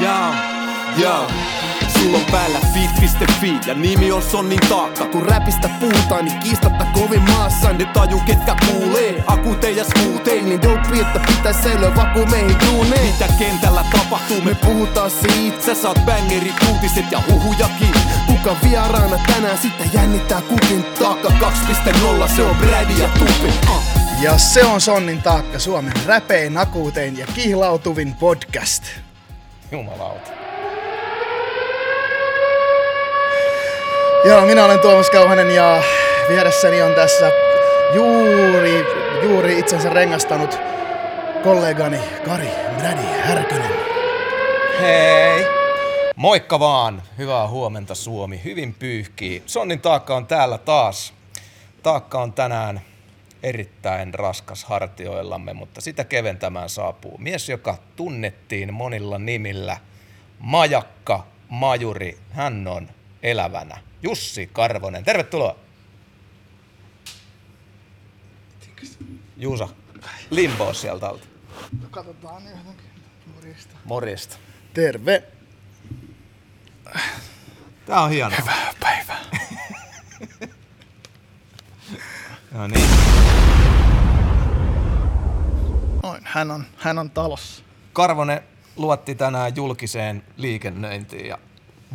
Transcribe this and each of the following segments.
Jaa, jaa. Sulla on päällä fit.fi ja nimi on Sonnin taakka. Kun räpistä puhutaan, niin kiistatta kovin maassa. Ne taju ketkä kuulee, akuuteen ja skuuteen Niin dope, että pitäis säilyä vaku meihin duuneen. Mitä kentällä tapahtuu, me puhutaan siitä, Sä saat bangerit, uutiset ja huhujakin. Kuka vieraana tänään? Sitten jännittää kukin Taakka. 2.0, se on Brady ja Tupi. Uh. Ja se on Sonnin taakka Suomen räpein, akuutein ja kihlautuvin podcast. Jumalauta. Joo, minä olen Tuomas Kauhanen ja vieressäni on tässä juuri, juuri itsensä rengastanut kollegani Kari Brady Härkönen. Hei! Moikka vaan! Hyvää huomenta Suomi. Hyvin pyyhkii. Sonnin taakka on täällä taas. Taakka on tänään erittäin raskas hartioillamme, mutta sitä keventämään saapuu mies, joka tunnettiin monilla nimillä. Majakka, majuri, hän on elävänä. Jussi Karvonen, tervetuloa! Juusa, limbo sieltä alta. Katsotaan johonkin. Morjesta. Morjesta. Terve. Tää on hieno. Hyvää päivää. No niin. Noin, hän on, hän on talossa. Karvonen luotti tänään julkiseen liikennöintiin ja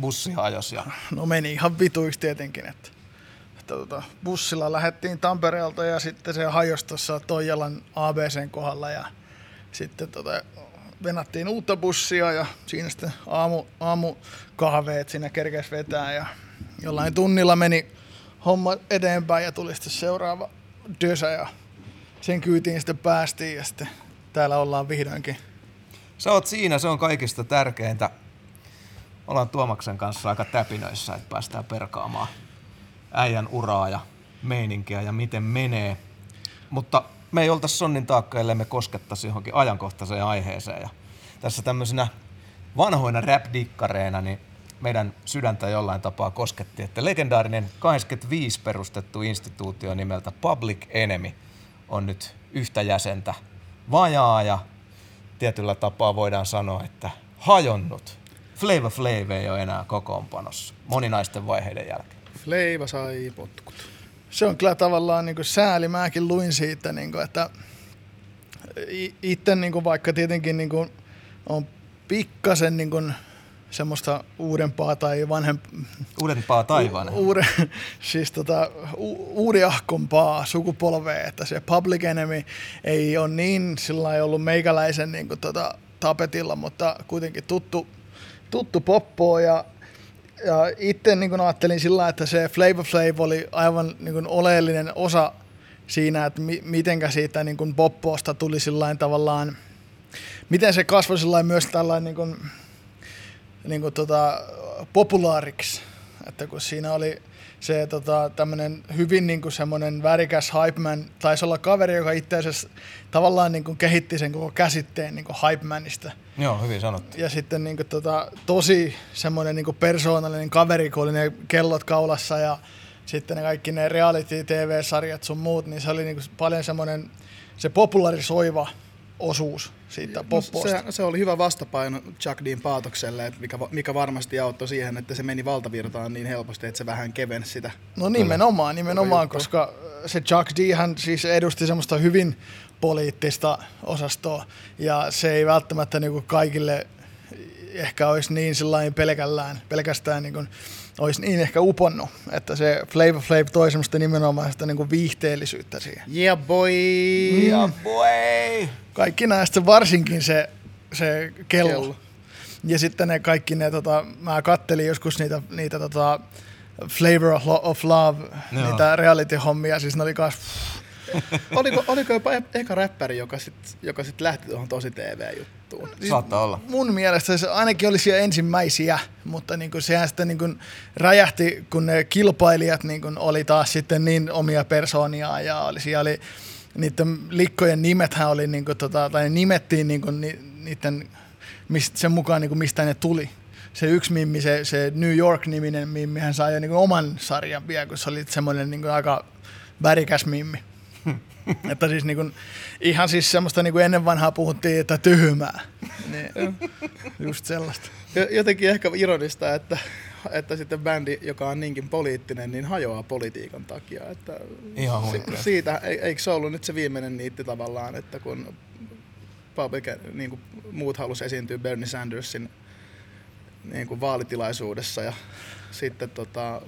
bussi hajosi ja No meni ihan vituiksi tietenkin, että, että tota, bussilla lähdettiin Tampereelta ja sitten se hajosi tuossa Toijalan ABCn kohdalla ja sitten tota, venattiin uutta bussia ja siinä sitten aamu, aamu kahveet siinä kerkes vetää ja jollain tunnilla meni homma eteenpäin ja tuli sitten seuraava dösä ja sen kyytiin sitten päästiin ja sitten täällä ollaan vihdoinkin. sä oot siinä, se on kaikista tärkeintä. Ollaan Tuomaksen kanssa aika täpinöissä, että päästään perkaamaan äijän uraa ja meininkiä ja miten menee. Mutta me ei oltaisi sonnin taakka, ellei me koskettaisi johonkin ajankohtaiseen aiheeseen. Ja tässä tämmöisenä vanhoina rap-dikkareina, niin meidän sydäntä jollain tapaa kosketti, että legendaarinen 85 perustettu instituutio nimeltä Public Enemy on nyt yhtä jäsentä vajaa ja tietyllä tapaa voidaan sanoa, että hajonnut. Flavor Flav ei ole enää kokoonpanossa moninaisten vaiheiden jälkeen. Fleiva sai potkut. Se on kyllä tavallaan niin sääli. Mäkin luin siitä, niin kuin, että itse niin vaikka tietenkin niin kuin, on pikkasen niin kuin, semmoista uudempaa tai vanhempaa, Uudempaa taivaan. uuden, siis tota, u- uudiahkompaa sukupolvea, että se Public Enemy ei ole niin sillä lailla ollut meikäläisen niin kuin, tota, tapetilla, mutta kuitenkin tuttu, tuttu poppo ja ja itse niin ajattelin sillä, että se Flavor Flav oli aivan niin kuin oleellinen osa siinä, että mi- mitenkä siitä niin kuin poppoosta tuli sillain tavallaan, miten se kasvoi sillain myös tällainen niin kuin, niin kuin tota, populaariksi. Että kun siinä oli se tota, tämmöinen hyvin niin kuin semmoinen värikäs hype man, taisi olla kaveri, joka itse asiassa tavallaan niin kuin kehitti sen koko käsitteen niin kuin hype manista. Joo, hyvin sanottu. Ja sitten niin kuin, tota, tosi semmoinen niin persoonallinen kaveri, kun oli ne kellot kaulassa ja sitten ne kaikki ne reality-tv-sarjat sun muut, niin se oli niin kuin paljon semmoinen se popularisoiva osuus siitä No, se, se oli hyvä vastapaino Chuck Dean paatokselle, mikä, mikä varmasti auttoi siihen, että se meni valtavirtaan niin helposti, että se vähän kevensi sitä. No nimenomaan, nimenomaan, koska se Chuck D hän siis edusti semmoista hyvin poliittista osastoa ja se ei välttämättä niinku kaikille ehkä olisi niin sellainen pelkällään, pelkästään niin kuin, olisi niin ehkä uponnut, että se Flavor Flav toi semmoista nimenomaan sitä niin kuin viihteellisyyttä siihen. Yeah boy! Ja boy! Kaikki näistä varsinkin se, se kello. Kello. Ja sitten ne kaikki ne, tota, mä kattelin joskus niitä, niitä tota, Flavor of Lo- of Love, Joo. niitä reality-hommia, siis ne oli kas, oliko, oliko jopa e- eka räppäri, joka sitten joka sit lähti tuohon tosi TV-juttuun? Saattaa olla. mun mielestä se ainakin oli siellä ensimmäisiä, mutta niin kuin sehän sitten niin kuin räjähti, kun ne kilpailijat niin kuin oli taas sitten niin omia persoonia ja oli, siellä oli niiden likkojen nimethän oli, niin kuin tota, tai nimettiin niin kuin ni, niiden, mist, sen mukaan niin kuin mistä ne tuli. Se yksi mimmi, se, se New York-niminen mimmi, hän sai jo niin kuin oman sarjan vielä, kun se oli semmoinen niin kuin aika värikäs mimmi. että siis niin kuin, ihan siis semmoista niin kuin ennen vanhaa puhuttiin, että tyhmää. Niin, just sellaista. Jo- Jotenkin ehkä ironista, että, että sitten bändi, joka on niinkin poliittinen, niin hajoaa politiikan takia. Että Ihan si- siitä, e- eikö se ollut nyt se viimeinen niitti tavallaan, että kun Public, niin kuin muut halusi esiintyä Bernie Sandersin niin kuin vaalitilaisuudessa ja sitten tota,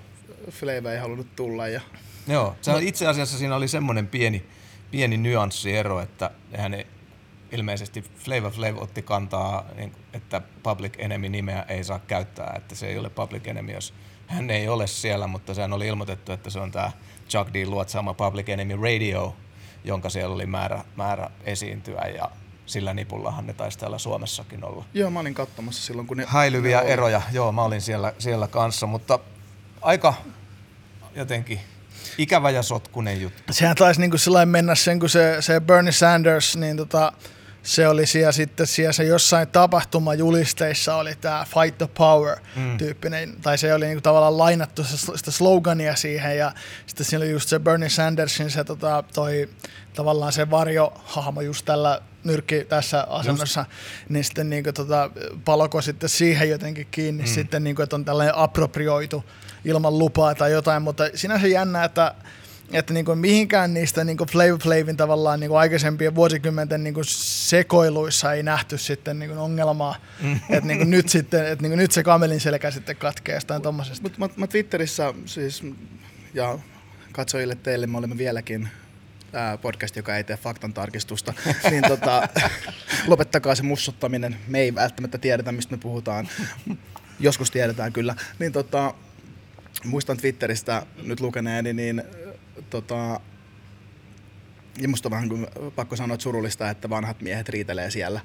Flavor ei halunnut tulla ja Joo, se on, itse asiassa siinä oli semmoinen pieni, pieni nyanssiero, että hän ei, ilmeisesti Flavor Flav otti kantaa, niin, että Public Enemy-nimeä ei saa käyttää, että se ei ole Public Enemy, jos hän ei ole siellä, mutta sehän oli ilmoitettu, että se on tämä Chuck D. luotsaama Public Enemy Radio, jonka siellä oli määrä, määrä esiintyä ja sillä nipullahan ne taisi täällä Suomessakin olla. Joo, mä olin katsomassa silloin, kun ne... Häilyviä ne eroja, joo, mä olin siellä, siellä kanssa, mutta aika jotenkin ikävä ja sotkunen juttu. Sehän taisi niin kuin mennä sen, kun se, se Bernie Sanders, niin tota, se oli siellä sitten siellä se jossain tapahtumajulisteissa oli tämä Fight the Power Mm. tai se oli niinku tavallaan lainattu se, sitä slogania siihen ja sitten siinä oli just se Bernie Sandersin se tota, toi, tavallaan se varjohahmo just tällä nyrkki tässä asennossa, niin sitten niinku tota, paloko sitten siihen jotenkin kiinni mm. sitten, niinku, että on tällainen approprioitu ilman lupaa tai jotain, mutta sinänsä jännä, että että niin kuin mihinkään niistä niin kuin Flavor Flavin tavallaan niin kuin aikaisempien vuosikymmenten niin kuin sekoiluissa ei nähty sitten niin kuin ongelmaa, Mm. että niin kuin nyt, sitten, että niin kuin nyt se kamelin selkä sitten katkee jostain tommosesta. Mutta mä, mä Twitterissä siis, ja katsojille teille me olemme vieläkin ää, podcast, joka ei tee faktan tarkistusta, niin tota, lopettakaa se mussuttaminen. Me ei välttämättä tiedetä, mistä me puhutaan. Joskus tiedetään kyllä. Niin tota, muistan Twitteristä nyt lukeneeni, niin tota, ja musta on vähän kuin pakko sanoa että surullista, että vanhat miehet riitelee siellä.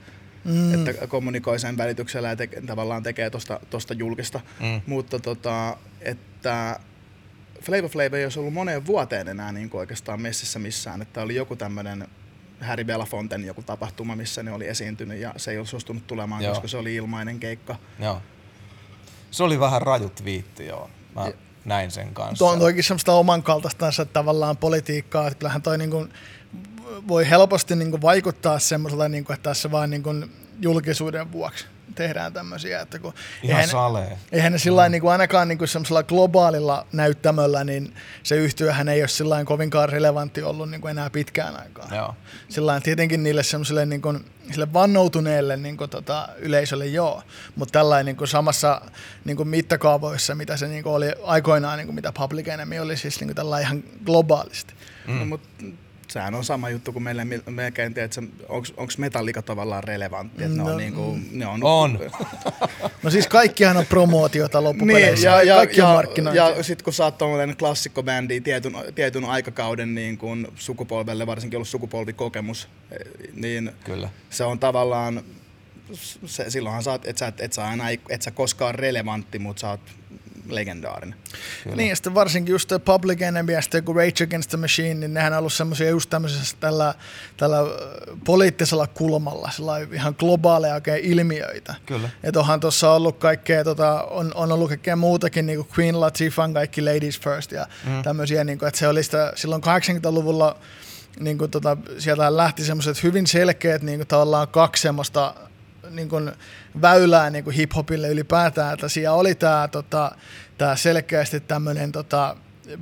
Mm. Että kommunikoi sen välityksellä ja te, tavallaan tekee tosta, tosta julkista. Mm. Mutta tota, että Flavor Flav ei olisi ollut moneen vuoteen enää niin kuin oikeastaan messissä missään. Että oli joku tämmöinen Harry Belafonten joku tapahtuma, missä ne oli esiintynyt ja se ei ollut suostunut tulemaan, Joo. joo. koska se oli ilmainen keikka. Joo. Se oli vähän raju twiitti, joo. Mä Ja- näin sen kanssa. Tuo on toikin semmoista oman kaltaistansa tavallaan politiikkaa, että kyllähän toi niin kuin voi helposti niin kuin vaikuttaa semmoiselta, niin kuin, että tässä vaan niin kuin julkisuuden vuoksi tehdään tämmöisiä, että kun Ihan eihän- salee. Eihän ne sillä niin kuin ainakaan niin kuin semmoisella globaalilla näyttämöllä, niin se yhtyöhän ei ole sillä kovinkaan relevantti ollut niin kuin enää pitkään aikaan. Joo. Sillä tietenkin niille semmoiselle niin kuin, sille vannoutuneelle niin kuin, tota, yleisölle joo, mutta tällainen niin kuin samassa niin kuin mittakaavoissa, mitä se niin kuin oli aikoinaan, niin kuin mitä Public Enemy oli siis niin kuin tällä ihan globaalisti. Mm. No, mutta sehän on sama juttu kuin meille melkein, että onko metallika tavallaan relevantti. Että ne, No, on niinku, ne on, On. No siis kaikkihan on promootiota loppupeleissä, Niin, ja, ja, kaikki on ja, markkinointia. ja sitten kun sä oot tommonen klassikkobändi tietyn, tietyn aikakauden niin kun sukupolvelle, varsinkin ollut sukupolvikokemus, eh, niin Kyllä. se on tavallaan, se, silloinhan sä oot, et sä, et, sä aina, et sä koskaan relevantti, mutta sä oot legendaarinen. Kyllä. Niin, ja sitten varsinkin just Public Enemy ja sitten joku Rage Against the Machine, niin nehän on ollut semmoisia just tämmöisessä tällä, tällä poliittisella kulmalla, ihan globaaleja oikein ilmiöitä. Kyllä. Että onhan tuossa ollut kaikkea, tota, on, on ollut kaikkea muutakin, niin kuin Queen Latifahn kaikki Ladies First ja mm. tämmöisiä, niin kuin, että se oli sitä silloin 80-luvulla, niin kuin, tota, sieltä lähti semmoiset hyvin selkeät niin kuin, tavallaan kaksi semmoista niin kuin, väylää niin kuin hip-hopille ylipäätään, että siellä oli tämä tota, tää selkeästi tämmöinen tota,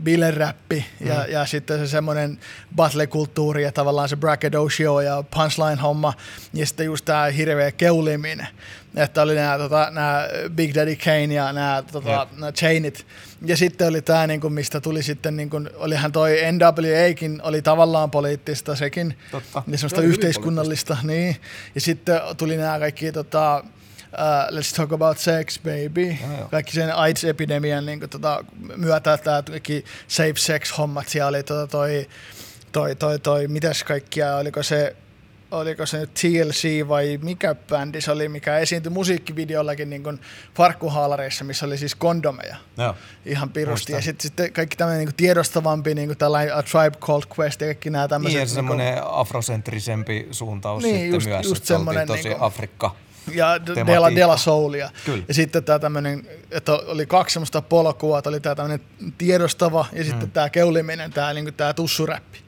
bileräppi ja, mm. ja sitten se semmoinen battle-kulttuuri ja tavallaan se braggadocio ja punchline-homma ja sitten just tämä hirveä keuliminen. Että oli nämä tota, nää Big Daddy Kane ja nämä tota, nää Chainit. Ja sitten oli tämä, niinku, mistä tuli sitten, niinku, olihan toi NWAkin, oli tavallaan poliittista sekin. Totta. Niin semmoista yhteiskunnallista. Niin. Ja sitten tuli nämä kaikki tota, uh, Let's Talk About Sex, Baby. Joo. Kaikki sen AIDS-epidemian niin kuin, tota, myötä, tämä kaikki safe sex-hommat. Siellä oli tota, toi, toi, toi, toi, mitäs kaikkia, oliko se oliko se nyt TLC vai mikä bändi se oli, mikä esiintyi musiikkivideollakin niin kuin farkkuhaalareissa, missä oli siis kondomeja. Joo. Ihan pirusti. Muistan. Ja sitten sit kaikki tämmöinen niin tiedostavampi, niin kuin tällainen A Tribe Called Quest ja kaikki nämä tämmöiset. Niin, ja niinku- semmoinen afrosentrisempi suuntaus Niin, sitten just- myös, just että tosi niinku- Afrikka. Ja. Dela, Dela Soulia. Kyllä. Ja sitten tämä tämmöinen, että oli kaksi semmoista polkua, että oli tämä tämmöinen tiedostava ja sitten mm. tämä keuliminen, tämä niinku, tää tussuräppi.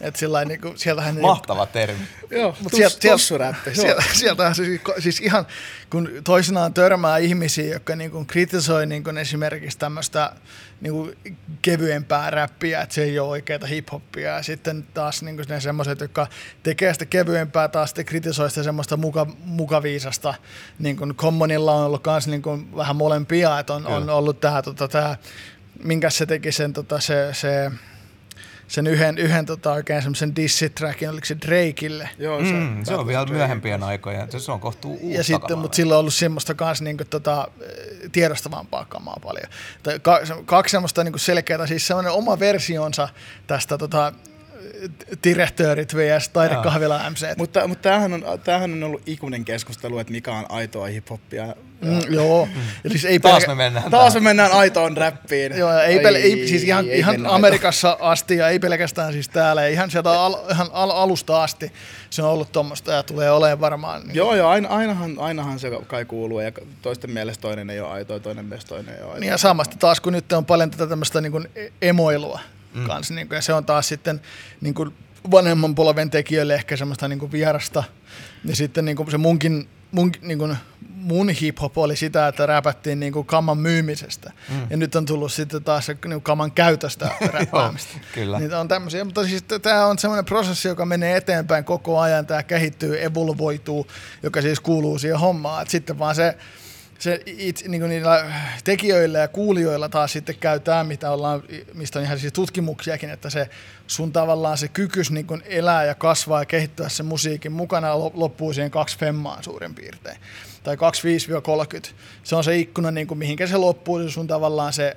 Et sillä niin kuin, sieltähän Mahtava termi. Joo, tus, sieltä, sieltä, tossuräppi. sieltä, sieltähän se, siis ihan, kun toisinaan törmää ihmisiä, jotka niin kuin kritisoi niin kuin esimerkiksi tämmöistä niin kuin kevyempää räppiä, että se ei ole oikeaa hiphoppia, ja sitten taas niin kuin ne semmoiset, jotka tekee sitä kevyempää, taas sitten kritisoi sitä semmoista muka, mukaviisasta, niin kuin Commonilla on ollut myös niin kuin vähän molempia, että on, on ollut tämä, tota, tämä minkä se teki sen, tota, se, se sen yhden, yhden tota, oikein semmoisen dissitrackin, oliko se Drakeille. Joo, se, Mm, se on vielä myöhempien aikojen. Se on kohtuu uutta Ja sitten, mutta sillä on ollut semmoista kanssa niinku tota, eh, tiedostavampaa kamaa paljon. Tai ka, kaksi semmoista niinku selkeää, siis semmoinen oma versionsa tästä tota, Direktöörit vs. Taidekahvila MC. Mutta, mutta tämähän, on, tämähän on ollut ikuinen keskustelu, että mikä on aitoa hiphoppia. Mm, joo. Siis ei Taas pelkä- me mennään Taas me tähän. mennään aitoon räppiin. Joo, ei, pel- ei, siis ihan, ei ihan Amerikassa asti ja ei pelkästään siis täällä, ihan sieltä al, ihan al, alusta asti se on ollut tuommoista ja tulee olemaan varmaan. Niin, Joo, joo, aina, ainahan, ainahan se kai kuuluu ja toisten mielestä toinen ei ole aitoa, toinen mielestä toinen ei ole aitoa. Niin ja samasta taas, kun nyt on paljon tätä tämmöistä niin emoilua mm. kanssa, niin kuin, ja se on taas sitten niin kuin vanhemman polven tekijöille ehkä semmoista niin kuin vierasta. Ja sitten niin kuin se munkin, mun, niin kuin, mun hip-hop oli sitä, että räpättiin niin kuin kaman myymisestä. Mm. Ja nyt on tullut sitten taas se niin kuin kaman käytöstä räppäämistä. kyllä. Niitä on tämmöisiä, mutta siis tämä on semmoinen prosessi, joka menee eteenpäin koko ajan, tämä kehittyy, evolvoituu, joka siis kuuluu siihen hommaan. Et sitten vaan se, se itse, niin kuin niillä tekijöillä ja kuulijoilla taas sitten käy tämä, mitä ollaan, mistä on ihan siis tutkimuksiakin, että se sun tavallaan se kykys niin kuin elää ja kasvaa ja kehittyä sen musiikin mukana lo- loppuu siihen kaksi femmaan suurin piirtein. Tai 25-30. Se on se ikkuna, niin kuin mihinkä se loppuu, se sun tavallaan se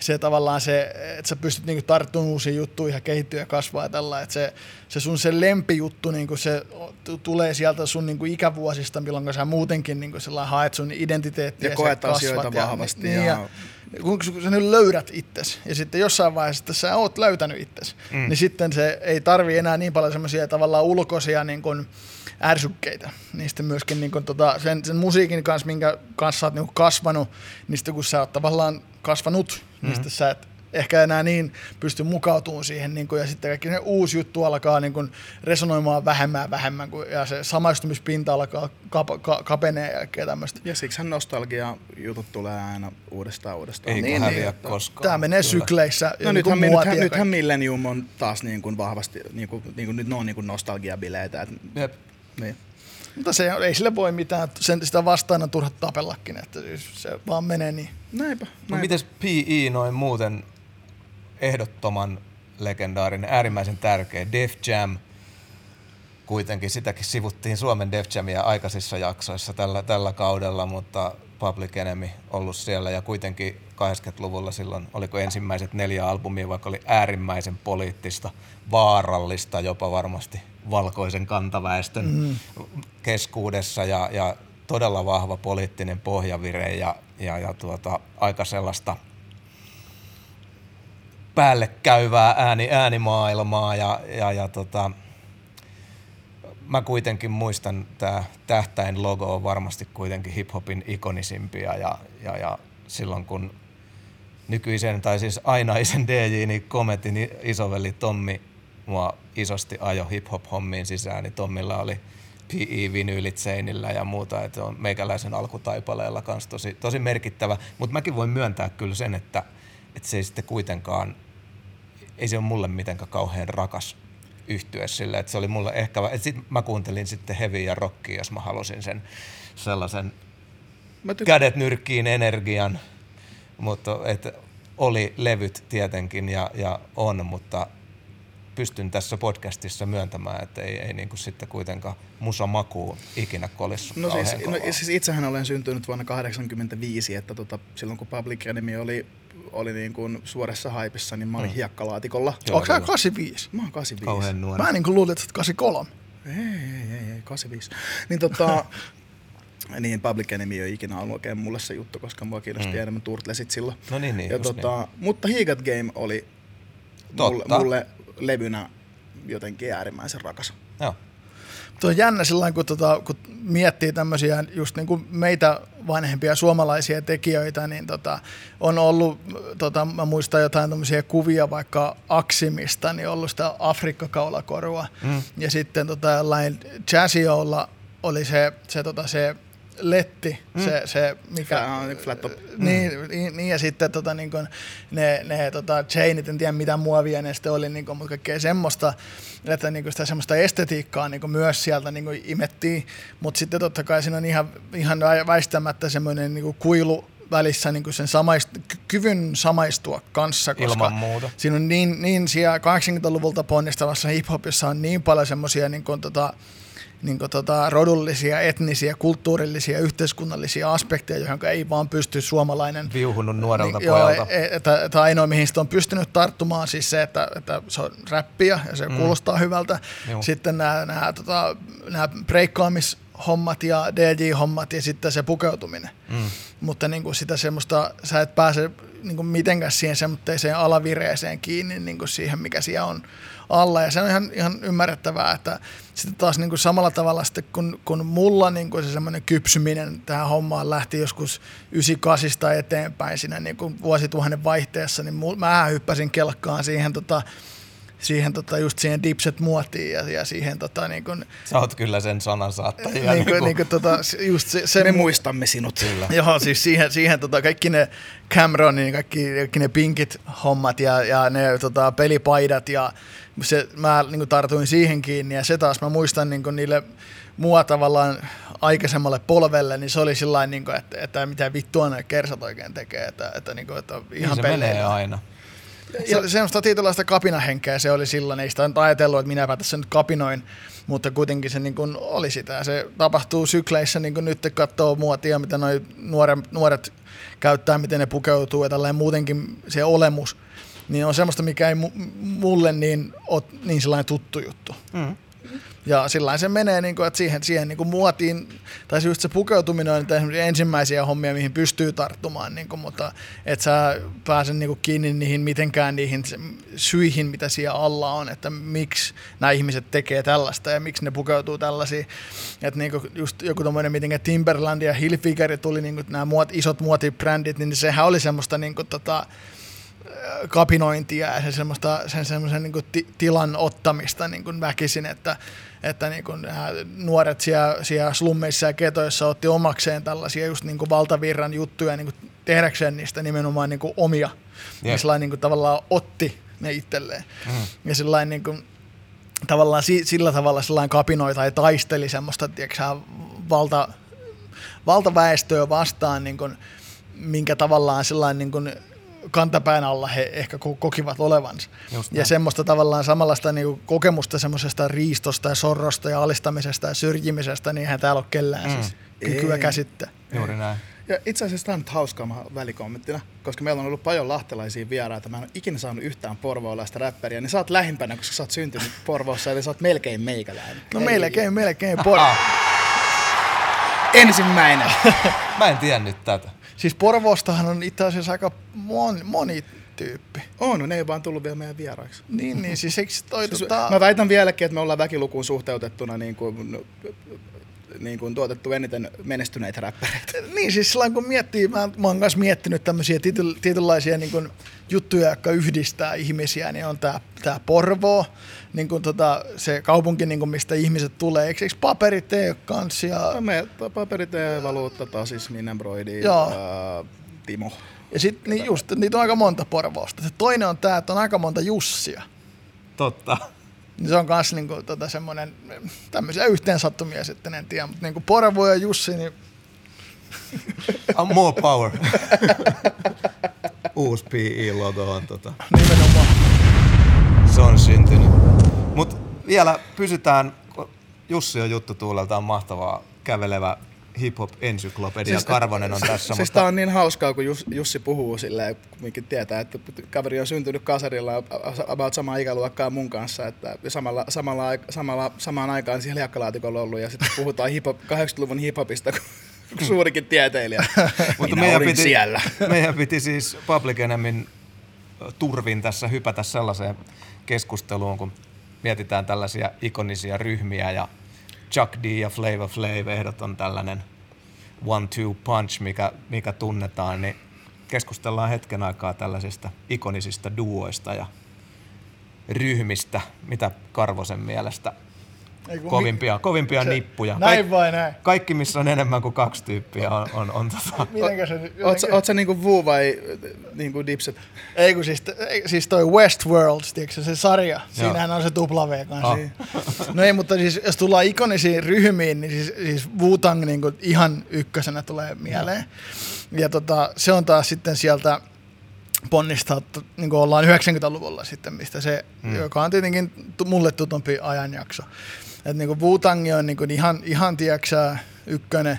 se tavallaan se, että sä pystyt niinku tarttumaan uusiin juttuihin ja kehittyä ja kasvaa ja tällä, että se, se sun se lempijuttu, niinku se t- tulee sieltä sun niinku ikävuosista, milloin sä muutenkin niinku haet sun identiteettiä. Ja sä koet asioita vahvasti Niin, ja- ja, kun kun sä nyt löydät itsesi ja sitten jossain vaiheessa, että sä oot löytänyt itsesi, mm. niin sitten se ei tarvi enää niin paljon semmoisia tavallaan ulkoisia niin kuin ärsykkeitä. Niistä myöskin niin kuin tota, sen, sen, musiikin kanssa, minkä kanssa sä oot niin kasvanut, niin sitten kun sä oot tavallaan kasvanut, mm. niin sitten sä et ehkä enää niin pysty mukautumaan siihen, niin kuin, ja sitten kaikki se uusi juttu alkaa niin kuin resonoimaan vähemmän ja vähemmän, kuin, ja se samaistumispinta alkaa kap, ka, kapenee ja kaikkea tämmöistä. Ja siksihän nostalgia jutut tulee aina uudestaan uudestaan. Eikä Niin, häviä että- koskaan. Tämä menee Kyllä. sykleissä. No niin nythän, muotia nythän, nythän. Millennium on taas niin kuin vahvasti, niin kuin, niin kuin, nyt ne on niin kuin nostalgiabileitä. Et, Jep. Niin. Mutta se, ei sille voi mitään, sen, sitä vastaan on turha tapellakin, että siis se vaan menee niin. Näinpä. No näinpä. mites PE noin muuten ehdottoman legendaarinen, äärimmäisen tärkeä. Def Jam, kuitenkin sitäkin sivuttiin Suomen Def Jamia aikaisissa jaksoissa tällä, tällä kaudella, mutta Public Enemy ollut siellä ja kuitenkin 80-luvulla silloin, oliko ensimmäiset neljä albumia, vaikka oli äärimmäisen poliittista, vaarallista jopa varmasti valkoisen kantaväestön mm. keskuudessa ja, ja todella vahva poliittinen pohjavire ja, ja, ja tuota, aika sellaista päälle käyvää ääni, äänimaailmaa ja, ja, ja tota, mä kuitenkin muistan, tämä tähtäin logo on varmasti kuitenkin hiphopin ikonisimpia ja, ja, ja silloin kun nykyisen tai siis ainaisen DJ, niin Kometin isoveli Tommi mua isosti ajo hip-hop-hommiin sisään, niin Tommilla oli PE-vinyylit seinillä ja muuta, että on meikäläisen alkutaipaleella kanssa tosi, tosi merkittävä. Mutta mäkin voin myöntää kyllä sen, että, että se ei sitten kuitenkaan, ei se ole mulle mitenkään kauhean rakas yhtyä sille, että se oli mulle ehkä, että sit mä kuuntelin sitten heavy ja rockia, jos mä halusin sen sellaisen Mä tyk- kädet nyrkkiin energian, mutta et oli levyt tietenkin ja, ja on, mutta pystyn tässä podcastissa myöntämään, että ei, ei niin kuin sitten kuitenkaan musa makuu ikinä kolissut No siis, no, siis itsehän olen syntynyt vuonna 1985, että tota, silloin kun Public Enemy oli, oli niin kuin suoressa haipissa, niin mä olin mm. hiekkalaatikolla. Joo, Onko sä kyllä. 85? Mä oon 85. Kauhean nuori. Mä niin kuin luulin, että sä oot 83. Ei, ei, ei, ei, 85. Niin tota, niin Public Enemy ei ole ikinä ollut oikein mulle se juttu, koska mua kiinnosti mm. enemmän Turtlesit silloin. No niin, niin, ja tota, Mutta He Got Game oli mulle, Totta. mulle levynä jotenkin äärimmäisen rakas. Joo. Tuo on jännä sillä kun, tota, kun miettii tämmöisiä just niin kuin meitä vanhempia suomalaisia tekijöitä, niin tota, on ollut, tota, mä muistan jotain tämmöisiä kuvia vaikka Aksimista, niin ollut sitä Afrikkakaulakorua. Mm. Ja sitten tota, jollain Jazziolla oli se, se, tota, se letti, mm. se, se mikä... Flat, flat top. Niin, mm. niin, niin, ja sitten tota, niin kun, ne, ne tota, chainit, en tiedä mitä muovia ne sitten oli, niin kun, mutta kaikkea semmoista, että niin kun sitä semmoista estetiikkaa niin myös sieltä niin imettiin, mutta sitten totta kai siinä on ihan, ihan väistämättä semmoinen niin kuilu välissä niin sen samaist, kyvyn samaistua kanssa, koska Ilman muuta. siinä on niin, niin siellä 80-luvulta ponnistavassa hiphopissa on niin paljon semmoisia niin tota, niin kuin, tota, rodullisia, etnisiä, kulttuurillisia, yhteiskunnallisia aspekteja, johon ei vaan pysty suomalainen... Viuhunut nuorelta niin, pojalta. Joo, e, että ainoa, mihin sitä on pystynyt tarttumaan, siis se, että, että se on räppiä ja se mm. kuulostaa hyvältä. Joo. Sitten nämä, nämä, tota, nämä breikkaamis hommat ja DJ-hommat ja sitten se pukeutuminen. Mm. Mutta niin kuin sitä semmoista, sä et pääse niin kuin mitenkään siihen semmoiseen alavireeseen kiinni niin kuin siihen, mikä siellä on alla. Ja se on ihan, ihan ymmärrettävää, että sitten taas niin kuin samalla tavalla sitten, kun, kun mulla niin kuin se semmoinen kypsyminen tähän hommaan lähti joskus 98 eteenpäin siinä niin kuin vuosituhannen vaihteessa, niin mä hyppäsin kelkkaan siihen tota, siihen tota, just siihen dipset muotiin ja, ja siihen tota, niin kun, Sä oot kyllä sen sanan saattaja. Niin kun, niin kun, tota, just se, se Me mu- muistamme sinut. Kyllä. Joo, siis siihen, siihen tota, kaikki ne Cameronin, kaikki, kaikki ne pinkit hommat ja, ja ne tota, pelipaidat ja se, mä niin kun, tartuin siihen kiinni ja se taas mä muistan niin kun, niille mua tavallaan aikaisemmalle polvelle, niin se oli sillä niin että, että mitä vittua ne kersat oikein tekee, että, että, niin kuin, että ihan niin se menee aina. Se, semmoista tietynlaista kapinahenkeä se oli silloin, ei sitä ajatellut, että minäpä tässä nyt kapinoin, mutta kuitenkin se niin kuin oli sitä. Se tapahtuu sykleissä, niin kuin nyt katsoo muotia, mitä noi nuoret, nuoret käyttää, miten ne pukeutuu ja tällainen muutenkin se olemus, niin on semmoista, mikä ei mulle niin ole niin sellainen tuttu juttu. Mm. Ja sillä se menee, niin kuin, että siihen, siihen niin kuin muotiin, tai just se pukeutuminen on ensimmäisiä hommia, mihin pystyy tarttumaan, niin kuin, mutta et sä pääse niin kuin kiinni niihin mitenkään niihin syihin, mitä siellä alla on, että miksi nämä ihmiset tekee tällaista ja miksi ne pukeutuu tällaisiin. Että niin just joku tommoinen, miten Timberland ja Hilfiger tuli niin kuin nämä muot, isot muotibrändit, niin sehän oli semmoista niin kuin, tota, kapinointia ja sen semmoista, sen semmoisen niin ti, tilan ottamista niin kuin väkisin, että, että niin kuin nuoret siellä, siellä slummeissa ja ketoissa otti omakseen tällaisia just niin kuin valtavirran juttuja niin kuin tehdäkseen niistä nimenomaan niin kuin omia. Yep. Ja niin kuin tavallaan otti ne itselleen. Mm. Ja sillain niin kuin, tavallaan sillä tavalla sellainen kapinoi tai taisteli semmoista, tiedätkö, valta, valtaväestöä vastaan, niin kuin, minkä tavallaan sellainen niin kuin, kantapään alla he ehkä kokivat olevansa. Just ja näin. semmoista tavallaan samanlaista niin kokemusta semmoisesta riistosta ja sorrosta ja alistamisesta ja syrjimisestä, niin eihän täällä ole kellään mm. siis kykyä Ei. käsittää. Juuri näin. Ja itse asiassa tämä on nyt hauskaa välikommenttina, koska meillä on ollut paljon lahtelaisia vieraita. Mä en ole ikinä saanut yhtään porvoolaista räppäriä, niin sä oot lähimpänä, koska sä oot syntynyt Porvoossa, eli sä oot melkein meikäläinen. No Hei. melkein, melkein Porvo. Ensimmäinen. Mä en tiennyt tätä. Siis Porvoostahan on itse asiassa aika moni, moni tyyppi. On, no ne ei vaan tullut vielä meidän vieraiksi. Niin, niin siis eikö toi siis, tota... Mä väitän vieläkin, että me ollaan väkilukuun suhteutettuna niin kuin, niin kuin tuotettu eniten menestyneitä räppäreitä. Niin, siis silloin kun miettii, mä, mä oon myös miettinyt tämmöisiä tietynlaisia niin kuin, juttuja, jotka yhdistää ihmisiä, niin on tämä tää Porvoo, niin kuin tota, se kaupunki, niin kuin mistä ihmiset tulee. Eikö, eikö paperit tee kanssa? Ja... No me, paperit tee valuutta, tasis, Minenbroidi, Joo. Ää, Timo. Ja sitten niin just, niitä on aika monta Porvoosta. Se toinen on tämä, että on aika monta Jussia. Totta. Niin se on myös niinku, tota, semmoinen, tämmöisiä yhteensattumia sitten, en tiedä, mutta niinku Porvo ja Jussi, niin... I'm more power. Uusi PI-loto on tota. Nimenomaan. Se on syntynyt. Mutta vielä pysytään, Jussi on juttu tuuleltaan mahtavaa kävelevä hip-hop ensyklopedia siis, Karvonen on tässä. Siis mutta... on niin hauskaa, kun Jussi puhuu silleen, minkin tietää, että kaveri on syntynyt kasarilla about samaa ikäluokkaa mun kanssa, että samalla, samalla, samalla, samaan aikaan siellä jakkalaatikolla ollut ja sitten puhutaan hip-hop, 80-luvun hip-hopista, kun suurikin tieteilijä. Mutta meidän piti, siellä. meidän piti siis Public Enemyn turvin tässä hypätä sellaiseen keskusteluun, kun mietitään tällaisia ikonisia ryhmiä ja Chuck D ja Flavor Flav ehdoton tällainen one-two punch, mikä, mikä tunnetaan, niin keskustellaan hetken aikaa tällaisista ikonisista duoista ja ryhmistä, mitä Karvosen mielestä Ei kun kovimpia, kovimpia se- nippuja. Näin vai näin? Kaikki, missä on enemmän kuin kaksi tyyppiä, on, on, on tota, Mitenkä se... Oot, mitenkä- oot sä niinku Wu vai niinku Dipset? Ei kun siis, ei, siis toi Westworld, tiedätkö, se sarja, siinähän on se tupla V kanssa. Ah. No ei, mutta siis jos tullaan ikonisiin ryhmiin, niin siis, siis Wu-Tang niin ihan ykkösenä tulee mieleen. Ja tota, se on taas sitten sieltä ponnistaa, niin kuin ollaan 90-luvulla sitten, mistä se, mm. joka on tietenkin mulle tutumpi ajanjakso. Että niin kuin Wu-Tang on niin kuin ihan, ihan tiedäksä, ykkönen.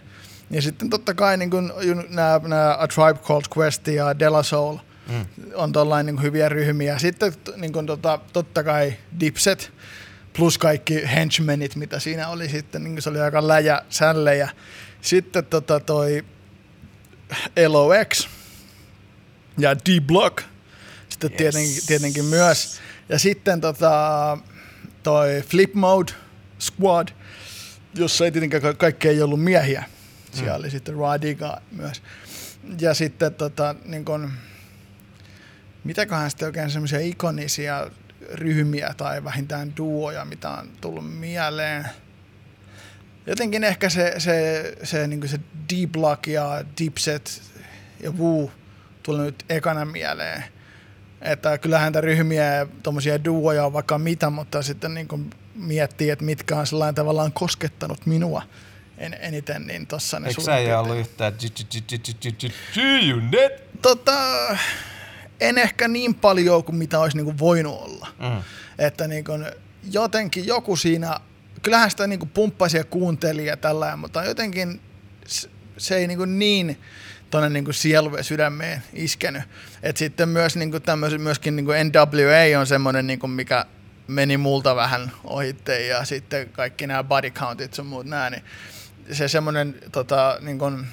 Ja sitten totta kai niin kuin, nämä, nämä A Tribe Called Quest ja De La Soul mm. on tollain niin kuin hyviä ryhmiä. Sitten niin kuin, tota, totta kai Dipset plus kaikki henchmenit, mitä siinä oli sitten, niin se oli aika läjä sällejä. Sitten tota toi LOX ja D-Block sitten yes. tietenkin, tietenkin myös. Ja sitten tota, toi Flip Mode Squad, jossa ei tietenkään ka- kaikki ei ollut miehiä. Siellä mm. oli sitten Radiga myös. Ja sitten tota, niin kun, mitäköhän sitten oikein semmoisia ikonisia ryhmiä tai vähintään duoja, mitä on tullut mieleen. Jotenkin ehkä se, se, se, niin se D-Block ja Dipset ja Wu tuli nyt ekana mieleen. Että kyllähän näitä ryhmiä ja tommosia duoja on vaikka mitä, mutta sitten niin miettii, että mitkä on sellainen tavallaan koskettanut minua en, eniten, niin tossa ne eikö sä ei ollut yhtään G-Unit? Tota, en ehkä niin paljon kuin mitä olisi niin voinut olla. Mm. Että niin kun jotenkin joku siinä, kyllähän sitä niin pumppasi ja kuunteli ja tällä, mutta jotenkin se ei niin, niin tuonne niin sielu ja sydämeen iskenyt. Et sitten myös niin tämmöisen, myöskin niin NWA on semmoinen, niin mikä meni multa vähän ohitte ja sitten kaikki nämä body countit sun muut nää, niin se semmoinen tota, niin kuin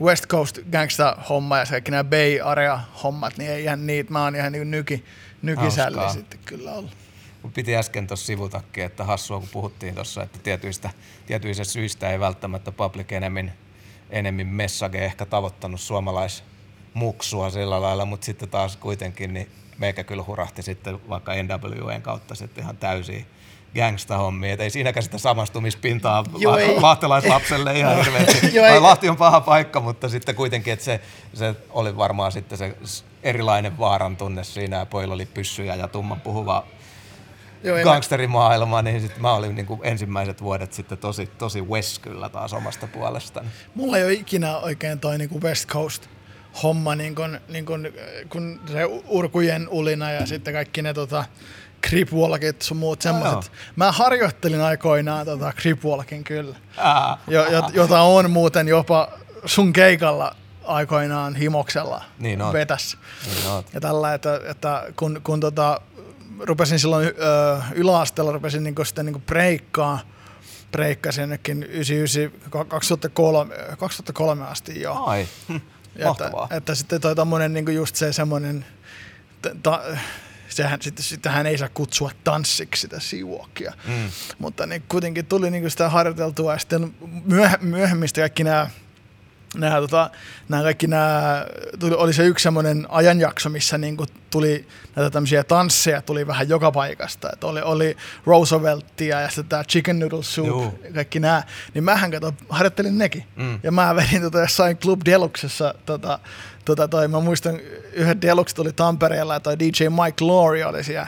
West Coast gangsta homma ja kaikki nämä Bay Area hommat, niin ei ihan niitä, mä oon ihan niin nyki, nykisälli Hauskaa. sitten kyllä ollut. Mun piti äsken tuossa sivutakin, että hassua kun puhuttiin tuossa, että tietyistä, tietyistä syistä ei välttämättä Public Enemyn, Enemyn message ehkä tavoittanut suomalaismuksua sillä lailla, mutta sitten taas kuitenkin niin meikä kyllä hurahti sitten vaikka NWN kautta sitten ihan täysiä gangsta-hommia, et ei siinäkään sitä samastumispintaa Joo, la- lahtelaislapselle ihan hirveästi. Joo, ei. Lahti on paha paikka, mutta sitten kuitenkin, että se, se oli varmaan sitten se erilainen vaaran tunne siinä, ja pojilla oli pyssyjä ja tumman puhuva Joo, gangsterimaailma, niin sit mä olin niinku ensimmäiset vuodet sitten tosi, tosi West kyllä taas omasta puolestani. Mulla ei ole ikinä oikein toi niinku West Coast homma, niin kun, niin kun, kun se urkujen ulina ja sitten kaikki ne tota, creepwalkit sun muut semmoiset. Mä harjoittelin aikoinaan tota creepwalkin kyllä, Ää, jo, jo, jota on muuten jopa sun keikalla aikoinaan himoksella Niin on. vetäs. niin oot. Ja tällä, että, että kun, kun tota, rupesin silloin ö, yläasteella, rupesin niinku sitten niinku breikkaa, breikkasin jonnekin 99, 2003, 2003 asti jo. Ai, mahtavaa. Että, että sitten toi tommonen niinku just se semmonen, ta, sehän sitten, sitähän ei saa kutsua tanssiksi sitä siuokia. Mm. Mutta niin kuitenkin tuli niinku sitä harjoiteltua ja sitten myöh, myöhemmistä kaikki nämä nämä, tota, nämä kaikki nämä, tuli, oli se yksi semmoinen ajanjakso, missä niinku tuli näitä tämmöisiä tansseja tuli vähän joka paikasta. Et oli, oli Rooseveltia ja sitten tämä Chicken Noodle Soup, Juu. kaikki nämä. Niin mähän kato, harjoittelin nekin. Mm. Ja mä vedin tota jossain Club Deluxessa, tota, tota toi, mä muistan yhden Deluxe tuli Tampereella ja toi DJ Mike Laurie oli siellä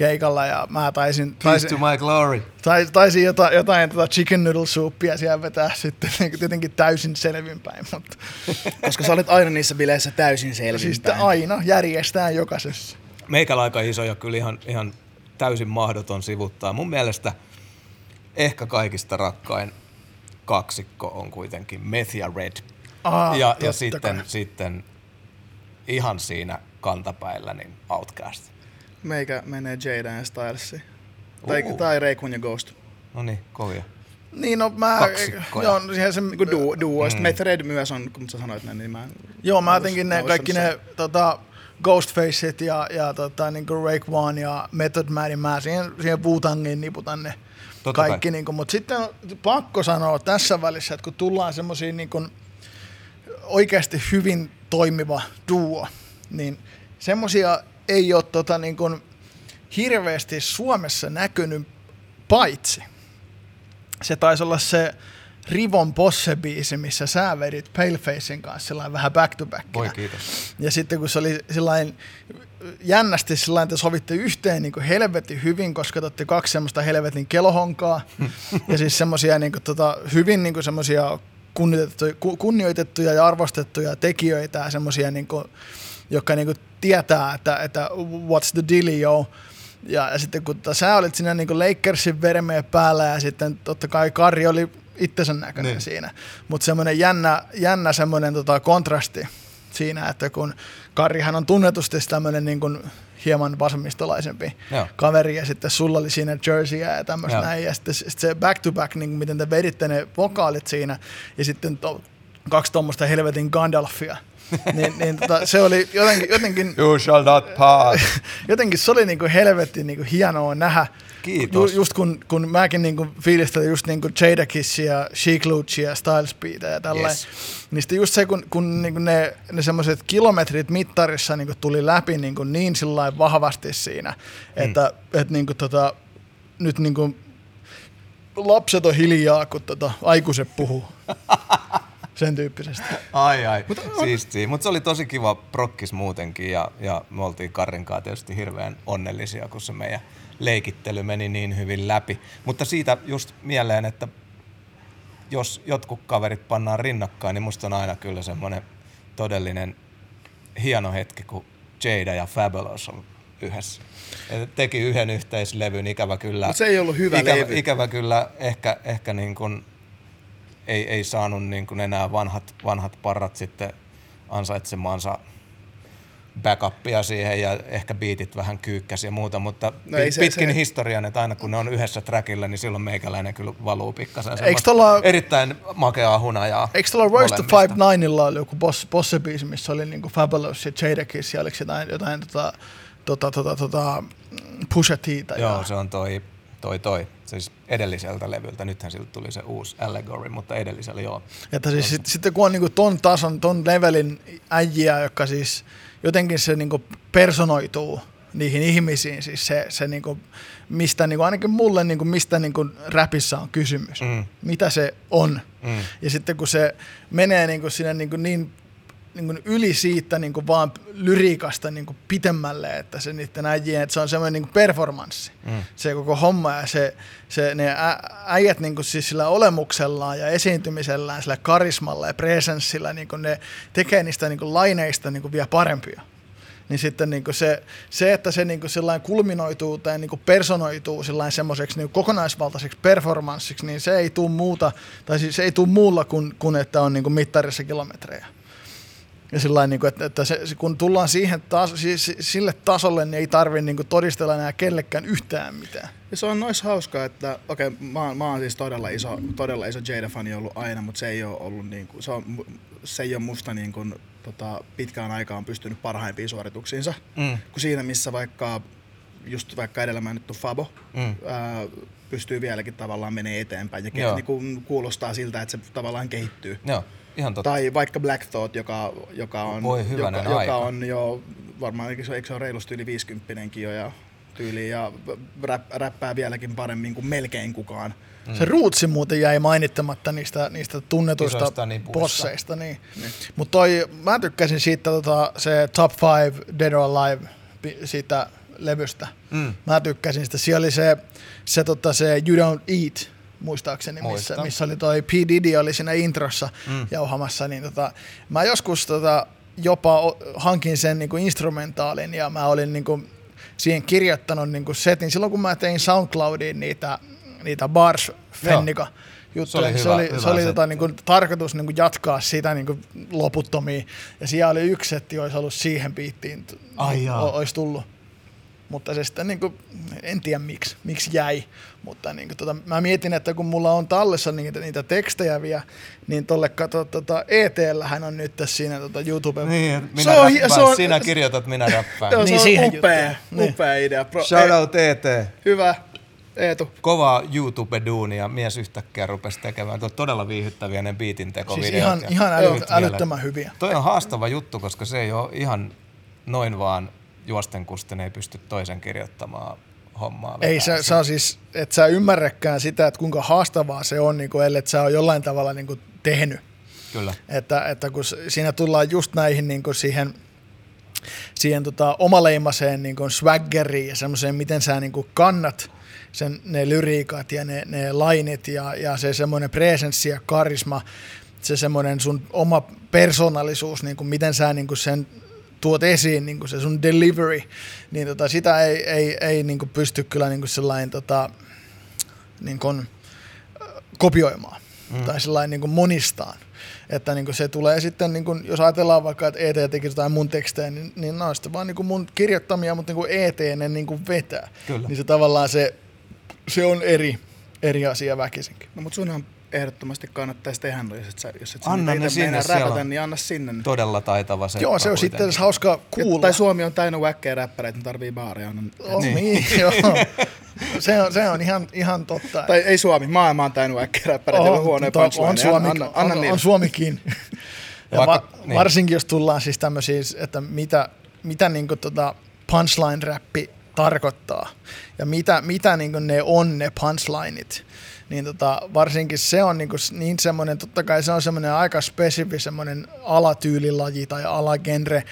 keikalla ja mä taisin, Peace taisin, to my glory. Tais, taisin jotain, jotain tota chicken noodle soupia siellä vetää sitten niin tietenkin täysin selvinpäin, mutta Koska sä olet aina niissä bileissä täysin selvinpäin. siis aina järjestään jokaisessa. Meikällä aika iso ja kyllä ihan, ihan täysin mahdoton sivuttaa. Mun mielestä ehkä kaikista rakkain kaksikko on kuitenkin Meth ja Red. Aa, ja ja sitten, kai. sitten ihan siinä kantapäillä niin Outcast. Meikä menee Jada ja Stylesiin. Tai, Uu. tai Rayquan ja Ghost. No niin, kovia. Niin no mä, Kaksikkoja. joo, no siihen se, Niin duo, duo. Mm. Meth Red myös on, kun sä sanoit ne, niin mä... joo, mä jotenkin ne, kaikki ne tota, Ghostfaceit ja, ja tota, niin kuin Rake One ja Method Man, niin mä siihen, siihen Wu-Tangiin niputan ne, Totta kaikki. kai. Niin kuin, mutta sitten on pakko sanoa tässä välissä, että kun tullaan semmoisiin niin kuin oikeasti hyvin toimiva duo, niin semmoisia ei ole tota, niin kuin, hirveästi Suomessa näkynyt paitsi. Se taisi olla se Rivon Posse-biisi, missä sä vedit Palefacein kanssa vähän back to back. Voi kiitos. Ja sitten kun se oli sellainen jännästi sellainen, että sovitte yhteen niin kuin helvetin hyvin, koska te olette kaksi semmoista helvetin kelohonkaa. ja siis semmoisia niin kuin, tota, hyvin niin kuin semmoisia kunnioitettuja, ku- kunnioitettuja ja arvostettuja tekijöitä ja semmoisia, niin kuin, jotka niin kuin, tietää, että, että what's the deal, yo. Ja, ja sitten kun tota, sä olit siinä niin Lakersin vermeen päällä ja sitten totta kai Kari oli itsensä näköinen Niin. siinä. Mutta semmoinen jännä, jännä semmoinen tota, kontrasti siinä, että kun Karihan on tunnetusti tämmöinen niin kuin hieman vasemmistolaisempi Joo. kaveri ja sitten sulla oli siinä jerseyä ja tämmöistä näin ja sitten sit se back to back, niin miten te veditte ne vokaalit siinä ja sitten to, kaksi tuommoista helvetin Gandalfia. Niin, niin tota, se oli jotenkin, jotenkin You shall not pass. jotenkin se oli niinku helvetin niinku hienoa nähdä. Kiitos. Ju, just kun, kun mäkin niinku fiilistelin just niinku Jada Kissia, Chic Luccia, Styles Beatia ja tällä. Yes. Niin sitten just se, kun, kun niinku ne, ne semmoiset kilometrit mittarissa niinku tuli läpi niinku niin sillä vahvasti siinä, että et niinku tota, nyt niinku lapset on hiljaa, kun tota, aikuiset puhuu. Sen tyyppisesti. Ai ai, siistiä. Mutta se oli tosi kiva prokkis muutenkin ja, ja me oltiin Karin kanssa tietysti hirveän onnellisia, kun se meidän leikittely meni niin hyvin läpi. Mutta siitä just mieleen, että jos jotkut kaverit pannaan rinnakkain, niin musta on aina kyllä semmoinen todellinen hieno hetki, kun Jada ja Fabulous on yhdessä. Et teki yhden yhteislevyn, ikävä kyllä. Mut se ei ollut hyvä ikävä, levy. Ikävä kyllä ehkä, ehkä niin kuin ei, ei saanut niin kuin enää vanhat, vanhat parrat sitten ansaitsemansa backupia siihen ja ehkä biitit vähän kyykkäsi ja muuta, mutta No ei se- pitkin se- historian, että aina kun ne on yhdessä trackillä, niin silloin meikäläinen kyllä valuu pikkasen tuolla- erittäin makeaa hunajaa Eikö tuolla Royce molemmista. 59 oli joku boss, bosse-biisi, missä oli niinku Fabulous ja Jada Kiss ja oliko jotain, jotain tota, tota, tota, tota, Pusha. Joo, ja, se on toi, toi, toi. Siis edelliseltä levyltä. Nythän siltä tuli se uusi Allegory, mutta edellisellä joo. että siis sit, sitten kun on niinku ton tason, ton levelin äijiä, joka siis jotenkin se niinku personoituu niihin ihmisiin, siis se, se niinku, mistä niinku, ainakin mulle niinku, mistä niinku räpissä on kysymys, Mm. mitä se on. Mm. Ja sitten kun se menee niinku sinne niinku niin niinku yli siitä niinku vaan lyriikasta niinku pitemmälle, että se niiden äijien, että se on semmoinen niinku performanssi, Mm. se koko homma ja se, se ne äijät niinku siis sillä olemuksellaan ja esiintymisellään, sillä karismalla ja presenssillä, niinku ne tekee niistä niinku laineista niinku vielä parempia. Niin sitten niinku se, se, että se niinku sillain kulminoituu tai niinku personoituu sillain semmoiseksi niinku kokonaisvaltaiseksi performanssiksi, niin se ei tule muuta, tai siis se ei tule muulla kuin, kuin että on niinku mittarissa kilometrejä. Ja sillain, niinku, että, että se, kun tullaan siihen taas, siis sille tasolle, niin ei tarvitse niinku todistella enää kellekään yhtään mitään. Ja se on nois hauskaa, että okei, okay, mä, mä oon siis todella iso, todella iso Jada-fani ollut aina, mutta se ei ole ollut niinku, se, on, se ei ole musta niinku, tota, pitkään aikaan pystynyt parhaimpiin suorituksiinsa. Mm. Kun siinä, missä vaikka, just vaikka edellä mainittu Fabo, Mm. ää, pystyy vieläkin tavallaan menee eteenpäin ja ke, niinku, kuulostaa siltä, että se tavallaan kehittyy. Joo, ihan totta. Tai vaikka Black Thought, joka, joka, on, Voi joka, aika. joka on jo varmaan, eikö se, eikö se ole reilusti yli 50 jo ja tyyli ja rap, räppää vieläkin paremmin kuin melkein kukaan. Mm. Se Rootsi muuten jäi mainittamatta niistä, niistä tunnetuista nipuista. bosseista. Niin. Mutta mä tykkäsin siitä tota, se Top 5 Dead or Alive siitä levystä. Mm. Mä tykkäsin sitä. Siellä oli se, se, tota, se You Don't Eat, muistaakseni, missä, missä oli toi P. Diddy oli siinä introssa mm. jauhamassa. Niin tota, mä joskus tota, jopa hankin sen niinku instrumentaalin ja mä olin niinku siihen kirjoittanut niinku setin. Silloin kun mä tein SoundCloudiin niitä, niitä Bars Fennika juttuja, oli se hyvä- oli, hyvä se oli tota, niinku, tarkoitus niinku jatkaa sitä niinku loputtomiin. Ja siellä oli yksi setti, olisi ollut siihen biittiin, t- Ai jaa. olisi tullut. Mutta se sitten, niin kuin, en tiedä miksi, miksi jäi, mutta niin kuin, tota, mä mietin, että kun mulla on tallessa niitä, niitä tekstejä vielä, niin tolle kato, tota, ET-lähän on nyt tässä siinä tota, YouTube. Niin, minä Se on räppään, se on- sinä kirjoitat, minä räppään. Joo, Niin se siihen on upea. Niin. upea idea. Pro, Shout ei, out TT. Hyvä. Eetu. kovaa YouTube-duunia mies yhtäkkiä rupesi tekemään. Tuo todella viihyttäviä ne biitintekovideot. Siis ihan, ihan äly, älyttömän hyviä. Toi on haastava juttu, koska se ei ole ihan noin vaan juosten kusten ei pysty toisen kirjoittamaan hommaa. Ei sä, sä siis, et sä ymmärräkään sitä, että kuinka haastavaa se on, niin kuin, ellei sä ole jollain tavalla niin kuin, tehnyt. Kyllä. Että, että kun siinä tullaan just näihin niin kuin siihen, siihen tota, omaleimaseen niin kuin swaggeriin ja semmoiseen, miten sä niin kuin kannat sen, ne lyriikat ja ne, ne lainit ja, ja se semmoinen presenssi ja karisma, se semmoinen sun oma persoonallisuus, niin kuin miten sä niin kuin sen tuot esiin, niin kuin se sun delivery, niin tota, sitä ei, ei, ei niin kuin pysty kyllä niin kuin sellainen tota, niin kuin, kopioimaan mm. tai sellainen niin kuin monistaan. Että niin kuin se tulee sitten, niin kuin, jos ajatellaan vaikka, että ET teki jotain mun tekstejä, niin, niin ne on sitten vaan niin kuin mun kirjoittamia, mutta niin kuin ET ne niin kuin vetää. Kyllä. Niin se tavallaan se, se on eri, eri asia väkisinkin. No mutta sunhan ehdottomasti kannattaisi tehdä, no, jos et sä, jos et sä Anna ne sinne, räpätä, niin anna sinne. ne. Todella taitava se. Joo, se on sitten edes hauska Ja, kuulla. tai Suomi on täynnä wäkkejä räppäreitä, ne tarvii baaria. Oh, Niin. niin. joo. Se on, se on ihan, ihan totta. tai ei Suomi, maailma on täynnä wäkkejä räppäreitä, on huonoja to- on. Suomi, Anna, anna, on, on Suomikin. ja Vaikka- va, niin. varsinkin jos tullaan siis tämmöisiin, että mitä, mitä niin tota punchline-räppi tarkoittaa ja mitä, mitä niin ne on ne punchlineit, niin tota, varsinkin se on niin, niin semmoinen, totta kai se on semmoinen aika spesifi semmoinen alatyylilaji tai alagenre,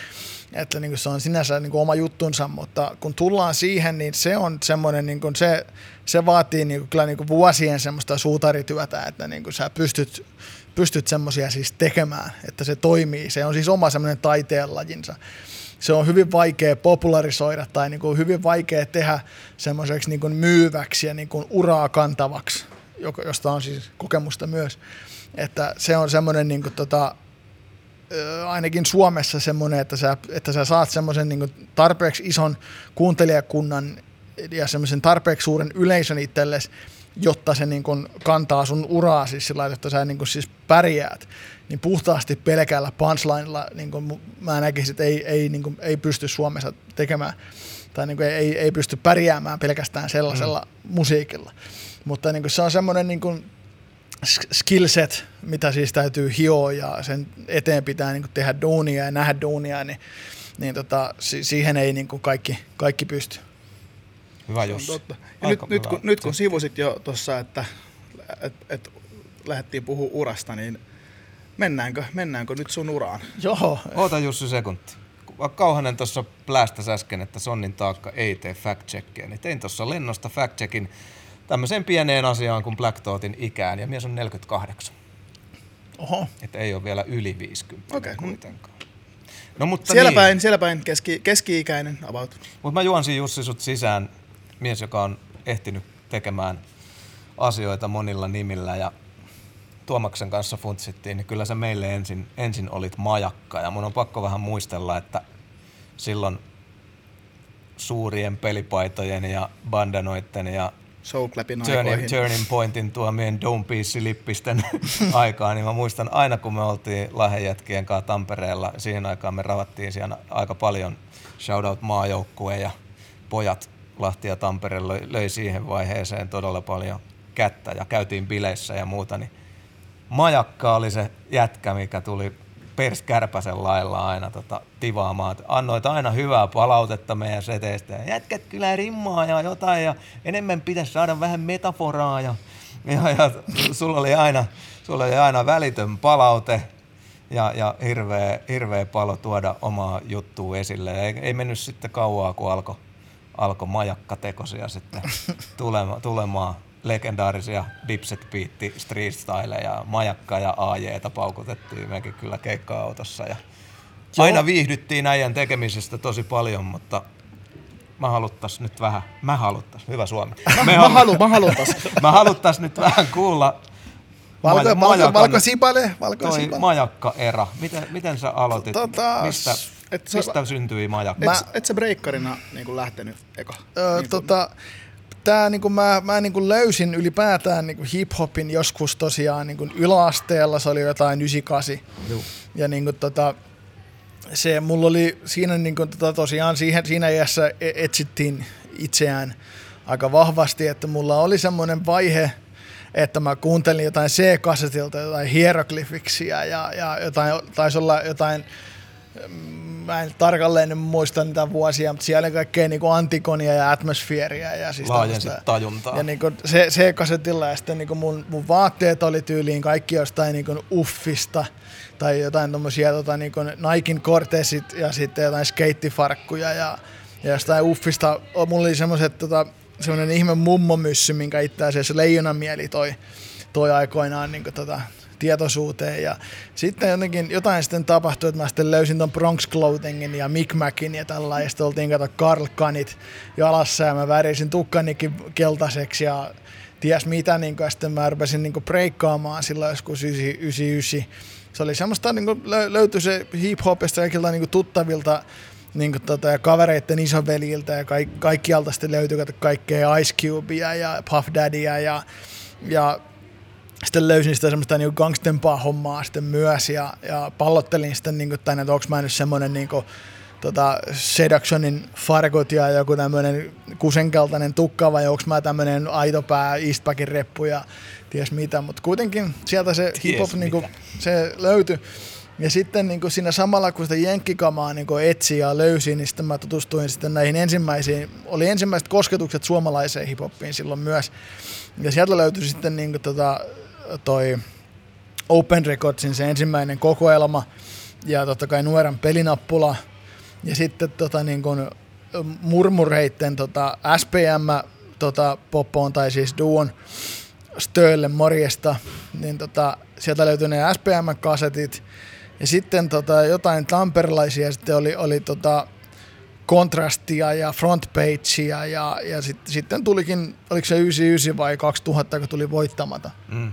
että niin se on sinänsä niin oma juttunsa, mutta kun tullaan siihen, niin se on semmoinen, niin se, se vaatii niin kyllä niin vuosien semmoista suutarityötä, että niin sä pystyt, pystyt semmoisia siis tekemään, että se toimii. Se on siis oma semmoinen taiteenlajinsa. Se on hyvin vaikea popularisoida tai niin kuin hyvin vaikea tehdä semmoiseksi niin kuin myyväksi ja niin kuin uraa kantavaksi, josta on siis kokemusta myös. Että se on semmoinen niin kuin tota, ainakin Suomessa semmoinen, että sä, että sä saat semmoisen niin tarpeeksi ison kuuntelijakunnan ja semmoisen tarpeeksi suuren yleisön itsellesi, jotta se niin kuin kantaa sun uraa siis sillä lailla, että sä niin kuin siis pärjäät, niin puhtaasti pelkällä punchlinella niin kuin mä näkisin, että ei, ei, niin kuin, ei pysty Suomessa tekemään tai niin kuin ei, ei pysty pärjäämään pelkästään sellaisella mm. musiikilla. Mutta niin kuin se on semmoinen niin kuin sk- skillset, mitä siis täytyy hioa ja sen eteen pitää niin kuin tehdä duunia ja nähdä duunia, niin, niin tota, si- siihen ei niin kuin kaikki, kaikki pysty. Hyvä Jussi. totta. Ja nyt, nyt, hyvä kun, nyt kun sivusit jo tuossa, että et, et, lähdettiin puhua urasta, niin mennäänkö, mennäänkö nyt sun uraan? Joo, Oota Jussi sekunti. Vaikka Kauhanen tuossa plästäsi äsken, että Sonnin taakka ei tee fact-checkia, niin tein tuossa lennosta fact-checkin tämmöiseen pieneen asiaan kuin Black Thoughtin ikään, ja mies on 48. oho, Että ei ole vielä yli 50 Okei, no- kuitenkaan. No mutta Siellä niin. päin, siellä päin keski, keski-ikäinen about. Mutta mä juonsin Jussi sut sisään, mies, joka on ehtinyt tekemään asioita monilla nimillä ja Tuomaksen kanssa funtsittiin, niin kyllä se meille ensin, ensin olit majakka. Ja mun on pakko vähän muistella, että silloin suurien pelipaitojen ja bandanoitten ja Soul Clapin turning, turning Pointin tuomien Don't Lippisten aikaan, niin mä muistan aina kun me oltiin Lahejätkien kanssa Tampereella, siihen aikaan me ravattiin siellä aika paljon shoutout maajoukkueen ja pojat Lahti ja Tampere löi, löi siihen vaiheeseen todella paljon kättä ja käytiin bileissä ja muuta, niin Majakka oli se jätkä, mikä tuli perskärpäsen lailla aina tota, tivaamaan. Annoit aina hyvää palautetta meidän seteistä. Ja jätkät kyllä rimmaa ja jotain ja enemmän pitäisi saada vähän metaforaa. Ja, ja, ja sulla, oli aina, sulla oli aina välitön palaute ja, ja hirveä, hirveä palo tuoda omaa juttua esille. Ja ei, ei mennyt sitten kauaa, kun alkoi alko majakkatekosia sitten tulema, tulemaan legendaarisia Dipset Beatti Street Style ja majakka ja AJtä paukutettiin mekin kyllä keikka-autossa ja aina viihdyttiin äijän tekemisestä tosi paljon, mutta mä haluttais nyt vähän, mä haluttais, hyvä suomi. Me Mä, haluan, mä haluan taas. mä haluttais nyt vähän kuulla valko, maja- valko, majakan- valko sipale, valko toi sipale. majakka-era. Miten, miten sä aloitit? Tota, mistä, et sä- mistä syntyi majakka? Et, Mä- et sä breikkarina niin lähtenyt eka? Öö, niin tota, tää, niinku, mä, mä niinku löysin ylipäätään niinku hip-hopin joskus tosiaan niinku yläasteella, se oli jotain 98. Juu. Ja niinku, tota, se, mulla oli siinä niinku, tota, tosiaan siihen, siinä iässä e- etsittiin itseään aika vahvasti, että mulla oli semmoinen vaihe, että mä kuuntelin jotain C-kasetilta, jotain hieroglyfiksiä ja, ja jotain, taisi olla jotain, mä en tarkalleen muista niitä vuosia, mutta siellä oli kaikkea niin kuin antikonia ja atmosfääriä. Ja siis tällaista. tajuntaa. Ja niin kuin se, se kasetilla ja sitten niin kuin mun, mun vaatteet oli tyyliin kaikki jostain niin kuin uffista tai jotain tommosia tota, niin kuin Naikin Cortezit ja sitten jotain skeittifarkkuja ja, ja jostain uffista. Mulla oli semmoiset tota, semmoinen ihme mummomyssy, minkä itse asiassa Leijonan mieli toi, toi aikoinaan niin kuin, tota, tietoisuuteen. Ja sitten jotenkin jotain sitten tapahtui, että mä sitten löysin ton Bronx Clothingin ja Macin ja sitten oltiin kato Karl Kanit jalassa ja mä värisin tukkanikin keltaiseksi ja ties mitä. Niin kuin, ja sitten mä rupesin niin breikkaamaan silloin joskus 99. Se oli semmoista, niin kuin löytyi se hip-hopista kaikilta niin kuin tuttavilta niin kuin tota, ja kavereiden isoveljiltä ja kaik, kaikkialta sitten löytyi kaikkea Ice Cubea ja Puff Daddyä ja, ja sitten löysin sitä semmoista niin gangstempaa hommaa sitten myös ja, ja pallottelin sitten niin kuin, tänne, että onko mä nyt semmoinen niin kuin, tota, Seductionin farkut ja joku tämmöinen kusenkaltainen tukka vai onko mä tämmöinen aitopää Eastbackin reppu ja ties mitä, mutta kuitenkin sieltä se hip-hop niin kuin, se löytyi. Ja sitten niin kuin siinä samalla, kun sitä jenkkikamaa niin kuin etsi ja löysi, niin sitten mä tutustuin sitten näihin ensimmäisiin, oli ensimmäiset kosketukset suomalaiseen hiphoppiin silloin myös. Ja sieltä löytyi sitten niin kuin tota, toi Open Recordsin se ensimmäinen kokoelma ja totta kai nuoren pelinappula. Ja sitten tota, niin kuin murmureitten tota, SPM tota, Poppoon tai siis Duon Stölle morjesta, niin tota, sieltä löytyi ne SPM-kasetit, ja sitten tota, jotain tamperilaisia sitten oli, oli tota, kontrastia ja frontpagea ja, ja sit, sitten tulikin, oliko se 99 vai 2000, kun tuli voittamatta. Mm.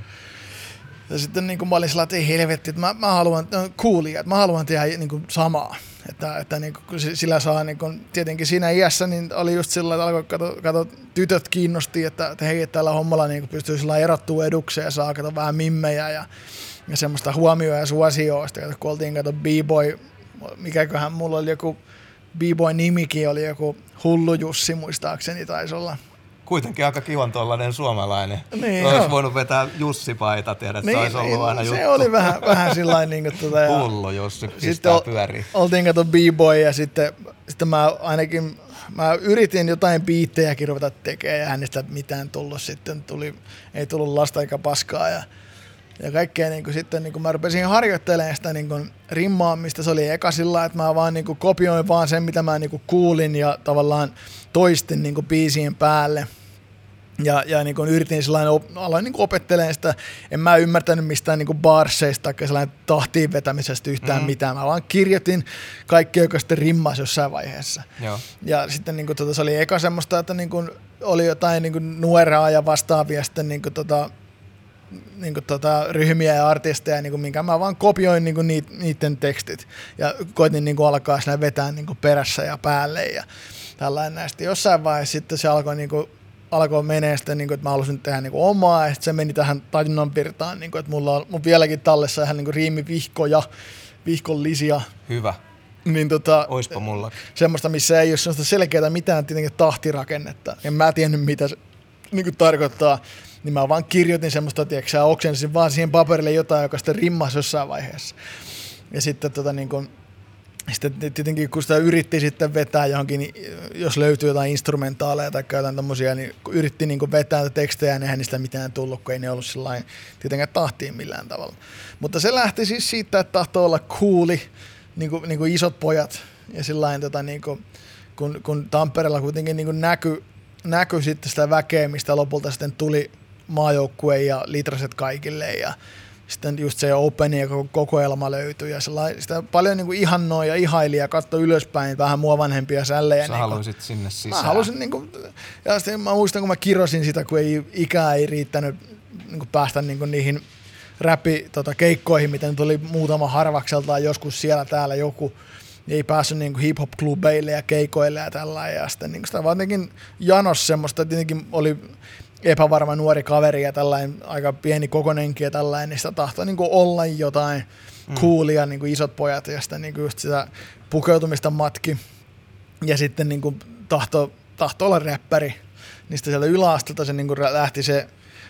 Ja sitten niin kuin mä olin sellainen, että ei helvetti, että mä, mä haluan, no, coolia, että mä haluan tehdä niin kuin samaa. Että, että niin kuin, sillä saa, niin kuin, tietenkin siinä iässä niin oli just sillä, että alkoi kato, kato, tytöt kiinnosti, että, että hei, tällä hommalla niin pystyy sillä erottua edukseen ja saa kato vähän mimmejä ja ja semmoista huomioa ja suosioista, kun oltiin kato B-boy, mikäköhän mulla oli joku B-boy nimikin oli joku Hullu Jussi muistaakseni taisi olla. Kuitenkin aika kivan tuollainen suomalainen. Niin, olisi voinut vetää Jussi-paita, tiedät, niin, se olisi ollut niin, aina se juttu. Se oli vähän, vähän sillä niin kuin, tuota, ja Hullu Jussi pistää pyöriin. Oltiin kato B-boy ja sitten, sitten mä ainakin mä yritin jotain biittejäkin ruveta tekemään ja hänestä mitään tullut sitten, tuli, ei tullut lasta eikä paskaa ja ja kaikkea niin kuin sitten niin kuin mä rupesin harjoittelemaan sitä niin kuin rimmaamista. Se oli eka sillä, että mä vaan niin kuin kopioin vaan sen, mitä mä niin kuin kuulin ja tavallaan toistin niin kuin biisien päälle. Ja, ja niin kuin yritin sellainen, aloin niin opettelemaan sitä, en mä ymmärtänyt mistään niin kuin barseista tai sellainen tahtiin vetämisestä yhtään mm. mitään. Mä vaan kirjoitin kaikki, joka sitten rimmasi jossain vaiheessa. Joo. Ja sitten niin kuin, tota, se oli eka semmoista, että niin kuin, oli jotain niin kuin nuoraa ja vastaavia sitten niin kuin, tota, niin kuin, tota, ryhmiä ja artisteja, niin kuin, minkä mä vaan kopioin niin kuin, niiden tekstit ja koitin niin kuin, alkaa sinä vetää niin kuin, perässä ja päälle ja tällainen näistä. Jossain vaiheessa sitten se alkoi niin kuin, alkoi menee sitten, niin kuin, että mä halusin tehdä niin kuin, omaa, ja sitten se meni tähän tajunnan pirtaan, niin kuin, että mulla on mun vieläkin tallessa ihan niin kuin, riimivihkoja, vihkollisia. Hyvä. Niin tota, Oispa mulla. Semmoista, missä ei ole semmoista selkeää mitään tietenkin tahtirakennetta. En mä tiennyt, mitä se niin kuin, tarkoittaa niin mä vaan kirjoitin semmoista, tiedätkö oksensin vaan siihen paperille jotain, joka sitten rimmasi jossain vaiheessa. Ja sitten tota niin kun, sitten tietenkin kun sitä yritti sitten vetää johonkin, niin jos löytyy jotain instrumentaaleja tai jotain tommosia, niin kun yritti niin vetää tekstejä, niin eihän niistä mitään tullut, kun ei ne ollut sellainen tietenkään tahtiin millään tavalla. Mutta se lähti siis siitä, että tahtoo olla cooli, niin kuin, niin kuin isot pojat. Ja sillain, tota, niin kuin, kun, kun Tampereella kuitenkin niin näkyi näky sitten sitä väkeä, mistä lopulta sitten tuli maajoukkue ja litraset kaikille ja sitten just se Open ja koko kokoelma löytyi ja sitä paljon niin kuin ihannoi ja ihaili ja katsoi ylöspäin vähän mua vanhempia sällejä. Sä niin haluaisit sinne sisään. Mä halusin, niin kuin, ja sitten mä muistan kun mä kirosin sitä, kun ei, ikää ei riittänyt niin kuin päästä niin kuin niihin räpi tota, keikkoihin, mitä nyt oli muutama harvakseltaan joskus siellä täällä joku, ei päässyt niin hip-hop-klubeille ja keikoille ja tällä ja sitten niin sitä vaan jotenkin janos semmoista, että tietenkin oli epävarma nuori kaveri ja tällainen aika pieni kokonenkin ja tällainen, niin sitä tahtoi niin olla jotain mm. coolia, niin kuin isot pojat ja sitten niin kuin just sitä pukeutumista matki ja sitten niin kuin tahto, tahto olla räppäri niin sitten sieltä yläastelta se niin kuin lähti se,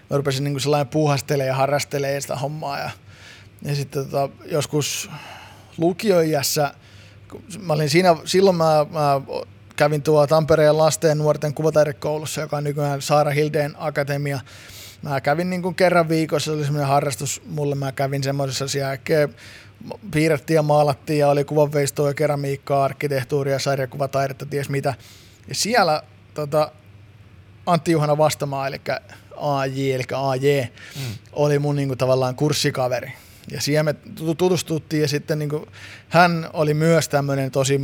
mä rupesin niin kuin sellainen puuhastelemaan ja harrastelemaan sitä hommaa ja, ja sitten tota, joskus lukioiässä, kun mä olin siinä, silloin mä, mä kävin tuo Tampereen lasten ja nuorten kuvataidekoulussa, joka on nykyään Saara Hildeen Akatemia. Mä kävin niin kuin kerran viikossa, se oli semmoinen harrastus mulle, mä kävin semmoisessa siellä piirrettiin ja maalattiin ja oli kuvanveistoa ja keramiikkaa, arkkitehtuuria, sarjakuvataidetta, ties mitä. Ja siellä tota, Antti Juhana Vastamaa, eli AJ, eli AJ, mm. oli mun niin kuin, tavallaan kurssikaveri. Ja siihen me tutustuttiin ja sitten niin kuin, hän oli myös tämmöinen tosi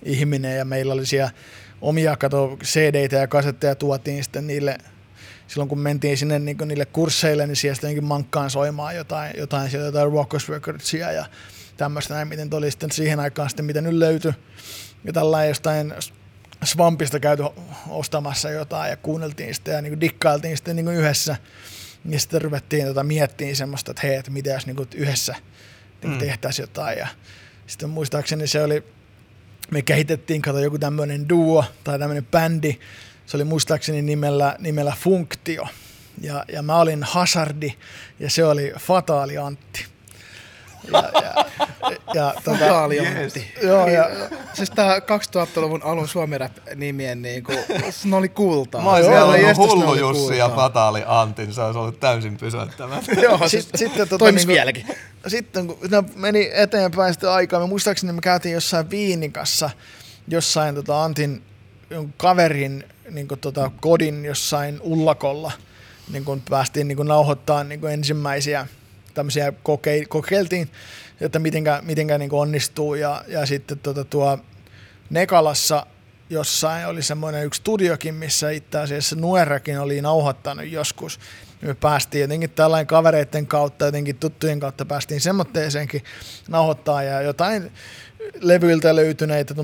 musiikki-ihminen ja meillä oli siellä omia kato cd ja kasetteja tuotiin sitten niille silloin kun mentiin sinne niin niille kursseille, niin siellä sitten mankkaan soimaan jotain, jotain, sieltä, jotain Rockers Recordsia ja tämmöistä näin, miten oli sitten siihen aikaan sitten, mitä nyt löytyi. Ja tällainen jostain Swampista käyty ostamassa jotain ja kuunneltiin sitä ja niin dikkailtiin sitten niin yhdessä. Ja sitten ruvettiin tota miettimään semmoista, että hei, että mitä jos niin yhdessä niin mm. tehtäisiin jotain. Ja sitten muistaakseni se oli, me kehitettiin, kato joku tämmöinen duo tai tämmöinen bändi, se oli muistaakseni nimellä, nimellä Funktio. Ja, ja mä olin Hazardi ja se oli Fataali Antti. Ja, ja, ja tota, Antti. Joo, ja, siis tää 2000-luvun alun suomi rap nimien niin kuin, ne oli kultaa. Mä olisin ollut Hullu Jussi ja Fataali Antin, se olisi ollut täysin pysäyttävä. Joo, siis, sitten tota, toimis niin vieläkin. Sitten kun ne meni eteenpäin sitten aikaa, me muistaakseni me käytiin jossain Viinikassa, jossain tota Antin kaverin niin kuin, tota, kodin jossain ullakolla, niin kuin päästiin niin kuin, nauhoittaa niin kuin ensimmäisiä tämmöisiä koke- kokeiltiin, että mitenkä, mitenkä niin onnistuu ja, ja sitten tota, tuo Nekalassa jossain oli semmoinen yksi studiokin, missä itse asiassa Nuerakin oli nauhoittanut joskus. Me päästiin jotenkin tällainen kavereiden kautta, jotenkin tuttujen kautta päästiin semmoitteeseenkin nauhoittaa ja jotain levyiltä löytyneitä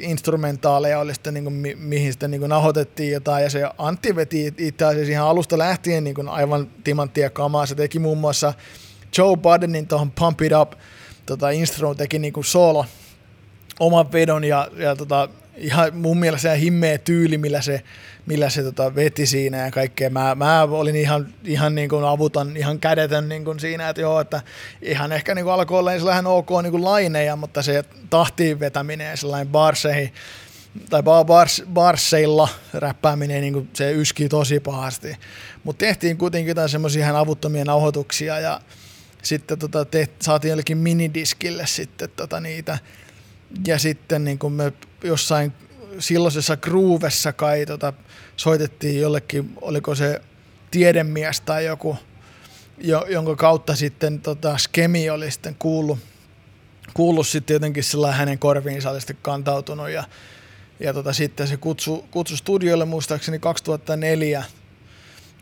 instrumentaaleja oli sitten, niin kuin, mi- mihin sitten niin kuin nahotettiin jotain, ja se Antti veti itse asiassa ihan alusta lähtien niin kuin aivan timanttia kamaa. Se teki muun muassa Joe Buddenin tuohon Pump It Up tota, instru, teki niin kuin solo oman vedon ja, ja tota, ihan mun mielestä se himmeä tyyli, millä se, millä se tota, veti siinä ja kaikkea. Mä, mä olin ihan, ihan niin kuin avuton, ihan kädetön niin kuin siinä, että joo, että ihan ehkä niin kuin alkoi olla sellainen ok niin kuin laineja, mutta se tahtiin vetäminen ja sellainen barseihin, tai bars, barseilla räppääminen, niin kuin se yski tosi pahasti. Mutta tehtiin kuitenkin jotain semmoisia ihan avuttomia nauhoituksia ja sitten tota, te, saatiin jollekin minidiskille sitten tota, niitä. Ja sitten niin kuin me jossain silloisessa groovessa kai tota, soitettiin jollekin, oliko se tiedemies tai joku, jo, jonka kautta sitten tota, Skemi oli sitten kuullut, kuullut sitten jotenkin sillä hänen korviinsa oli sitten kantautunut ja, ja tota, sitten se kutsu, kutsu studiolle muistaakseni 2004.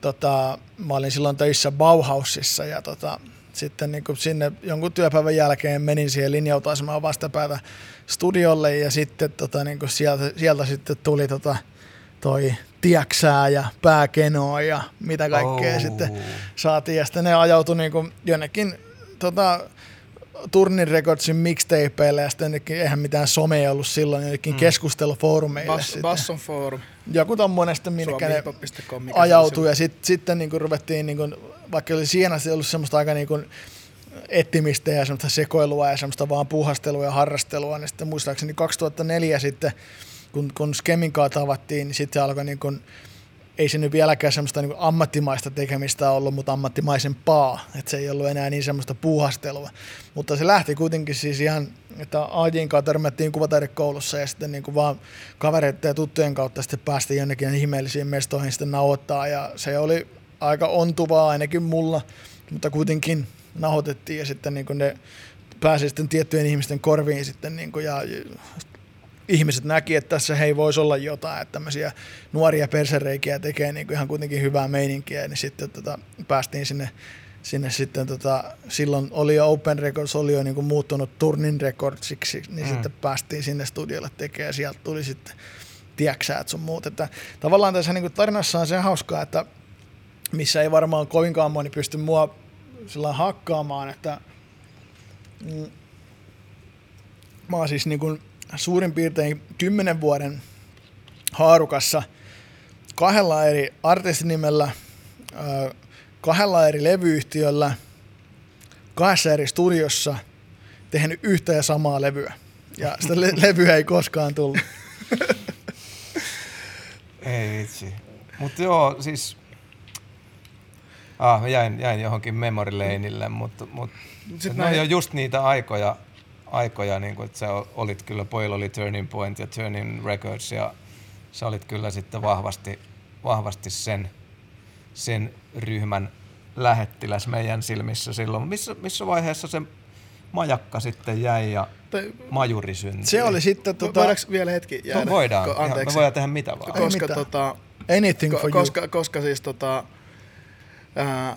Tota, mä olin silloin töissä Bauhausissa ja tota, sitten niin sinne jonkun työpäivän jälkeen menin siihen linja-autoasemaan vastapäätä studiolle ja sitten tota, niin sieltä, sieltä sitten tuli tota, toi tieksää ja pääkenoa ja mitä kaikkea oh. sitten saatiin. Ja sitten ne ajautui niin kuin jonnekin tota, Turnin Recordsin mixtapeille ja sitten eihän mitään somea ollut silloin, jonnekin mm. keskustelufoorumeille. Bas, Basson Forum. Joku tommonen sitten, minkä ne ajautui ja sit, sitten niin kuin ruvettiin, niin kuin, vaikka oli siinä ollut semmoista aika niin kuin, ettimistä ja semmoista sekoilua ja semmoista vaan puhastelua ja harrastelua, niin sitten muistaakseni 2004 sitten, kun, kun Skemin tavattiin, niin sitten se alkoi niin kuin, ei se nyt vieläkään semmoista niin ammattimaista tekemistä ollut, mutta ammattimaisempaa, että se ei ollut enää niin semmoista puuhastelua. Mutta se lähti kuitenkin siis ihan, että Aajin kanssa törmättiin kuvataidekoulussa ja sitten niin kuin vaan kavereiden ja tuttujen kautta sitten päästiin jonnekin ihmeellisiin mestoihin sitten nauhoittaa ja se oli aika ontuvaa ainakin mulla, mutta kuitenkin nauhoitettiin ja sitten niin kuin ne pääsi sitten tiettyjen ihmisten korviin sitten niin kuin ja ihmiset näki, että tässä hei voisi olla jotain, että tämmöisiä nuoria persereikiä tekee niin kuin ihan kuitenkin hyvää meininkiä, niin sitten tota, päästiin sinne, sinne sitten tota, silloin oli jo Open Records, oli jo niin kuin muuttunut Turnin Recordsiksi, niin mm. sitten päästiin sinne studiolle tekemään ja sieltä tuli sitten tieksäät sun muut. Että tavallaan tässä niin kuin tarinassa on se hauskaa, että missä ei varmaan kovinkaan moni pysty mua sillä hakkaamaan, että mm, mä oon siis niin kuin suurin piirtein kymmenen vuoden haarukassa kahdella eri artistinimellä, kahdella eri levyyhtiöllä, kahdessa eri studiossa tehnyt yhtä ja samaa levyä. Ja sitä le- levyä ei koskaan tullut. Ei vitsi. Mutta joo, siis... Ah, mä jäin, jäin johonkin memory laneille, mutta mut, Sit ne mä- on jo just niitä aikoja, aikoja niin kuin, että sä olit kyllä, pojilla oli Turning Point ja Turning Records ja sä olit kyllä sitten vahvasti, vahvasti sen, sen ryhmän lähettiläs meidän silmissä silloin. Missä, missä vaiheessa se majakka sitten jäi ja Tai- majuri syntyi? Se oli sitten tota, Voidaanko vielä hetki jäädä? No, voidaan. Ko- Ihan, me Anteeksi. voidaan tehdä mitä vaan. Ei koska, mitään. tota, anything ko- for you. koska, koska siis tota, ää,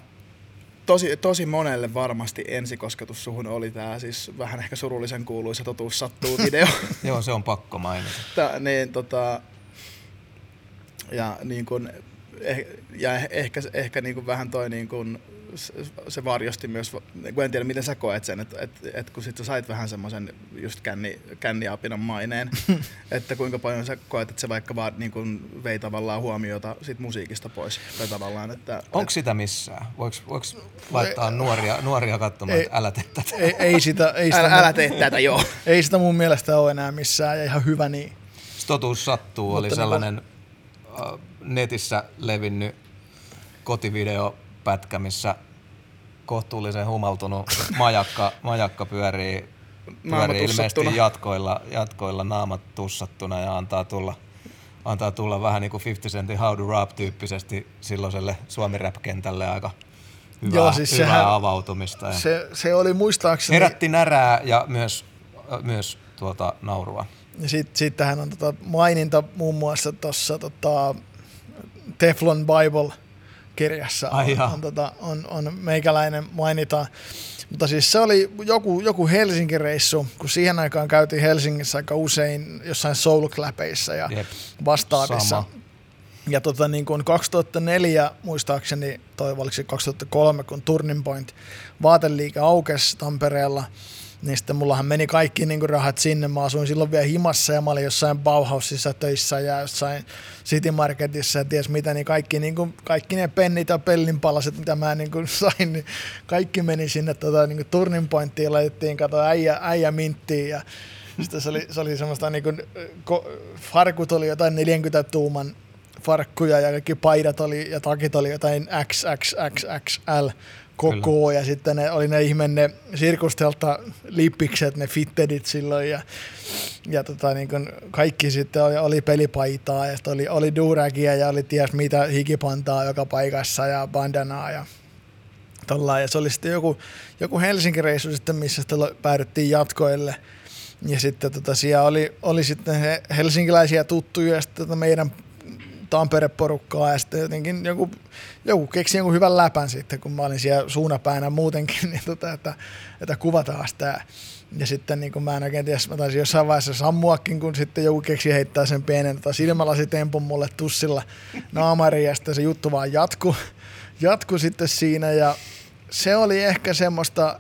tosi, tosi monelle varmasti ensikosketus suhun oli tämä siis vähän ehkä surullisen kuuluisa totuus sattuu video. Joo, se on pakko mainita. Tää, niin, tota, ja niin kun, eh, ja eh- ehkä, ehkä niin kun vähän toi niin kun, se varjosti myös, kun en tiedä miten sä koet sen, että et, et kun sit sä sait vähän semmoisen just känni, känniapinan maineen, että kuinka paljon sä koet, että se vaikka vaan niin kun vei tavallaan huomiota sit musiikista pois. Tai tavallaan, että, Onko sitä missään? Voiko, voiko laittaa nuoria, nuoria katsomaan, Ei. että älä tee tätä? Ei, ei, sitä, ei, sitä, älä, älä tee tätä, joo. ei sitä mun mielestä ole enää missään ja ihan hyvä niin. Totuus sattuu oli Mutta sellainen äh, netissä levinnyt kotivideopätkä, missä kohtuullisen humaltunut majakka, majakka pyörii, pyörii ilmeisesti jatkoilla, jatkoilla naamat tussattuna ja antaa tulla, antaa tulla vähän niin kuin 50 Centin How to Rap tyyppisesti silloiselle suomi kentälle aika hyvää, Joo, siis hyvää sehän- avautumista. Ja Se, se oli muistaakseni... herätti närää ja myös, myös tuota, naurua. Ja sit, sittenhän on tota maininta muun muassa tuossa tota Teflon Bible-kirjassa Ai on, jaa. on, tota, on, on meikäläinen mainita. Mutta siis se oli joku, joku Helsinki-reissu, kun siihen aikaan käytiin Helsingissä aika usein jossain soul ja Jep. vastaavissa. Sama. Ja tota, niin kuin 2004 muistaakseni, toi oliko se 2003, kun Turning Point vaateliike aukesi Tampereella, niin sitten mullahan meni kaikki niin kuin rahat sinne. Mä asuin silloin vielä himassa ja mä olin jossain Bauhausissa töissä ja jossain City Marketissa ja ties mitä, niin kaikki, niin kuin, kaikki ne pennit ja pellinpalaset, mitä mä niin kuin sain, niin kaikki meni sinne tota, niin kuin Turning Pointtiin laitettiin kato äijä, äijä minttiin ja sitten se oli, se oli semmoista niin kuin, ko, farkut oli jotain 40 tuuman farkkuja ja kaikki paidat oli ja takit oli jotain XXXXL koko ja sitten ne oli ne ihme ne sirkustelta lippikset, ne fittedit silloin ja, ja tota, niin kun kaikki sitten oli, oli pelipaitaa ja sitten oli, oli duragia ja oli ties mitä hikipantaa joka paikassa ja bandanaa ja tollaan. Ja se oli sitten joku, joku Helsinki-reissu sitten, missä sitten päädyttiin jatkoille. Ja sitten tota, siellä oli, oli sitten he, helsinkiläisiä tuttuja ja sitten tota meidän Tampere-porukkaa ja sitten jotenkin joku, joku keksi jonkun hyvän läpän sitten, kun mä olin siellä suunapäänä muutenkin, niin tota, että, että kuvataan sitä. Ja sitten niin kuin mä en oikein tiedä, mä taisin jossain vaiheessa sammuakin, kun sitten joku keksi heittää sen pienen tota, silmälasitempun mulle tussilla naamariin ja sitten se juttu vaan jatku, jatku sitten siinä ja se oli ehkä semmoista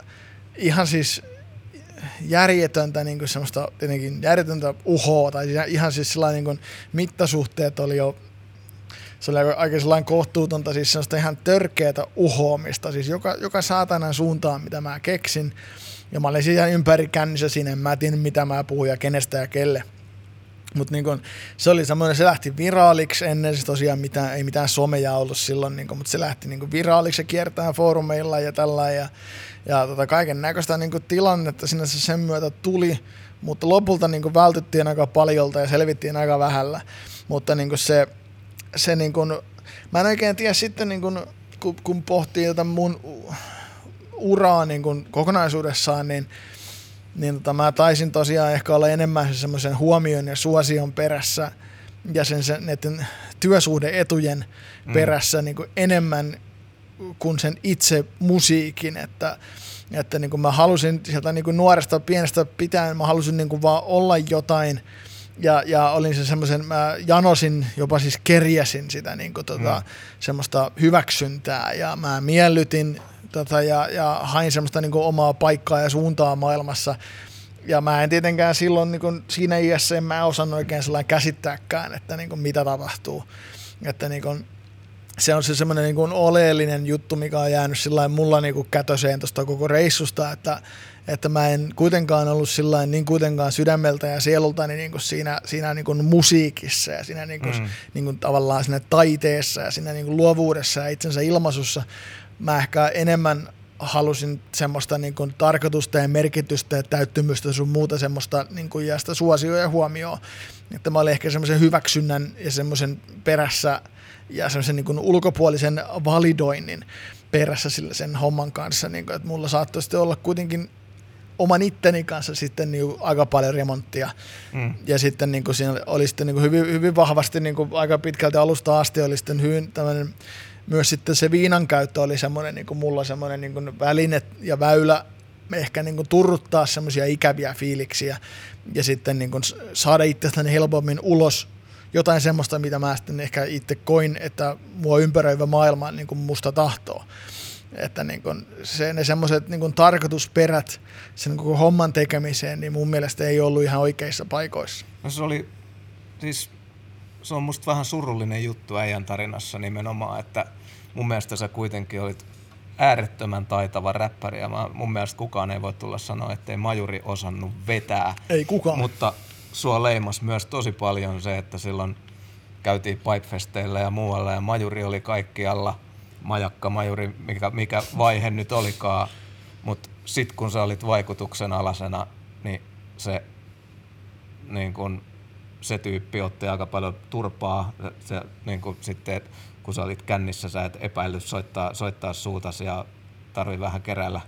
ihan siis järjetöntä, niin kuin semmoista tietenkin järjetöntä uhoa, tai ihan siis sellainen niin kuin mittasuhteet oli jo se oli aika, sellainen kohtuutonta, siis semmoista ihan törkeätä uhoamista, siis joka, joka saatanan suuntaan, mitä mä keksin. Ja mä olin siellä ympäri kännissä siinä, en mä tiedä mitä mä puhuin ja kenestä ja kelle. Mutta niin se oli semmoinen, se lähti viraaliksi ennen, siis tosiaan mitään, ei mitään someja ollut silloin, niin mutta se lähti niin viraaliksi ja kiertää foorumeilla ja tällä ja, ja tota kaiken näköistä niin tilannetta sinne se sen myötä tuli, mutta lopulta niin vältyttiin aika paljolta ja selvittiin aika vähällä. Mutta niin se, se niin kuin, mä en oikein tiedä sitten, niin kuin, kun, kun pohtii tätä mun uraa niin kuin kokonaisuudessaan, niin, niin tota, mä taisin tosiaan ehkä olla enemmän se semmoisen huomion ja suosion perässä ja sen, sen näiden työsuhdeetujen Mm. perässä niin kuin enemmän kuin sen itse musiikin, että, että niin kuin mä halusin sieltä niin kuin nuoresta pienestä pitäen, mä halusin niin kuin vaan olla jotain, ja, ja olin se semmoisen, mä janosin, jopa siis kerjäsin sitä niin kuin, tota, Mm. semmoista hyväksyntää ja mä miellytin tota, ja, ja hain semmoista niin kuin, omaa paikkaa ja suuntaa maailmassa. Ja mä en tietenkään silloin niin kuin, siinä iässä en mä osannut oikein sellainen käsittääkään, että niin kuin, mitä tapahtuu. Että niin kuin, se on se semmoinen niin kuin oleellinen juttu, mikä on jäänyt sillä mulla niin kuin kätöseen tuosta koko reissusta, että, että mä en kuitenkaan ollut sillä niin kuitenkaan sydämeltä ja sielultani niin kuin siinä, siinä niin kuin musiikissa ja siinä niin kuin, mm. niin kuin tavallaan siinä taiteessa ja siinä niin kuin luovuudessa ja itsensä ilmaisussa. Mä ehkä enemmän halusin semmoista niin kuin tarkoitusta ja merkitystä ja täyttymystä sun muuta semmoista niin kuin ja sitä suosioa ja huomioon. Että mä olin ehkä semmoisen hyväksynnän ja semmoisen perässä ja semmoisen niin ulkopuolisen validoinnin perässä sillä sen homman kanssa, niin kuin, että mulla saattoi sitten olla kuitenkin oman itteni kanssa sitten niin aika paljon remonttia. Mm. Ja sitten niin kuin siinä oli sitten niin kuin hyvin, hyvin vahvasti niin kuin aika pitkälti alusta asti oli sitten hyvin tämmöinen, myös sitten se viinan käyttö oli semmoinen niin kuin mulla semmoinen niin kuin väline ja väylä ehkä niin kuin turruttaa semmoisia ikäviä fiiliksiä ja sitten niin kuin saada itsestäni helpommin ulos jotain semmoista, mitä mä sitten ehkä itse koin, että mua ympäröivä maailma niin kuin musta tahtoo. Että niin kun se, ne semmoiset niin tarkoitusperät sen koko homman tekemiseen, niin mun mielestä ei ollut ihan oikeissa paikoissa. No se oli, siis se on musta vähän surullinen juttu äijän tarinassa nimenomaan, että mun mielestä sä kuitenkin olit äärettömän taitava räppäri ja mä, mun mielestä kukaan ei voi tulla sanoa, ettei Majuri osannut vetää. Ei kukaan. Mutta sua leimas myös tosi paljon se, että silloin käytiin pipefesteillä ja muualla ja Majuri oli kaikkialla, majakka Majuri, mikä, mikä vaihe nyt olikaan, mutta sitten kun sä olit vaikutuksen alasena, niin se, niin kun, se tyyppi otti aika paljon turpaa. Se, niin kun sitten, kun sä olit kännissä, sä et epäillyt soittaa, soittaa suutas ja tarvi vähän keräillä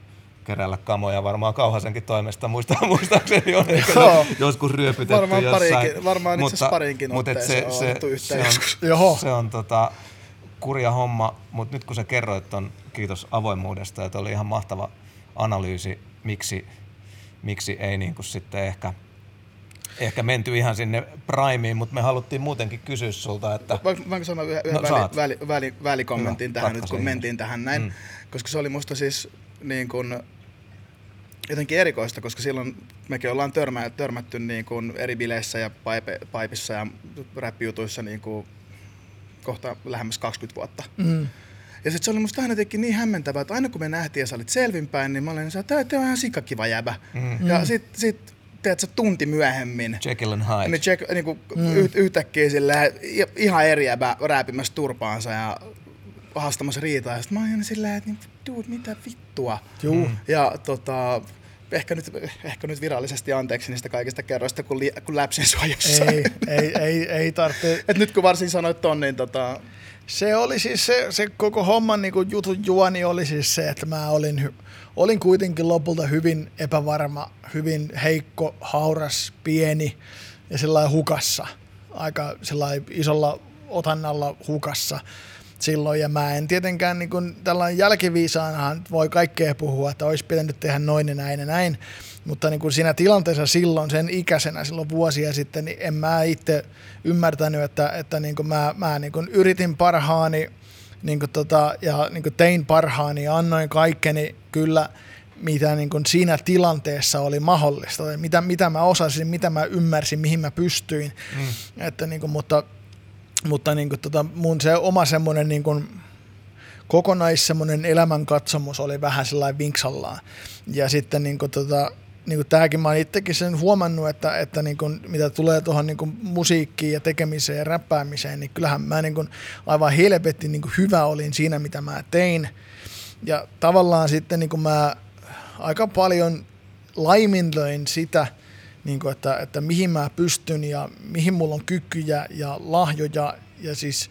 keräillä kamoja varmaan Kauhasenkin toimesta, muista, muistaakseni on ehkä joskus ryöpytetty varmaan jossain. Pariinkin, varmaan itse asiassa parinkin mutta se, se, se, se, on, se on tota, kurja homma, mutta nyt kun sä kerroit ton, kiitos avoimuudesta, että oli ihan mahtava analyysi, miksi, miksi ei niin kuin sitten ehkä ehkä menty ihan sinne primeen, mutta me haluttiin muutenkin kysyä sulta, että... Voinko sanoa yhden no, väli, väli, väli, välikommentin Hyvä, tähän nyt, kun mentiin tähän näin? Mm. Koska se oli musta siis niin kuin, jotenkin erikoista, koska silloin mekin ollaan törmä, törmätty niin kuin eri bileissä ja paipe, paipissa ja räppijutuissa niin kuin kohta lähemmäs 20 vuotta. Mm. Ja sitten se oli musta aina jotenkin niin hämmentävää, että aina kun me nähtiin ja sä olit selvinpäin, niin mä olin että tämä on ihan sikakiva jäbä. Mm. Ja sitten sit, teet tunti myöhemmin. Jekyll and Hyde. Niin, check, niin kuin mm. yhtäkkiä sille ihan eri jäbä rääpimässä turpaansa ja haastamassa riitaa. Ja sitten mä olin silleen, että niin, dude, mitä vittua. Juu. Ja tota, ehkä nyt, ehkä nyt virallisesti anteeksi niistä kaikista kerroista, kun, li, kun läpsin sua jossain. Ei, ei, ei, ei tarvitse. Et nyt kun varsin sanoit ton, niin tota... Se oli siis se, se koko homman niin kuin jutun juoni oli siis se, että mä olin, olin kuitenkin lopulta hyvin epävarma, hyvin heikko, hauras, pieni ja sellainen hukassa. Aika sellainen isolla otannalla hukassa silloin, ja mä en tietenkään niin kuin, tällainen jälkiviisaanahan voi kaikkea puhua, että olisi pitänyt tehdä noin ja näin ja näin, mutta niin kuin siinä tilanteessa silloin, sen ikäisenä silloin vuosia sitten, niin en mä itse ymmärtänyt, että, että niin kuin mä, mä niin kuin yritin parhaani niin kuin tota, ja niin kuin tein parhaani ja annoin kaikkeni kyllä, mitä niin kuin siinä tilanteessa oli mahdollista, mitä, mitä mä osasin, mitä mä ymmärsin, mihin mä pystyin. Mm. Että niin kuin, mutta mutta niin kuin, tota, mun se oma semmoinen niin kuin, kokonais semmoinen elämänkatsomus oli vähän sellainen vinksallaan. Ja sitten niin kuin, tota, niin kuin tämäkin mä oon itsekin sen huomannut, että, että niin kuin, mitä tulee tuohon niin kuin musiikkiin ja tekemiseen ja räppäämiseen, niin kyllähän mä niin kuin, aivan helvetin niin kuin hyvä olin siinä, mitä mä tein. Ja tavallaan sitten niin kuin mä aika paljon laiminlöin sitä – niin kuin, että, että mihin mä pystyn ja mihin mulla on kykyjä ja lahjoja ja siis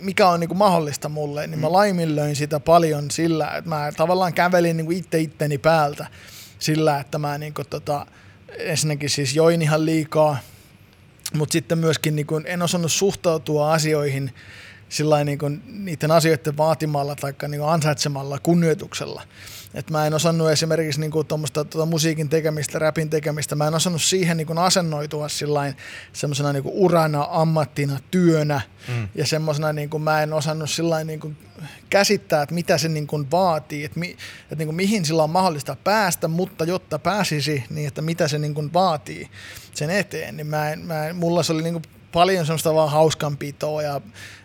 mikä on niin kuin mahdollista mulle, niin mä mm. laiminlöin sitä paljon sillä, että mä tavallaan kävelin niin kuin itse itteni päältä sillä, että mä niin kuin tota, ensinnäkin siis join ihan liikaa, mutta sitten myöskin niin kuin en osannut suhtautua asioihin sillä niin kuin niiden asioiden vaatimalla tai niin ansaitsemalla kunnioituksella. Et mä en osannut esimerkiksi niin kuin tuota musiikin tekemistä, rapin tekemistä, mä en osannut siihen niin kuin asennoitua semmoisena niin urana, ammattina, työnä mm. ja semmoisena niin kuin mä en osannut niin kuin käsittää, että mitä se niin kuin vaatii, että, mi, että niin kuin mihin sillä on mahdollista päästä, mutta jotta pääsisi, niin että mitä se niin kuin vaatii sen eteen, niin mä en, mä en, mulla se oli niin kuin paljon semmoista vaan hauskanpitoa ja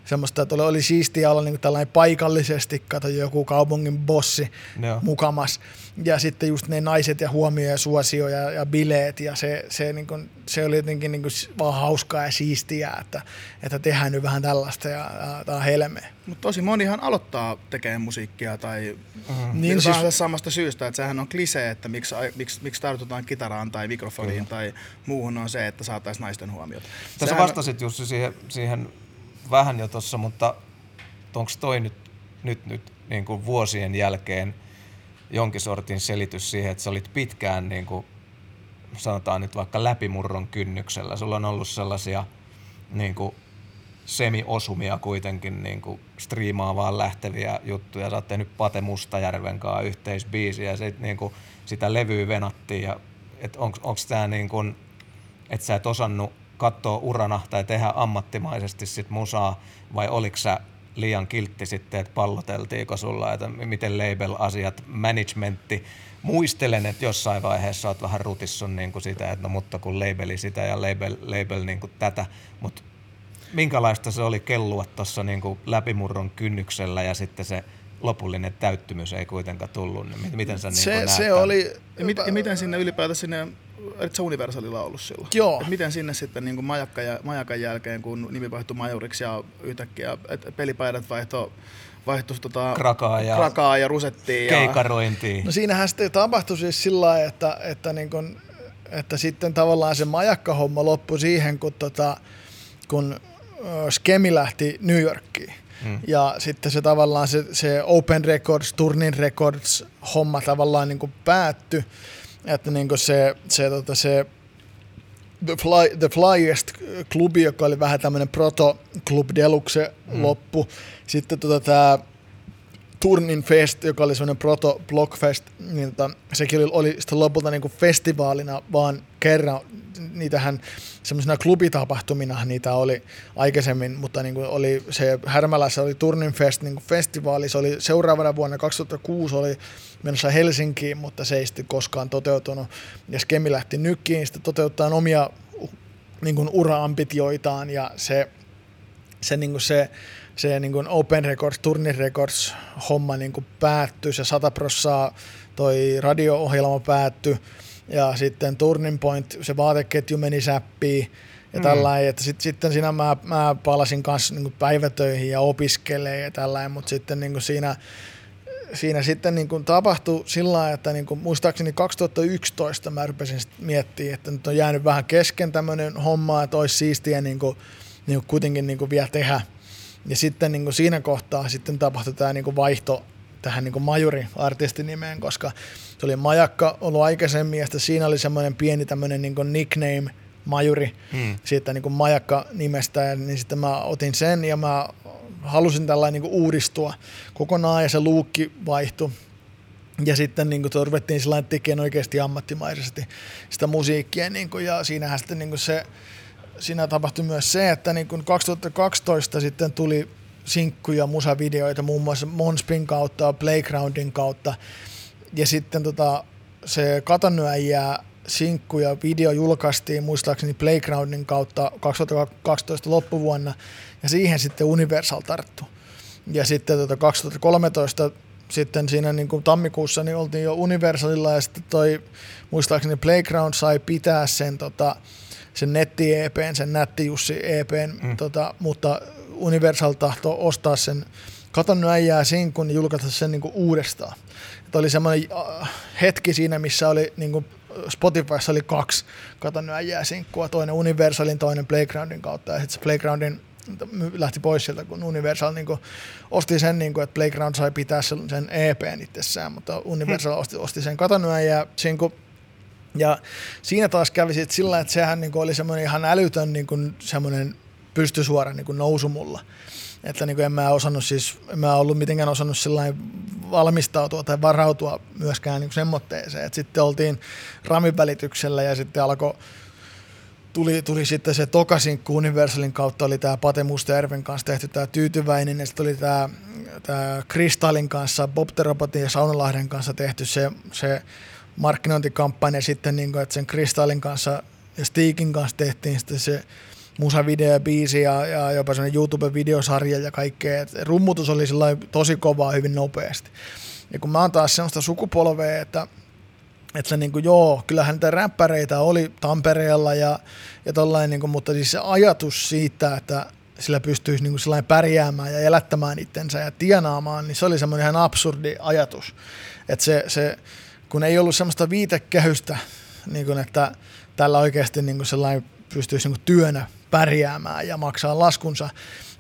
semmoista, että oli, oli siistiä olla niin tällainen paikallisesti, kato joku kaupungin bossi Joo. mukamas. Ja sitten just ne naiset ja huomio ja suosio ja, ja bileet ja se, se, niin kuin, se oli jotenkin niin kuin vaan hauskaa ja siistiä, että, että tehdään nyt vähän tällaista ja, ja tämä on helmeä. Mutta tosi monihan aloittaa tekemään musiikkia tai mm. Niin niin siis- siis, samasta syystä, että sehän on klisee, että miksi, miksi, miksi tartutaan kitaraan tai mikrofoniin mm. tai muuhun on se, että saataisiin naisten huomiota. Tässä Sehän- vastasit Jussi siihen, siihen vähän jo tuossa, mutta onko toi nyt, nyt, nyt niin kuin vuosien jälkeen jonkin sortin selitys siihen, että sä olit pitkään niin kuin, sanotaan nyt vaikka läpimurron kynnyksellä. Sulla on ollut sellaisia niin kuin, semi-osumia kuitenkin niin kuin striimaavaan lähteviä juttuja. Sä oot tehnyt Pate Mustajärven kanssa yhteisbiisiä ja sit, niin kuin, sitä levyä venattiin. Ja, tämä niin kuin, että sä et osannut katsoa urana tai tehdä ammattimaisesti sit musaa, vai oliko sä liian kiltti sitten, että palloteltiinko sulla, että miten label-asiat, managementti. Muistelen, että jossain vaiheessa oot vähän rutissun niin kuin sitä, että no mutta kun labeli sitä ja label, label niin kuin tätä, mutta minkälaista se oli kellua tuossa niin kuin läpimurron kynnyksellä ja sitten se lopullinen täyttymys ei kuitenkaan tullut, niin miten sä niin Se, näet se tämän? oli... Ja, mit, ja miten sinne ylipäätään sinne, sä Universalilla ollut silloin? Joo. Et miten sinne sitten niin kuin majakka ja, majakan jälkeen, kun nimi vaihtui majuriksi ja yhtäkkiä et pelipaidat vaihto, vaihtus tota, Krakaa ja- krakaa ja rusettiin. Ja, keikarointiin. No siinähän sitten tapahtui siis sillä lailla, että, että, niin kun, että sitten tavallaan se majakkahomma loppui siihen, kun, tota, kun Skemi lähti New Yorkiin. Hmm. Ja sitten se tavallaan se, se Open Records, Turnin Records homma tavallaan niin kuin päättyi. Että niin se, se, tota, se The, Fly, The Flyest-klubi, joka oli vähän tämmöinen proto Club Deluxe hmm. loppu. Sitten tota, tämä Turnin Fest, joka oli semmoinen proto Blockfest, niin tota, sekin oli, oli sitten lopulta niin kuin festivaalina vaan kerran. Niitähän semmoisena klubitapahtumina niitä oli aikaisemmin, mutta niin kuin oli se Härmälässä oli Turnin Fest niin kuin festivaali. Se oli seuraavana vuonna 2006 oli menossa Helsinkiin, mutta se ei sitten koskaan toteutunut. Ja Skemi lähti nykkiin sitten toteuttaa omia niin kuin ura-ambitioitaan ja se, se, niin kuin se, se niin kuin Open Records, Turnin Records homma niin kuin päättyi, se 100 prossaa toi radio-ohjelma päättyi ja sitten Turning Point, se vaateketju meni säppiin ja tällainen, että sit, sitten siinä mä, mä palasin kanssa niin päivätöihin ja opiskelee ja tällainen, mutta sitten niin siinä, siinä sitten niin kuin tapahtui sillä lailla, että niin kuin muistaakseni 2011 mä rupesin miettimään, että nyt on jäänyt vähän kesken tämmöinen homma, että olisi siistiä niin kuin, niin kuin kuitenkin niin kuin vielä tehdä. Ja sitten niin kuin siinä kohtaa sitten tapahtui tämä niin kuin vaihto tähän niin kuin majuri-artistinimeen, koska se oli majakka ollut aikaisemmin ja sitten siinä oli semmoinen pieni tämmöinen niin nickname majuri hmm. siitä niin kuin majakka-nimestä, ja niin sitten mä otin sen ja mä halusin tällainen niin uudistua kokonaan ja se luukki vaihtui. Ja sitten niin kuin, ruvettiin sillä tekemään oikeasti ammattimaisesti sitä musiikkia niin kuin, ja siinähän sitten niin kuin se, siinä tapahtui myös se, että niin kuin 2012 sitten tuli sinkkuja, musavideoita muun muassa Monspin kautta, Playgroundin kautta. Ja sitten tota, se Katanyäjää sinkku ja video julkaistiin muistaakseni Playgroundin kautta 2012 loppuvuonna ja siihen sitten Universal tarttu. Ja sitten tota 2013 sitten siinä niin kuin tammikuussa niin oltiin jo Universalilla ja sitten toi muistaakseni Playground sai pitää sen, tota, sen netti-EPn, sen Nätti Jussi EPn, mm. tota, mutta Universal tahto ostaa sen Katon äijää sinkun ja julkaista sen niin kuin uudestaan. Että oli semmoinen äh, hetki siinä, missä oli niin kuin Spotifyssa oli kaksi Katon nyt äijää sinkkua, toinen Universalin, toinen Playgroundin kautta ja sitten se Playgroundin lähti pois sieltä, kun Universal niin kuin, osti sen, niin kuin, että Playground sai pitää sen, sen EPn itsessään, mutta Universal osti, osti sen Katanyä ja. Ja siinä taas kävi sitten sillä, että sehän niin kuin, oli semmoinen ihan älytön niin kuin, semmoinen pystysuora niin kuin nousu mulla. Että niin kuin en mä osannut siis, en mä ollut mitenkään osannut valmistautua tai varautua myöskään niin semmoitteeseen. Että sitten oltiin ramin välityksellä ja sitten alkoi tuli, tuli sitten se Tokasinkku Universalin kautta, oli tämä Pate Mustajärven kanssa tehty tämä Tyytyväinen, ja sitten oli tämä, tämä Kristallin kanssa, Bob the Robotin ja Saunalahden kanssa tehty se, se markkinointikampanja sitten, niin kuin, että sen Kristallin kanssa ja Steakin kanssa tehtiin sitten se musavideo ja biisi ja, jopa sellainen YouTube-videosarja ja kaikkea. Et rummutus oli tosi kovaa hyvin nopeasti. Ja kun mä oon taas sellaista sukupolvea, että että se niin kuin, joo, kyllähän niitä räppäreitä oli Tampereella ja, ja tollain, niin kuin, mutta siis se ajatus siitä, että sillä pystyisi niin kuin pärjäämään ja elättämään itsensä ja tienaamaan, niin se oli semmoinen ihan absurdi ajatus. Että se, se, kun ei ollut semmoista viitekehystä, niin kuin, että tällä oikeasti niin kuin sellainen pystyisi niin kuin työnä pärjäämään ja maksaa laskunsa,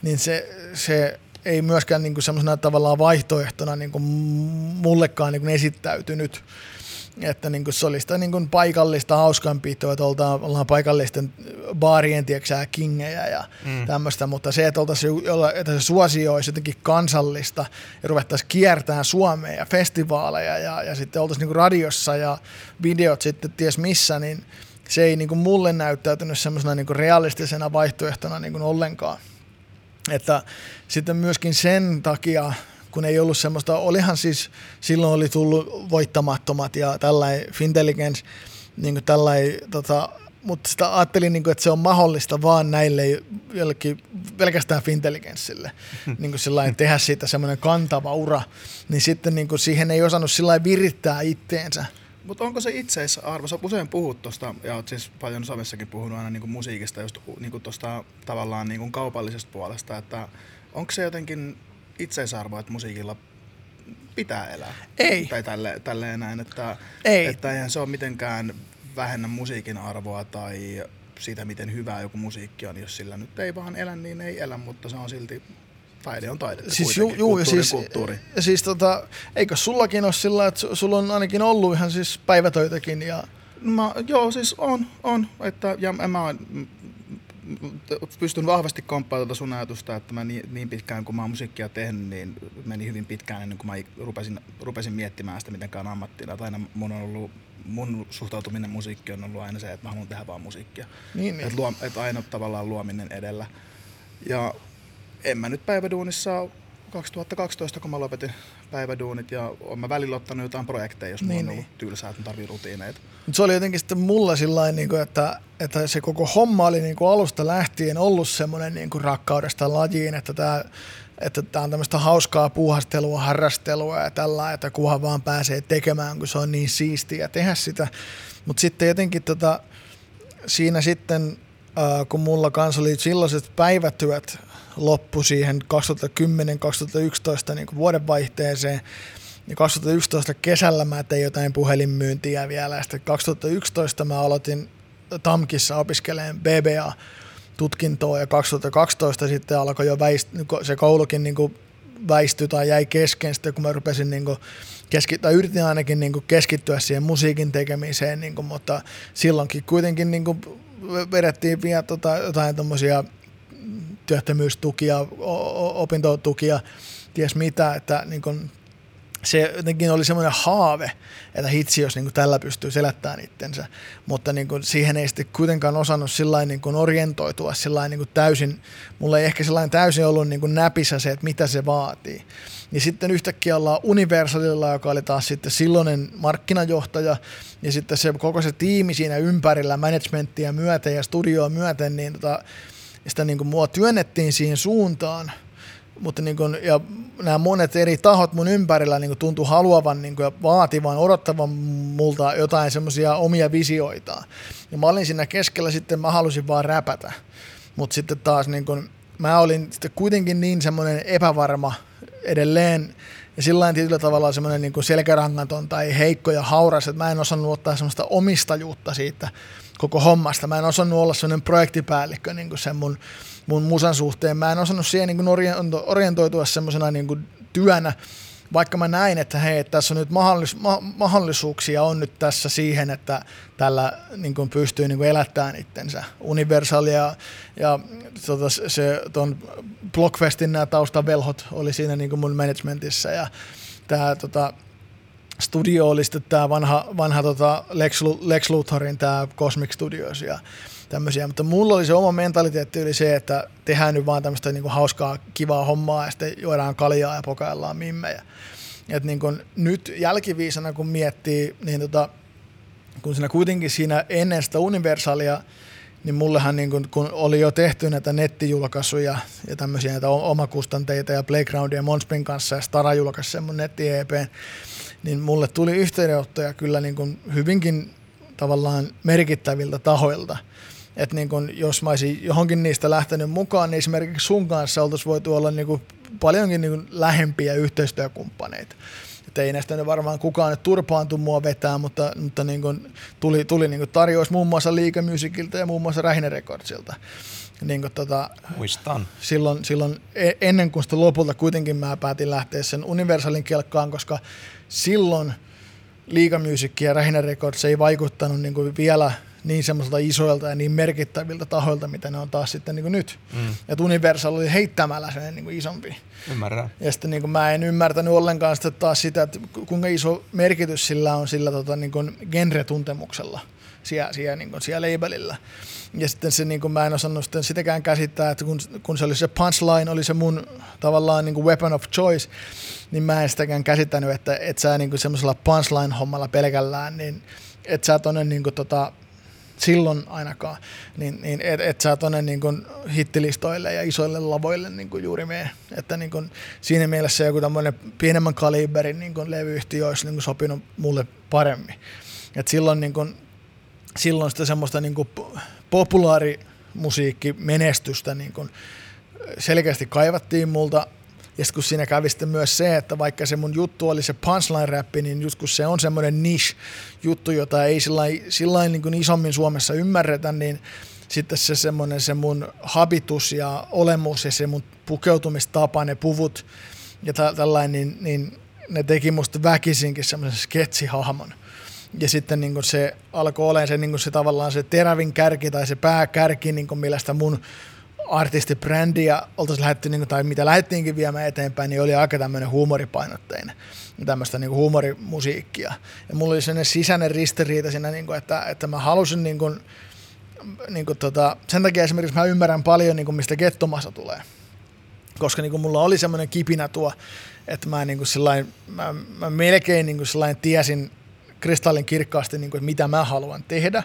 niin se, se ei myöskään niin semmoisena tavallaan vaihtoehtona niin kuin mullekaan niin kuin esittäytynyt että niin kuin se oli sitä niin kuin paikallista hauskanpitoa, että oltaan, ollaan paikallisten baarien tieksää kingejä ja mm. tämmöistä, mutta se, että, että se suosio olisi jotenkin kansallista ja ruvettaisiin kiertämään Suomea ja festivaaleja ja, ja sitten oltaisiin niin kuin radiossa ja videot sitten ties missä, niin se ei niin kuin mulle näyttäytynyt semmoisena niin kuin realistisena vaihtoehtona niin kuin ollenkaan. Että sitten myöskin sen takia kun ei ollut semmoista, olihan siis, silloin oli tullut voittamattomat ja tällainen Fintelligence, niin kuin tällainen, tota, mutta sitä ajattelin, niin kuin, että se on mahdollista vaan näille jollekin pelkästään Fintelligenssille niin kuin sillain, tehdä siitä semmoinen kantava ura, niin sitten niin kuin siihen ei osannut sillä virittää itteensä. Mutta onko se itseisarvo? Sä usein puhut tuosta, ja oot siis paljon somessakin puhunut aina niin musiikista, just niin tuosta tavallaan niin kaupallisesta puolesta, että onko se jotenkin itseisarvo, että musiikilla pitää elää. Ei. Tai tälle, tälleen näin, että, Ei. että eihän se ole mitenkään vähennä musiikin arvoa tai siitä, miten hyvää joku musiikki on. Jos sillä nyt ei vaan elä, niin ei elä, mutta se on silti taide on taide. Siis ju, juu, kulttuuri, siis, kulttuuri. siis tota, eikö sullakin ole sillä, että sulla on ainakin ollut ihan siis päivätöitäkin ja... Mä, joo, siis on, on. Että, ja mä oon pystyn vahvasti komppaamaan tuota sun ajatusta, että mä niin, niin pitkään kun mä oon musiikkia tehnyt, niin meni hyvin pitkään ennen kuin mä rupesin, rupesin miettimään sitä mitenkään ammattina. Että aina mun on ollut mun suhtautuminen musiikkiin on ollut aina se, että mä haluan tehdä vaan musiikkia. Niin, niin. Että, luo, että aina tavallaan luominen edellä. Ja en mä nyt päiväduunissa 2012, kun mä lopetin päiväduunit ja olen mä välillä ottanut jotain projekteja, jos niin, mulla on niin. ollut tylsää, että tarvii rutiineita. Mut se oli jotenkin sitten mulla sillä niin että, että se koko homma oli niin kuin alusta lähtien ollut semmoinen niin kuin rakkaudesta lajiin, että tämä että tämä on tämmöistä hauskaa puuhastelua, harrastelua ja tällä, että kuhan vaan pääsee tekemään, kun se on niin siistiä tehdä sitä. Mutta sitten jotenkin tota, siinä sitten, äh, kun mulla kanssa oli silloiset päivätyöt loppu siihen 2010-2011 niin vuodenvaihteeseen. Ja 2011 kesällä mä tein jotain puhelinmyyntiä vielä. Ja sitten 2011 mä aloitin TAMKissa opiskelemaan BBA tutkintoa ja 2012 sitten alkoi jo väist, niinku se koulukin niin kuin väistyi tai jäi kesken sitten, kun mä rupesin niin keski, tai yritin ainakin niin keskittyä siihen musiikin tekemiseen, niin kuin, mutta silloinkin kuitenkin niin vedettiin vielä tota, jotain tuommoisia työttömyystukia, opintotukia, ties mitä, että niin kun se jotenkin oli semmoinen haave, että hitsi, jos niin tällä pystyy selättämään itsensä, mutta niin kuin siihen ei sitten kuitenkaan osannut sillä niin kuin orientoitua sillä niin kuin täysin, mulla ei ehkä sellainen täysin ollut niin kuin näpissä se, että mitä se vaatii. Niin sitten yhtäkkiä ollaan Universalilla, joka oli taas sitten silloinen markkinajohtaja, ja sitten se koko se tiimi siinä ympärillä, managementtia myöten ja studioa myöten, niin tota, sitä niin kuin mua työnnettiin siihen suuntaan, mutta niin kuin, ja nämä monet eri tahot mun ympärillä niin tuntui haluavan niin kuin, ja vaativan, odottavan multa jotain semmoisia omia visioita. Ja mä olin siinä keskellä sitten, mä halusin vaan räpätä. Mutta sitten taas niin kuin, mä olin sitten kuitenkin niin semmoinen epävarma edelleen, ja sillä tietyllä tavalla semmoinen niin selkärangaton tai heikko ja hauras, että mä en osannut ottaa semmoista omistajuutta siitä koko hommasta. Mä en osannut olla semmoinen projektipäällikkö niin kuin sen mun, mun musan suhteen. Mä en osannut siihen niin kuin orientoitua semmoisena niin kuin työnä, vaikka mä näin, että hei, tässä on nyt mahdollis- ma- mahdollisuuksia on nyt tässä siihen, että tällä niin kuin pystyy niin kuin elättämään itsensä. Universal ja, ja tota, se ton Blockfestin nämä taustavelhot oli siinä niin kuin mun managementissa ja tämä tota, studio oli sitten tämä vanha, vanha tota Lex, Lex Luthorin tämä Cosmic Studios ja tämmöisiä, mutta mulla oli se oma mentaliteetti oli se, että tehdään nyt vaan tämmöistä niinku hauskaa, kivaa hommaa ja sitten juodaan kaljaa ja pokaillaan mimmejä. Et niin kun nyt jälkiviisana kun miettii, niin tota, kun siinä kuitenkin siinä ennen sitä universaalia, niin mullehan niin kun, kun oli jo tehty näitä nettijulkaisuja ja tämmöisiä näitä omakustanteita ja Playgroundia Monspin kanssa ja Stara julkaisi mun netti niin mulle tuli yhteydenottoja kyllä niin kun hyvinkin tavallaan merkittäviltä tahoilta. Että niin kun, jos mä olisin johonkin niistä lähtenyt mukaan, niin esimerkiksi sun kanssa oltaisiin voitu olla niin kun paljonkin niin kun lähempiä yhteistyökumppaneita. Että ei näistä nyt varmaan kukaan nyt turpaantu mua vetää, mutta, mutta niin kun tuli, tuli niin kun tarjous muun muassa Musicilta ja muun muassa Rähinen Recordsilta. Niin kun tota, Muistan. silloin, silloin e- ennen kuin sitten lopulta kuitenkin mä päätin lähteä sen Universalin kelkkaan, koska silloin Liiga Music ja Rähinen Records ei vaikuttanut niin kuin vielä niin semmoisilta isoilta ja niin merkittäviltä tahoilta, mitä ne on taas sitten niin kuin nyt. Mm. Että Universal oli heittämällä sen niin kuin isompi. Ymmärrän. Ja sitten niin kuin mä en ymmärtänyt ollenkaan sitten taas sitä, että ku- kuinka iso merkitys sillä on sillä tota, niin kuin genre-tuntemuksella siellä, siellä, niin kuin, siellä labelillä. Ja sitten se, niin kuin, mä en osannut sitten sitäkään käsittää, että kun, kun se oli se punchline, oli se mun tavallaan niin kuin weapon of choice, niin mä en sitäkään käsittänyt, että et sä niin kuin semmoisella punchline-hommalla pelkällään, niin et sä tonne niin kuin, tota, silloin ainakaan, niin, niin et, et sä tonne niin kuin hittilistoille ja isoille lavoille niin kuin juuri mene. Että niin kuin siinä mielessä joku tämmöinen pienemmän kaliberin niin kuin levyyhtiö olisi niin kuin sopinut mulle paremmin. Et silloin, niin kuin, silloin sitä semmoista niin kuin populaarimusiikkimenestystä niin kuin selkeästi kaivattiin multa. Ja sitten kun siinä kävi sitten myös se, että vaikka se mun juttu oli se punchline-räppi, niin just kun se on semmoinen niche-juttu, jota ei sillä niin kuin isommin Suomessa ymmärretä, niin sitten se semmoinen se mun habitus ja olemus ja se mun pukeutumistapa, ne puvut ja tä- tällainen, niin, niin ne teki musta väkisinkin semmoisen sketsihahmon. Ja sitten niin se alkoi olemaan se, niin se tavallaan se terävin kärki tai se pääkärki, niin millä sitä mun artistibrändiä oltaisiin lähdetty, niin kuin, tai mitä lähdettiinkin viemään eteenpäin, niin oli aika tämmöinen huumoripainotteinen tämmöistä niin huumorimusiikkia. Ja mulla oli sellainen sisäinen ristiriita siinä, niin kuin, että, että mä halusin niin kuin, niin kuin, tota, sen takia esimerkiksi mä ymmärrän paljon, niin kuin, mistä gettomassa tulee. Koska niin kuin, mulla oli semmoinen kipinä tuo, että mä, niin kuin, sillain, mä, mä melkein niin kuin, sillain tiesin kristallin kirkkaasti, niin kuin, että mitä mä haluan tehdä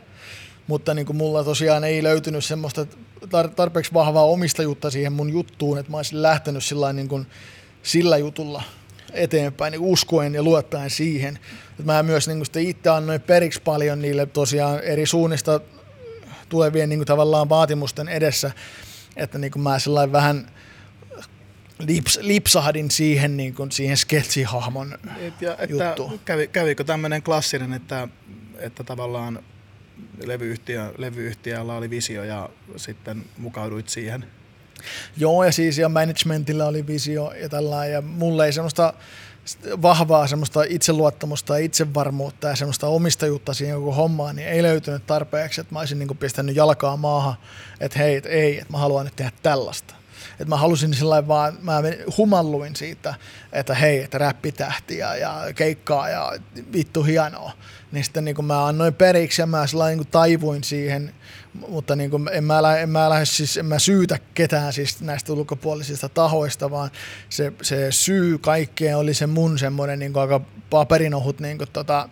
mutta niin kuin mulla tosiaan ei löytynyt semmoista tar- tarpeeksi vahvaa omistajuutta siihen mun juttuun, että mä olisin lähtenyt sillä, niin kuin, sillä jutulla eteenpäin niin uskoen ja luottaen siihen. Että mä myös niin kuin itse annoin periksi paljon niille tosiaan eri suunnista tulevien niin kuin tavallaan vaatimusten edessä, että niin kuin mä sellainen vähän lips, lipsahdin siihen, niin kuin, siihen sketsihahmon Et, ja, että juttuun. kävi, kävikö tämmöinen klassinen, että, että tavallaan levyyhtiö, levyyhtiöllä oli visio ja sitten mukauduit siihen? Joo, ja siis ja managementilla oli visio ja tällä ja mulle ei semmoista vahvaa semmoista itseluottamusta ja itsevarmuutta ja semmoista omistajuutta siihen koko hommaan, niin ei löytynyt tarpeeksi, että mä olisin niin pistänyt jalkaa maahan, että hei, et ei, että mä haluan nyt tehdä tällaista. Että mä halusin sillä vaan, mä humalluin siitä, että hei, että räppitähtiä ja keikkaa ja vittu hienoa. Niin sitten niin mä annoin periksi ja mä sillä niin taivuin siihen, mutta niin kuin en, mä, en, mä lähde, siis, en mä syytä ketään siis näistä ulkopuolisista tahoista, vaan se, se syy kaikkeen oli se mun semmoinen niin aika paperinohut niin kuin tota,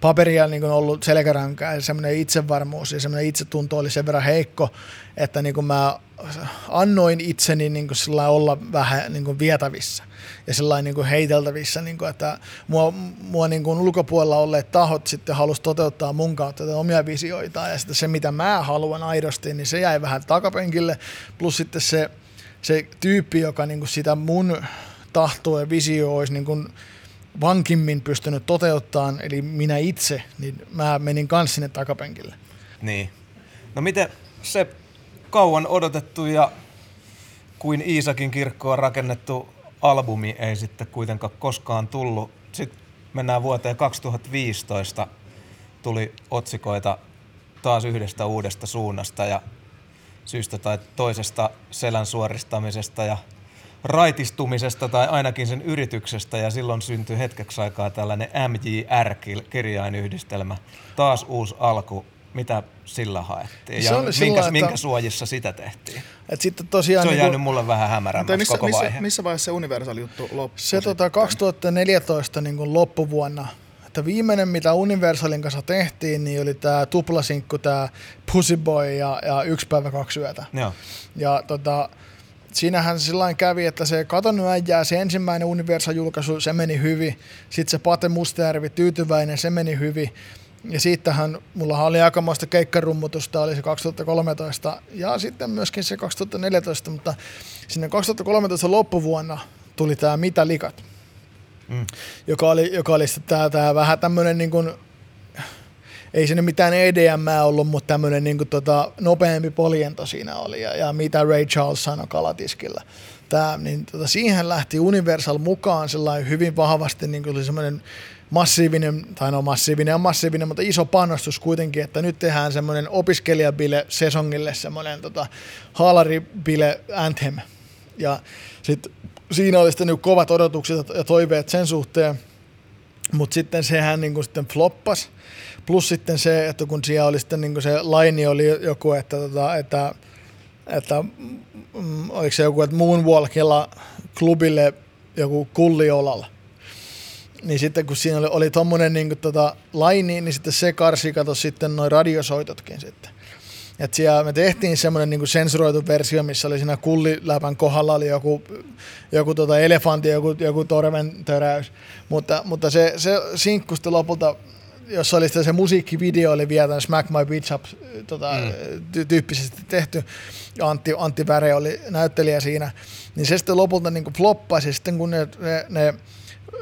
paperia niin kuin ollut selkärankaa ja semmoinen itsevarmuus ja semmoinen itsetunto oli sen verran heikko, että niin kuin mä annoin itseni niin kuin sillä olla vähän niin kuin vietävissä ja sellainen niin kuin heiteltävissä, niin kuin, että mua, mua niin kuin ulkopuolella olleet tahot sitten halusi toteuttaa mun kautta tätä omia visioita ja sitten se, mitä mä haluan aidosti, niin se jäi vähän takapenkille, plus sitten se, se tyyppi, joka niin kuin sitä mun tahtoa ja visio olisi niin kuin vankimmin pystynyt toteuttamaan, eli minä itse, niin mä menin kanssa sinne takapenkille. Niin. No miten se kauan odotettu ja kuin Iisakin kirkkoon rakennettu albumi ei sitten kuitenkaan koskaan tullut. Sitten mennään vuoteen 2015, tuli otsikoita taas yhdestä uudesta suunnasta ja syystä tai toisesta selän suoristamisesta ja raitistumisesta tai ainakin sen yrityksestä ja silloin syntyi hetkeksi aikaa tällainen MJR-kirjainyhdistelmä. Taas uusi alku. Mitä sillä haettiin Se ja minkä, sillä, että- minkä suojissa sitä tehtiin? Et sitten tosiaan Se on niin jäänyt mulle vähän hämärämmäksi missä, koko missä, vaihe. missä vaiheessa se Universal-juttu loppui? se tota 2014 niin kuin loppuvuonna että viimeinen, mitä Universalin kanssa tehtiin, niin oli tämä tuplasinkku, tämä Pussy Boy ja, ja Yksi päivä, kaksi yötä. Joo. Ja tota, siinähän sillä kävi, että se Katon äijää, se ensimmäinen Universal-julkaisu, se meni hyvin. Sitten se Pate Mustajärvi, tyytyväinen, se meni hyvin. Ja siitähän mulla oli aikamoista keikkarummutusta, oli se 2013 ja sitten myöskin se 2014, mutta sinne 2013 loppuvuonna tuli tämä Mitä likat, mm. joka oli, joka oli tämä, tämä vähän tämmöinen niin kuin, ei sinne mitään EDM ollut, mutta tämmöinen niin kuin, tota, nopeampi poljento siinä oli ja, ja mitä Ray Charles sanoi kalatiskillä. Tämä, niin, tota, siihen lähti Universal mukaan sellainen hyvin vahvasti niin kuin semmoinen massiivinen, tai no massiivinen ja massiivinen, mutta iso panostus kuitenkin, että nyt tehdään semmoinen opiskelijabile sesongille semmoinen tota, haalaribile anthem. Ja sitten siinä oli sitten niin kovat odotukset ja toiveet sen suhteen, mutta sitten sehän niin kuin sitten floppas. Plus sitten se, että kun siellä oli sitten niin se laini oli joku, että, tota, että, että mm, oliko se joku, että Moonwalkilla klubille joku kulliolalla niin sitten kun siinä oli, oli tommonen niin tota, laini, niin sitten se karsi kato sitten noin radiosoitotkin sitten. Et siellä me tehtiin semmoinen niin sensuroitu versio, missä oli siinä kulliläpän kohdalla oli joku, joku tota elefantti, joku, joku torven töräys. Mutta, mutta se, se sinkku sitten lopulta, jossa oli sitten se musiikkivideo, oli vielä tämän Smack My Bitch Up tota, mm. tyyppisesti tehty. Ja Antti, Antti Väre oli näyttelijä siinä. Niin se sitten lopulta niin floppasi. Sitten kun ne, ne, ne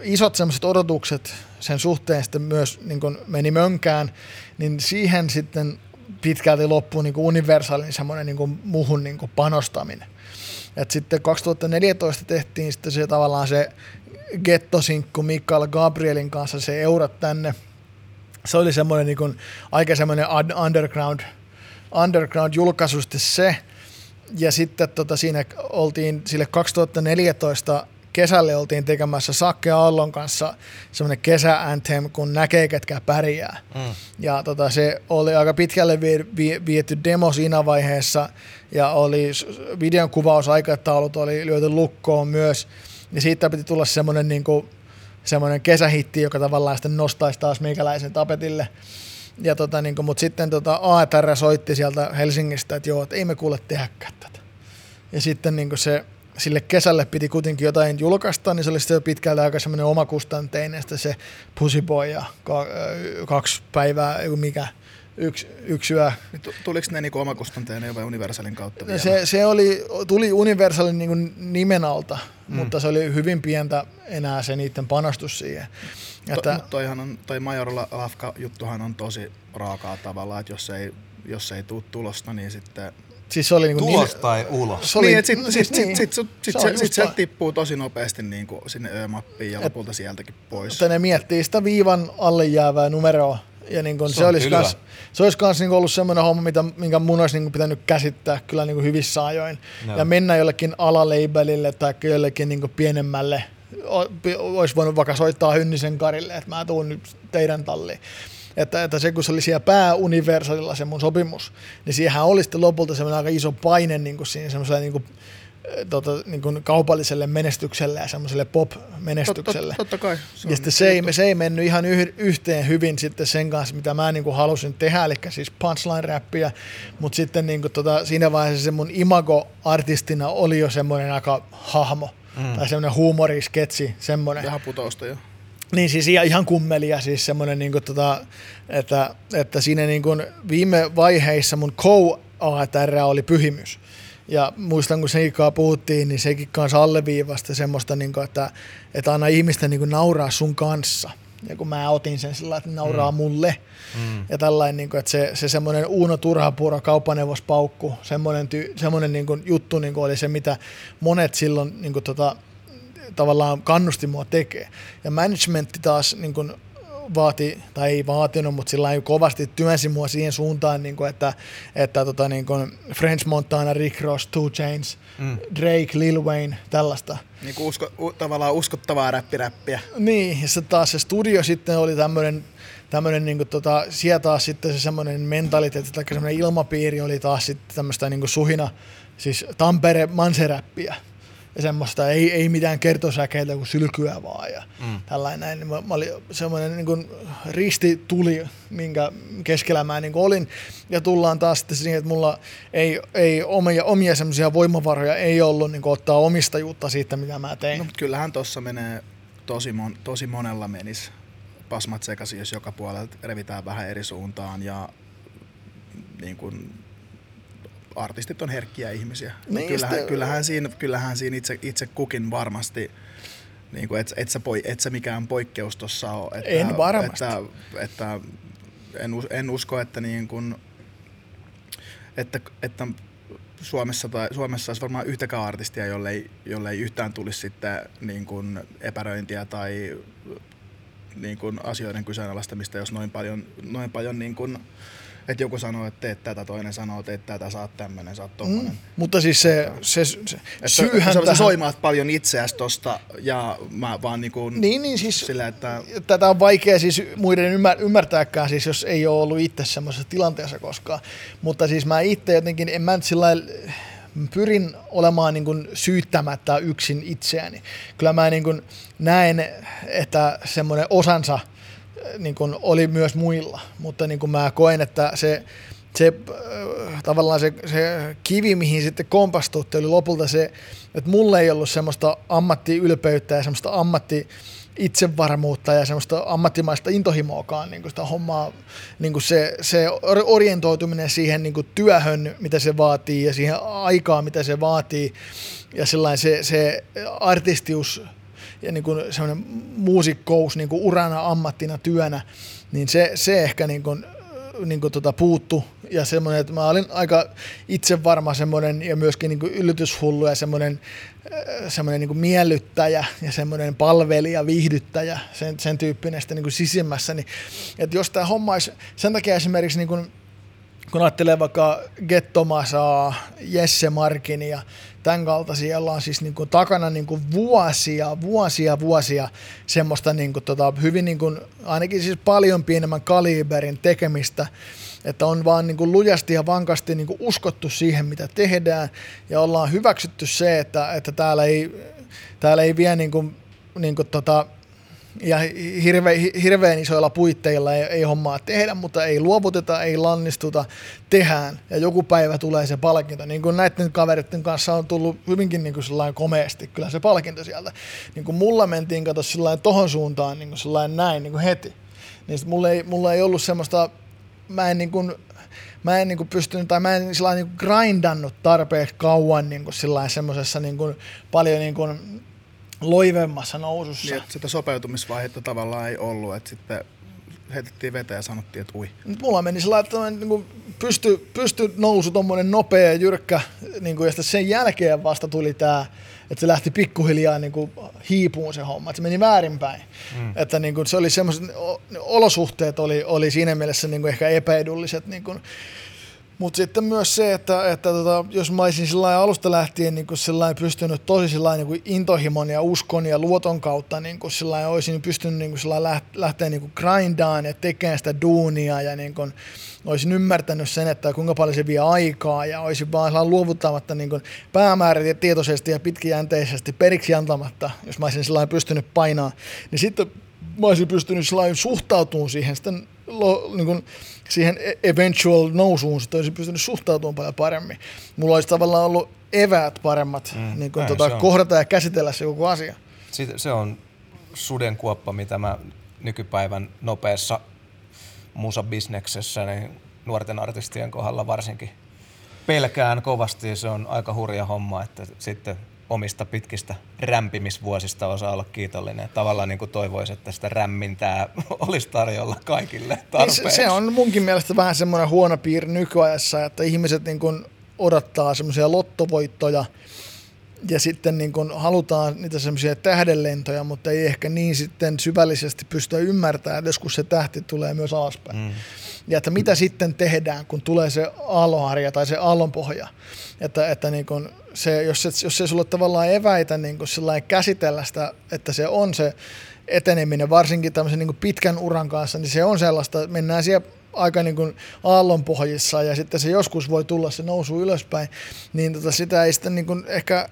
isot semmoiset odotukset sen suhteen sitten myös niin meni mönkään, niin siihen sitten pitkälti loppuu niin universaalin semmoinen niin muuhun niin panostaminen. Et sitten 2014 tehtiin sitten se tavallaan se gettosinkku Mikael Gabrielin kanssa se eurot tänne. Se oli semmoinen niin kuin, aika semmoinen underground, underground julkaisu se. Ja sitten tota, siinä oltiin sille 2014 kesälle oltiin tekemässä Sakke Aallon kanssa semmoinen kesä-anthem, kun näkee, ketkä pärjää. Mm. Ja tota, se oli aika pitkälle vie, vie, viety demo siinä vaiheessa, ja oli videon kuvausaikataulut oli lyöty lukkoon myös, ja siitä piti tulla semmoinen niin kuin, semmoinen kesähitti, joka tavallaan sitten nostaisi taas meikäläisen tapetille. Ja tota, niin mutta sitten tota ATR soitti sieltä Helsingistä, että joo, että ei me kuule tehdäkään tätä. Ja sitten niin se sille kesälle piti kuitenkin jotain julkaista, niin se oli sitten jo pitkältä aika semmoinen omakustanteinen, se Pussy Boy ja kaksi päivää, mikä, yksi, yksi yö. Niin tuliko ne niinku omakustanteinen vai Universalin kautta vielä? Se, se oli, tuli Universalin niinku nimen alta, mm. mutta se oli hyvin pientä enää se niiden panostus siihen. Että, to, mutta toihan on, toi Major Lafka juttuhan on tosi raakaa tavallaan, että jos ei, jos ei tule tulosta, niin sitten Siis se oli niin Tulos niin, tai ulos. Se oli, niin, sitten sit, niin, sit, sit, sit, se, sit se tippuu tosi nopeasti niin kuin sinne ö-mappiin ja lopulta sieltäkin pois. Mutta ne miettii sitä viivan alle jäävää numeroa. Ja niin kun se, se, olisi kans, se olisi kans niin ollut semmoinen homma, mitä, minkä mun olisi niin pitänyt käsittää kyllä niin hyvissä ajoin. No. Ja mennä jollekin alaleibelille tai jollekin niin pienemmälle. Olisi voinut vaikka soittaa Hynnisen Karille, että mä tuun nyt teidän talliin että, että se kun se oli siellä pääuniversalilla se mun sopimus, niin siihen oli sitten lopulta semmoinen aika iso paine niin kuin siinä semmoiselle niin kuin, tota, niin kuin kaupalliselle menestykselle ja semmoiselle pop-menestykselle. Tot, totta kai. Se ja sitten se ei, se ei mennyt ihan yh, yhteen hyvin sitten sen kanssa, mitä mä niin kuin halusin tehdä, eli siis punchline-räppiä, mutta sitten niin kuin, tota, siinä vaiheessa se mun imago-artistina oli jo semmoinen aika hahmo, mm. tai semmoinen huumorisketsi, semmoinen. Vähän putousta jo. Niin siis ihan kummelia siis semmoinen, niin tota, että, että siinä niin kuin viime vaiheissa mun co-ATR oli pyhimys. Ja muistan, kun sekin puhuttiin, niin sekin kanssa alleviivasta semmoista, niin kuin, että, että aina ihmisten niin kuin nauraa sun kanssa. Ja kun mä otin sen sillä että nauraa mm. mulle. Mm. Ja tällainen, niin kuin, että se, se semmoinen Uuno Turhapuuro, kauppaneuvospaukku, semmoinen, ty, semmoinen niin kuin, juttu niin kuin oli se, mitä monet silloin niin kuin, tota, tavallaan kannusti mua tekee. Ja managementti taas niin kuin vaati, tai ei vaatinut, mutta sillä kovasti työnsi mua siihen suuntaan, niin kuin, että, että tota, niin kuin French Montana, Rick Ross, Two Chains, mm. Drake, Lil Wayne, tällaista. Niin kuin usko, u, tavallaan uskottavaa räppiräppiä. Niin, ja se taas se studio sitten oli tämmöinen, tämmöinen niin kuin, tota, siellä taas sitten se semmoinen mentaliteetti tai semmoinen ilmapiiri oli taas sitten tämmöistä niin kuin suhina, siis Tampere manseräppiä ja semmoista, ei, ei mitään kertosäkeitä kuin sylkyä vaan ja mm. tällainen. näin. Mä, mä olin semmoinen niin kuin risti tuli, minkä keskellä mä niin kuin olin. Ja tullaan taas sitten siihen, että mulla ei, ei omia, omia semmoisia voimavaroja ei ollut niin kuin ottaa omistajuutta siitä, mitä mä tein. No, mutta kyllähän tuossa menee tosi, mon, tosi monella menis pasmat sekaisin, jos joka puolelta revitään vähän eri suuntaan ja niin kuin, artistit on herkkiä ihmisiä. Niin, kyllähän, sitten- kyllähän, siinä, kyllähän siinä itse, itse kukin varmasti, niin kuin, et, et, sä poi, et sä mikään poikkeus tuossa ole. Että, En varmasti. Että, että en, en usko, että, niin kuin, että, että Suomessa, tai, Suomessa olisi varmaan yhtäkään artistia, jollei, jollei yhtään tulisi sitten niin kuin epäröintiä tai niin kuin asioiden kyseenalaistamista, jos noin paljon, noin paljon niin kuin, että joku sanoo, että teet tätä, toinen sanoo, että teet tätä, saat tämmöinen, saat tommonen. Mm. Mutta siis se, se, se Että syyhän sä, tähän- soimaat paljon itseäsi tosta ja mä vaan niin kuin Niin, niin siis sillä, että tätä on vaikea siis muiden ymmär- ymmärtääkään, siis jos ei ole ollut itse semmoisessa tilanteessa koskaan. Mutta siis mä itse jotenkin, en mä nyt sillä lailla- pyrin olemaan niin kuin syyttämättä yksin itseäni. Kyllä mä niin kuin näen, että semmoinen osansa niin kuin oli myös muilla, mutta niin kuin mä koen, että se, se äh, tavallaan se, se kivi, mihin sitten kompastutti, oli lopulta se, että mulla ei ollut semmoista ammattiylpeyttä ja semmoista ammatti itsevarmuutta ja semmoista ammattimaista intohimoakaan niin kuin sitä hommaa, niin kuin se, se or- orientoituminen siihen niin kuin työhön, mitä se vaatii ja siihen aikaan, mitä se vaatii. Ja sellainen se, se artistius ja niin kuin semmoinen muusikkous niin kuin urana, ammattina, työnä, niin se, se ehkä niin kuin, niin kuin tota puuttu. Ja semmoinen, että mä olin aika itsevarma semmoinen ja myöskin niin kuin yllytyshullu ja semmoinen, äh, semmoinen niin kuin miellyttäjä ja semmoinen palvelija, viihdyttäjä, sen, sen tyyppinen sitten niin kuin sisimmässä, niin että jos tämä homma olisi, sen takia esimerkiksi niin kuin, kun ajattelee vaikka Gettomasaa, Jesse Markin ja tämän kaltaisia, joilla on siis niin kuin takana niin kuin vuosia, vuosia, vuosia semmoista niin kuin tota, hyvin niin kuin, ainakin siis paljon pienemmän kaliberin tekemistä, että on vaan niin kuin lujasti ja vankasti niin kuin uskottu siihen, mitä tehdään. Ja ollaan hyväksytty se, että, että täällä, ei, täällä ei vie niin kuin, niin kuin tota, ja hirve, hirveän isoilla puitteilla ei, ei hommaa tehdä, mutta ei luovuteta, ei lannistuta, tehdään ja joku päivä tulee se palkinto. Niin kuin näiden kaveritten kanssa on tullut hyvinkin niin kuin komeasti kyllä se palkinto sieltä. Niin kuin mulla mentiin kato tohon suuntaan niin kuin näin niin kuin heti. Niin mulla ei, mulla ei ollut semmoista, mä en niin kuin, mä en niin kuin pystynyt, tai mä en niin grindannut tarpeeksi kauan niin kuin semmoisessa niin kuin paljon niin kuin loivemmassa nousussa. niin, että sitä sopeutumisvaihetta tavallaan ei ollut, että sitten heitettiin veteen ja sanottiin, että ui. Nyt mulla meni sellainen niin kuin pysty, pysty nousu, tommonen nopea ja jyrkkä, niin kuin, ja sitten sen jälkeen vasta tuli tämä, että se lähti pikkuhiljaa niin kuin hiipuun se homma, että se meni väärinpäin. Mm. Että niin kuin, se oli semmoiset, olosuhteet oli, oli siinä mielessä niin kuin ehkä epäedulliset, niin kuin, mutta sitten myös se, että, että tota, jos mä olisin sillä alusta lähtien niin kuin sillä pystynyt tosi sillä niin kuin intohimon ja uskon ja luoton kautta niin kuin sillä olisin pystynyt niin kuin sillä lähteä niin kuin grindaan ja tekemään sitä duunia ja niin kuin, olisin ymmärtänyt sen, että kuinka paljon se vie aikaa ja olisin vaan luovuttamatta niin kuin päämäärätietoisesti ja pitkäjänteisesti periksi antamatta, jos mä olisin sillä pystynyt painaa, niin sitten mä olisin pystynyt sillä suhtautumaan siihen sitten niin kuin siihen e- eventual nousuun, sitten olisin pystynyt suhtautumaan paljon paremmin. Mulla olisi tavallaan ollut eväät paremmat mm, niin kuin näin tota, kohdata ja käsitellä se joku asia. Sit- Se on sudenkuoppa, mitä mä nykypäivän nopeassa musabisneksessä niin nuorten artistien kohdalla varsinkin pelkään kovasti. Se on aika hurja homma, että sitten omista pitkistä rämpimisvuosista osaa olla kiitollinen. Tavallaan niin kuin toivoisi, että sitä rämmintää olisi tarjolla kaikille Niin tarpeeksi. se, se on munkin mielestä vähän semmoinen huono piirre nykyajassa, että ihmiset niin kuin odottaa semmoisia lottovoittoja ja sitten niin kuin halutaan niitä semmoisia tähdenlentoja, mutta ei ehkä niin sitten syvällisesti pystyä ymmärtämään, että joskus se tähti tulee myös alaspäin. Mm. Ja että mitä sitten tehdään, kun tulee se aallonharja tai se aallonpohja. Että, että niin kuin se, jos, et, jos ei sulle tavallaan eväitä niin kuin käsitellä sitä, että se on se eteneminen, varsinkin tämmöisen niin pitkän uran kanssa, niin se on sellaista, että mennään siellä aika niin kuin aallonpohjissa ja sitten se joskus voi tulla se nousu ylöspäin, niin tota sitä ei sitten niin kuin ehkä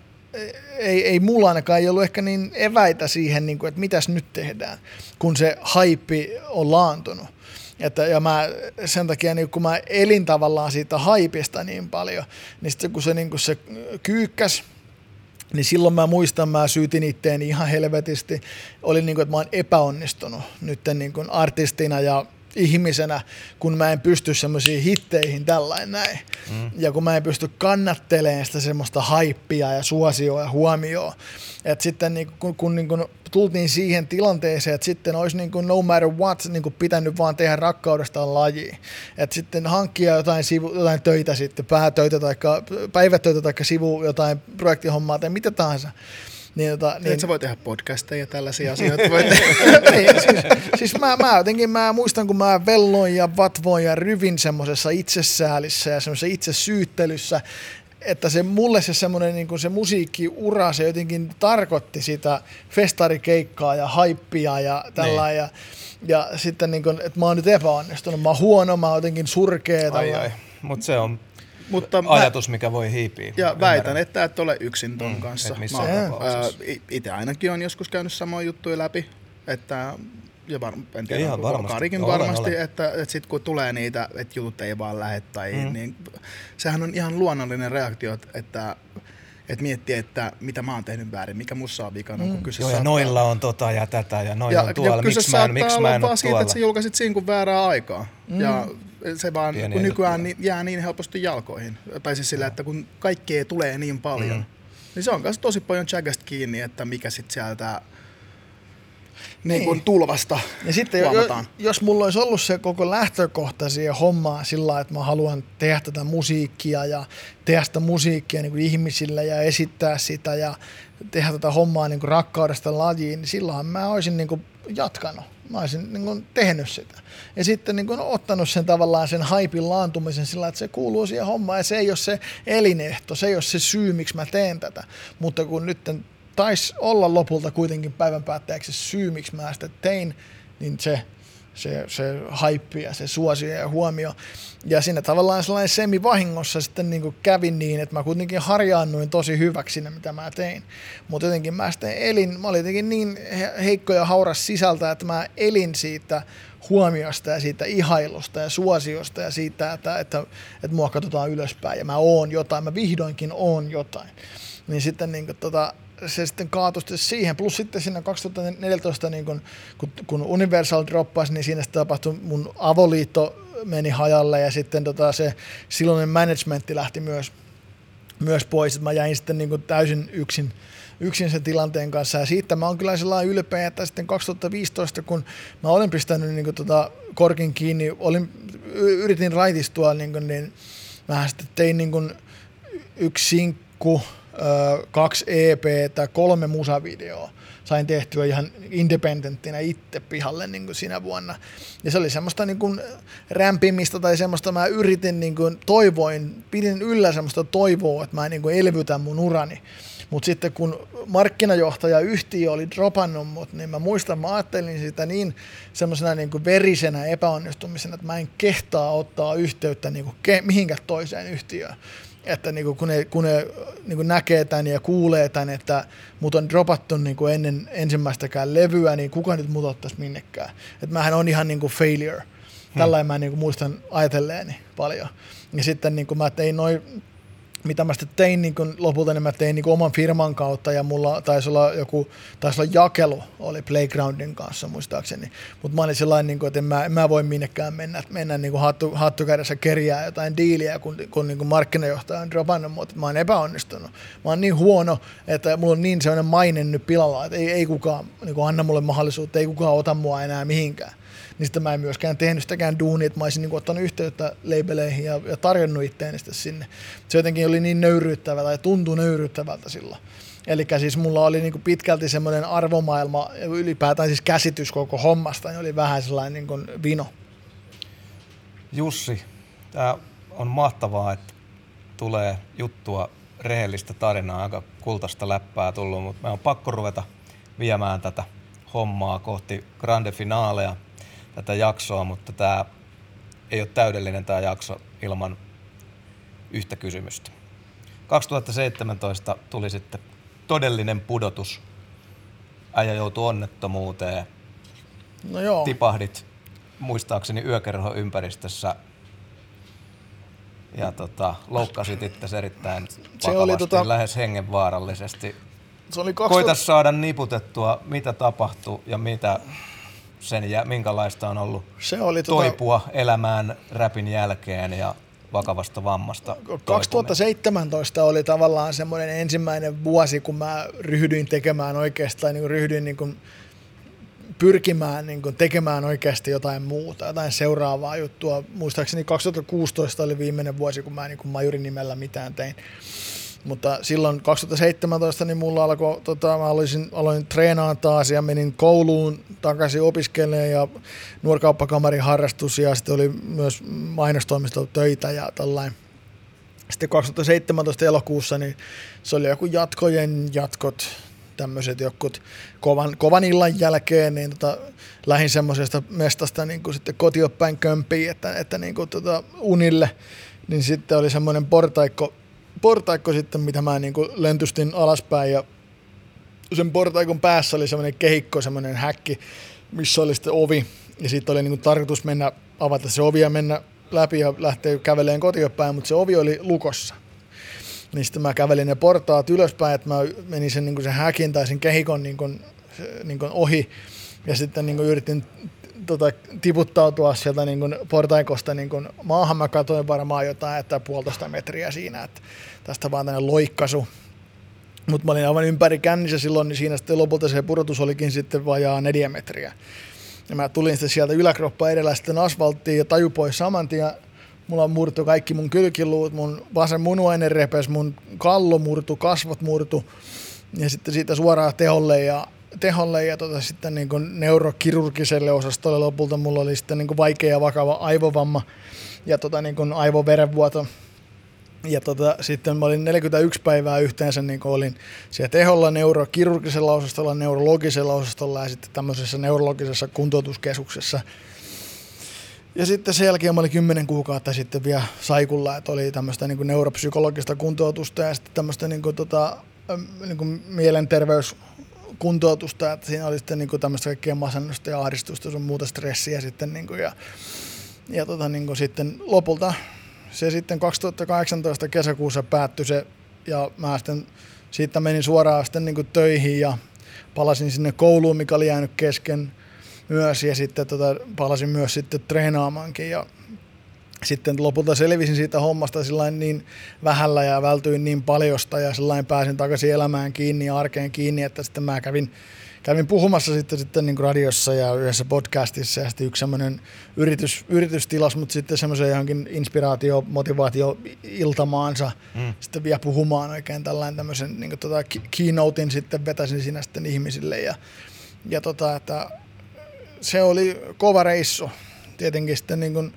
ei, ei mulla ainakaan ei ollut ehkä niin eväitä siihen, niin kuin, että mitäs nyt tehdään, kun se haippi on laantunut. Että, ja mä, sen takia niin kun mä elin tavallaan siitä haipista niin paljon, niin sitten kun se, niin kun se kyykkäs, niin silloin mä muistan, mä syytin itteeni ihan helvetisti. Oli niin kuin, että mä oon epäonnistunut nyt niin kuin artistina ja ihmisenä, kun mä en pysty semmoisiin hitteihin tällainen näin. Mm. Ja kun mä en pysty kannattelemaan sitä semmoista haippia ja suosioa ja huomioon. Että sitten niin kun, kun niin kun tultiin siihen tilanteeseen, että sitten olisi niin kuin no matter what niin kuin pitänyt vaan tehdä rakkaudesta laji. Että sitten hankkia jotain, sivu, jotain töitä sitten, päätöitä tai päivätöitä tai sivu jotain projektihommaa tai mitä tahansa niin, tota, niin... Et sä voi tehdä podcasteja ja tällaisia asioita. Voi niin, siis, siis mä, mä, jotenkin mä muistan, kun mä velloin ja vatvoin ja ryvin semmoisessa itsesäälissä ja semmoisessa itsesyyttelyssä, että se mulle se semmoinen niin se musiikkiura, se jotenkin tarkoitti sitä festarikeikkaa ja haippia ja tällä niin. ja, ja sitten niin kuin, että mä oon nyt epäonnistunut, mä oon huono, mä oon jotenkin surkea. Ai, ai. Mutta se on mutta ajatus, mikä voi hiipiä. Ja Ymmärrän. väitän, että et ole yksin ton mm, kanssa. Itse ainakin on joskus käynyt samoja juttuja läpi, että ja var, en tiedä, ihan varmasti. Karikin olen, varmasti, olen. että, että sitten kun tulee niitä, että jutut ei vaan lähde, tai, mm. niin sehän on ihan luonnollinen reaktio, että että miettii, että mitä mä oon tehnyt väärin, mikä mussa on vikana. Mm. Kun kyse Joo, ja noilla on tota ja tätä ja noilla ja, on tuolla, miksi mä en, miksi mä en vaan siitä, että sä julkaisit siinä kun väärää aikaa. Mm. Ja se vaan Pieni kun nykyään niin, jää niin helposti jalkoihin. Tai siis sillä, että kun kaikkea tulee niin paljon, mm. niin se on myös tosi paljon jagasta kiinni, että mikä sitten sieltä niin kuin niin. tulvasta ja sitten jo, jos mulla olisi ollut se koko lähtökohta siihen hommaan sillä että mä haluan tehdä tätä musiikkia ja tehdä sitä musiikkia niin kuin ihmisille ja esittää sitä ja tehdä tätä hommaa niin kuin rakkaudesta lajiin, niin silloin mä olisin niin kuin jatkanut. Mä olisin niin kuin tehnyt sitä. Ja sitten niin kuin ottanut sen tavallaan sen haipin laantumisen sillä, että se kuuluu siihen hommaan ja se ei ole se elinehto, se ei ole se syy, miksi mä teen tätä. Mutta kun nyt taisi olla lopulta kuitenkin päivän päättäjäksi se syy, miksi mä sitä tein, niin se, se, se haippi ja se suosio ja huomio. Ja siinä tavallaan sellainen semivahingossa sitten niin kuin kävin niin, että mä kuitenkin harjaannuin tosi hyväksi siinä, mitä mä tein. Mutta jotenkin mä sitten elin, mä olin jotenkin niin heikko ja hauras sisältä, että mä elin siitä huomiosta ja siitä ihailusta ja suosiosta ja siitä, että, että, että mua katsotaan ylöspäin ja mä oon jotain, mä vihdoinkin oon jotain. Niin sitten niin kuin, tota, se sitten kaatui siihen. Plus sitten siinä 2014, niin kun, kun, Universal droppasi, niin siinä sitten tapahtui mun avoliitto meni hajalle ja sitten tota se silloinen managementti lähti myös, myös pois. Mä jäin sitten niin täysin yksin, yksin sen tilanteen kanssa ja siitä mä oon kyllä sellainen ylpeä, että sitten 2015, kun mä olin pistänyt niin tota, korkin kiinni, olin, yritin raitistua, niin, kuin, niin mä sitten tein niin yksi sinkku, kaksi EPtä, kolme musavideoa sain tehtyä ihan independenttinä itse pihalle niin kuin sinä vuonna. Ja se oli semmoista niin kuin rämpimistä tai semmoista, mä yritin, niin kuin, toivoin, pidin yllä semmoista toivoa, että mä niin kuin elvytän mun urani. Mutta sitten kun markkinajohtaja yhtiö oli dropannut mut, niin mä muistan, mä ajattelin sitä niin semmoisena niin kuin verisenä epäonnistumisena, että mä en kehtaa ottaa yhteyttä niin kuin ke- mihinkään toiseen yhtiöön että niinku, kun ne, kun ne niinku näkee tämän ja kuulee tämän, että mut on dropattu niinku ennen ensimmäistäkään levyä, niin kuka nyt mut ottaisi minnekään. Että mähän on ihan niinku failure. Hmm. Tällä mä niinku muistan ajatelleeni paljon. Ja sitten niinku mä tein noin mitä mä sitten tein niin kun lopulta, niin mä tein niin oman firman kautta ja mulla taisi olla joku, taisi olla jakelu, oli Playgroundin kanssa muistaakseni. Mutta mä olin sellainen, niin kun, että en mä, en mä voi minnekään mennä, mennä niin hattu, hattukädessä kerjää jotain diiliä, kun, kun niin markkinajohtaja on dropannut mutta mä oon epäonnistunut. Mä oon niin huono, että mulla on niin sellainen maine nyt pilalla, että ei, ei kukaan niin anna mulle mahdollisuutta, ei kukaan ota mua enää mihinkään niin sitten mä en myöskään tehnyt sitäkään duunia, että mä olisin niin ottanut yhteyttä labeleihin ja, ja tarjonnut itteeni sitten sinne. Se jotenkin oli niin nöyryyttävä tai tuntui nöyryyttävältä silloin. Eli siis mulla oli niin pitkälti semmoinen arvomaailma, ylipäätään siis käsitys koko hommasta, niin oli vähän sellainen niin kuin vino. Jussi, tämä on mahtavaa, että tulee juttua, rehellistä tarinaa, aika kultaista läppää tullut, mutta me on pakko ruveta viemään tätä hommaa kohti grande finaaleja tätä jaksoa, mutta tämä ei ole täydellinen tämä jakso ilman yhtä kysymystä. 2017 tuli sitten todellinen pudotus. Äijä joutui onnettomuuteen. No joo. Tipahdit muistaakseni yökerho ympäristössä ja tota, loukkasit itse erittäin Se oli tota- lähes hengenvaarallisesti. Se oli Koita 2000, saada niputettua, mitä tapahtui ja mitä sen jä, minkälaista on ollut se oli tota, toipua elämään räpin jälkeen ja vakavasta vammasta. toipuminen. 2017 oli tavallaan semmoinen ensimmäinen vuosi, kun mä ryhdyin tekemään oikeastaan, niin kuin ryhdyin niin kuin pyrkimään niin kuin tekemään oikeasti jotain muuta, jotain seuraavaa juttua. Muistaakseni 2016 oli viimeinen vuosi, kun mä niin kuin majurin nimellä mitään tein. Mutta silloin 2017 niin mulla alkoi, tota, mä aloin, aloin treenaamaan taas ja menin kouluun takaisin opiskelemaan ja nuorkauppakamarin harrastus ja sitten oli myös mainostoimisto töitä ja tällainen. Sitten 2017 elokuussa niin se oli joku jatkojen jatkot, tämmöiset jokut kovan, kovan illan jälkeen, niin tota, lähin semmoisesta mestasta niin kuin sitten kotiopäin kömpiin, että, että niin kuin tota unille, niin sitten oli semmoinen portaikko, portaikko sitten, mitä mä niin kuin löntystin alaspäin ja sen portaikon päässä oli semmoinen kehikko, semmoinen häkki, missä oli sitten ovi ja sitten oli niin kuin tarkoitus mennä, avata se ovi ja mennä läpi ja lähteä käveleen kotiopäin, mutta se ovi oli lukossa. Niin sitten mä kävelin ne portaat ylöspäin, että mä menin sen, niin kuin sen häkin tai sen kehikon niin kuin, niin kuin ohi ja sitten niin kuin yritin tota, tiputtautua sieltä niin kuin portaikosta niin kuin maahan. Mä katsoin varmaan jotain, että puolitoista metriä siinä, että tästä vaan tänne loikkasu. Mutta mä olin aivan ympäri kännissä silloin, niin siinä sitten lopulta se pudotus olikin sitten vajaa neljä metriä. Ja mä tulin sitten sieltä yläkroppa edellä sitten asfalttiin ja taju pois saman tien. Mulla murtu kaikki mun kylkiluut, mun vasen munuainen repes, mun kallo murtu, kasvot murtu. Ja sitten siitä suoraan teholle ja, teholle ja tota sitten niin kuin neurokirurgiselle osastolle lopulta mulla oli sitten niin kuin vaikea ja vakava aivovamma ja tota niin kuin aivoverenvuoto. Ja tota, sitten mä olin 41 päivää yhteensä, niin kuin olin siellä teholla neurokirurgisella osastolla, neurologisella osastolla ja sitten tämmöisessä neurologisessa kuntoutuskeskuksessa. Ja sitten sen jälkeen mä olin 10 kuukautta sitten vielä saikulla, että oli tämmöistä niin neuropsykologista kuntoutusta ja sitten tämmöistä niin kuin, tota, niin kuin mielenterveyskuntoutusta, että siinä oli sitten niin kuin tämmöistä kaikkea masennusta ja ahdistusta, sun muuta stressiä sitten niin kuin, ja, ja tota, niin kuin sitten lopulta se sitten 2018 kesäkuussa päättyi se ja mä sitten siitä menin suoraan sitten niin kuin töihin ja palasin sinne kouluun, mikä oli jäänyt kesken myös ja sitten tota, palasin myös sitten treenaamaankin ja sitten lopulta selvisin siitä hommasta sillain niin vähällä ja vältyin niin paljosta ja sellainen pääsin takaisin elämään kiinni ja arkeen kiinni, että sitten mä kävin, kävin puhumassa sitten, sitten niin radiossa ja yhdessä podcastissa ja sitten yksi semmoinen yritys, yritystilas, mutta sitten semmoisen johonkin inspiraatio, motivaatio iltamaansa mm. sitten vielä puhumaan oikein tällainen tämmöisen niin tota, keynotein sitten vetäisin siinä sitten ihmisille ja, ja tota, että se oli kova reissu. Tietenkin sitten niin kuin,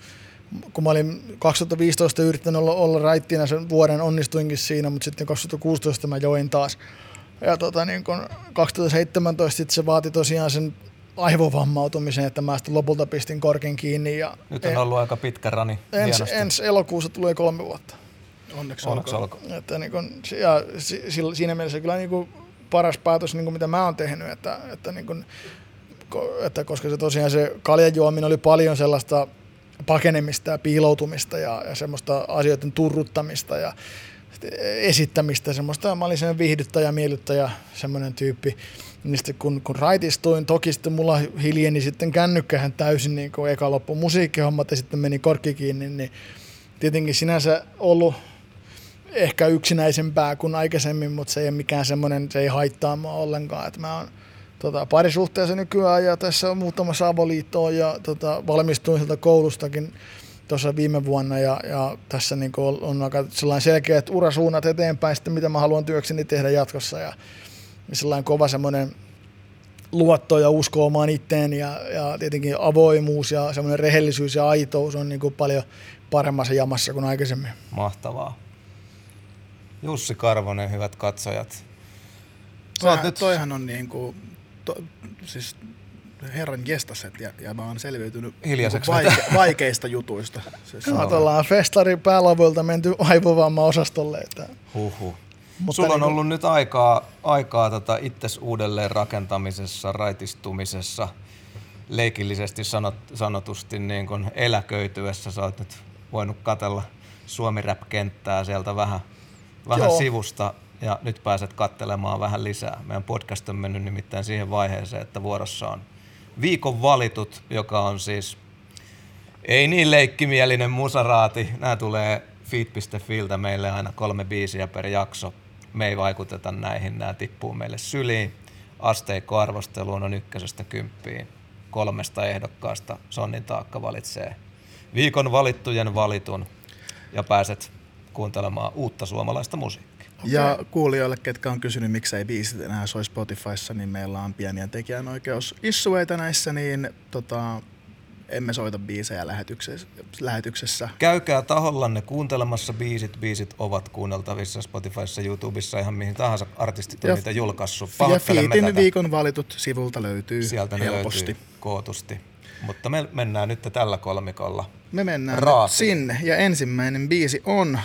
kun mä olin 2015 yrittänyt olla, olla raittina sen vuoden, onnistuinkin siinä, mutta sitten 2016 mä join taas. Ja tota, niin kun 2017 se vaati tosiaan sen aivovammautumisen, että mä sitten lopulta pistin korkin kiinni. Ja Nyt on ollut aika pitkä rani. Ens, ensi elokuussa tulee kolme vuotta. Onneksi, Onneksi olkoon. olkoon. Että niin kun, ja si- si- siinä mielessä kyllä niin kun paras päätös, niin kun mitä mä oon tehnyt, että, että, niin kun, että koska se tosiaan se kaljajuominen oli paljon sellaista pakenemista ja piiloutumista ja, ja semmoista asioiden turruttamista ja esittämistä, semmoista, mä olin semmoinen viihdyttäjä, miellyttäjä, semmoinen tyyppi. Niin sitten kun, kun raitistuin, toki sitten mulla hiljeni sitten kännykkähän täysin, niin kun eka loppu musiikkihommat ja sitten meni korkki kiinni, niin tietenkin sinänsä ollut ehkä yksinäisempää kuin aikaisemmin, mutta se ei ole mikään semmoinen, se ei haittaa mua ollenkaan, että mä oon tota, parisuhteessa nykyään ja tässä on muutamassa avoliittoon ja tota, valmistuin sieltä koulustakin tuossa viime vuonna ja, ja tässä niin on, on aika sellainen selkeät urasuunnat eteenpäin sitten, mitä mä haluan työkseni tehdä jatkossa ja, ja sellainen kova semmoinen luotto ja usko omaan itteen ja, ja tietenkin avoimuus ja semmoinen rehellisyys ja aitous on niin kuin paljon paremmassa jamassa kuin aikaisemmin. Mahtavaa. Jussi Karvonen, hyvät katsojat. Sä oot Toihan, nyt toihan on niinku, to, siis herran gestaset ja, ja mä oon selviytynyt Hiljaiseksi vaike, vaikeista jutuista. Siis, Katsellaan festari päälavuilta menty aivovamma-osastolle. Että Huhhuh. Mutta Sulla on niinku- ollut nyt aikaa, aikaa tota itses uudelleen rakentamisessa, raitistumisessa, leikillisesti sanot, sanotusti niin kun eläköityessä. Sä oot nyt voinut katella suomi kenttää sieltä vähän, vähän Joo. sivusta ja nyt pääset kattelemaan vähän lisää. Meidän podcast on mennyt nimittäin siihen vaiheeseen, että vuorossa on viikon valitut, joka on siis ei niin leikkimielinen musaraati. Nämä tulee feed.filtä meille aina kolme biisiä per jakso. Me ei vaikuteta näihin, nämä tippuu meille syliin. Asteikkoarvosteluun on ykkösestä kymppiin. Kolmesta ehdokkaasta Sonnin taakka valitsee viikon valittujen valitun ja pääset kuuntelemaan uutta suomalaista musiikkia. Ja kuulijoille, ketkä on kysynyt, miksei biisit enää soi Spotifyssa, niin meillä on pieniä tekijänoikeus issueita näissä, niin tota, emme soita biisejä lähetyksessä. lähetyksessä. Käykää tahollanne kuuntelemassa biisit. Biisit ovat kuunneltavissa Spotifyssa, YouTubessa, ihan mihin tahansa artistit on Ja- niitä julkaissut. Ja Fiitin tätä. viikon valitut sivulta löytyy Sieltä ne helposti. löytyy kootusti. Mutta me mennään nyt tällä kolmikolla. Me mennään Raatiin. sinne ja ensimmäinen biisi on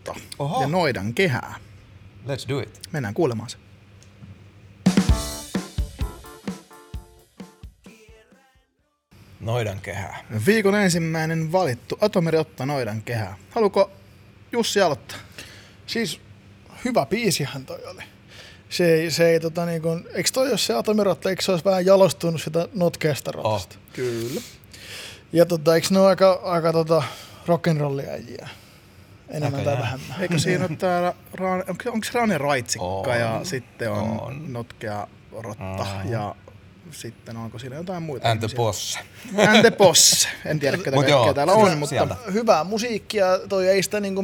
Atomirotta Oho. ja Noidan kehää. Let's do it. Mennään kuulemaan se. Noidan kehää. Viikon ensimmäinen valittu Atomirotta Noidan kehää. Haluuko Jussi aloittaa? Siis hyvä biisihän toi oli. Se ei, se ei tota niin kuin, eikö toi jos se atomirotta, eikö se olisi vähän jalostunut sitä notkeasta rotasta? Oh. Kyllä. Ja tota, eikö ne ole aika, aika tota rock'n'rolliäjiä? Enemmän tai vähemmän. Eikö siinä ole täällä, Raan- onko, onko Rane Raitsikka On, ja sitten on, on. Notkea Rotta ja sitten onko siinä jotain muita And the ihmisiä? Boss. And the Boss. En tiedä ketä Mut kaikkea joo, täällä on, mutta sieltä. Hyvää musiikkia, toi ei sitä niin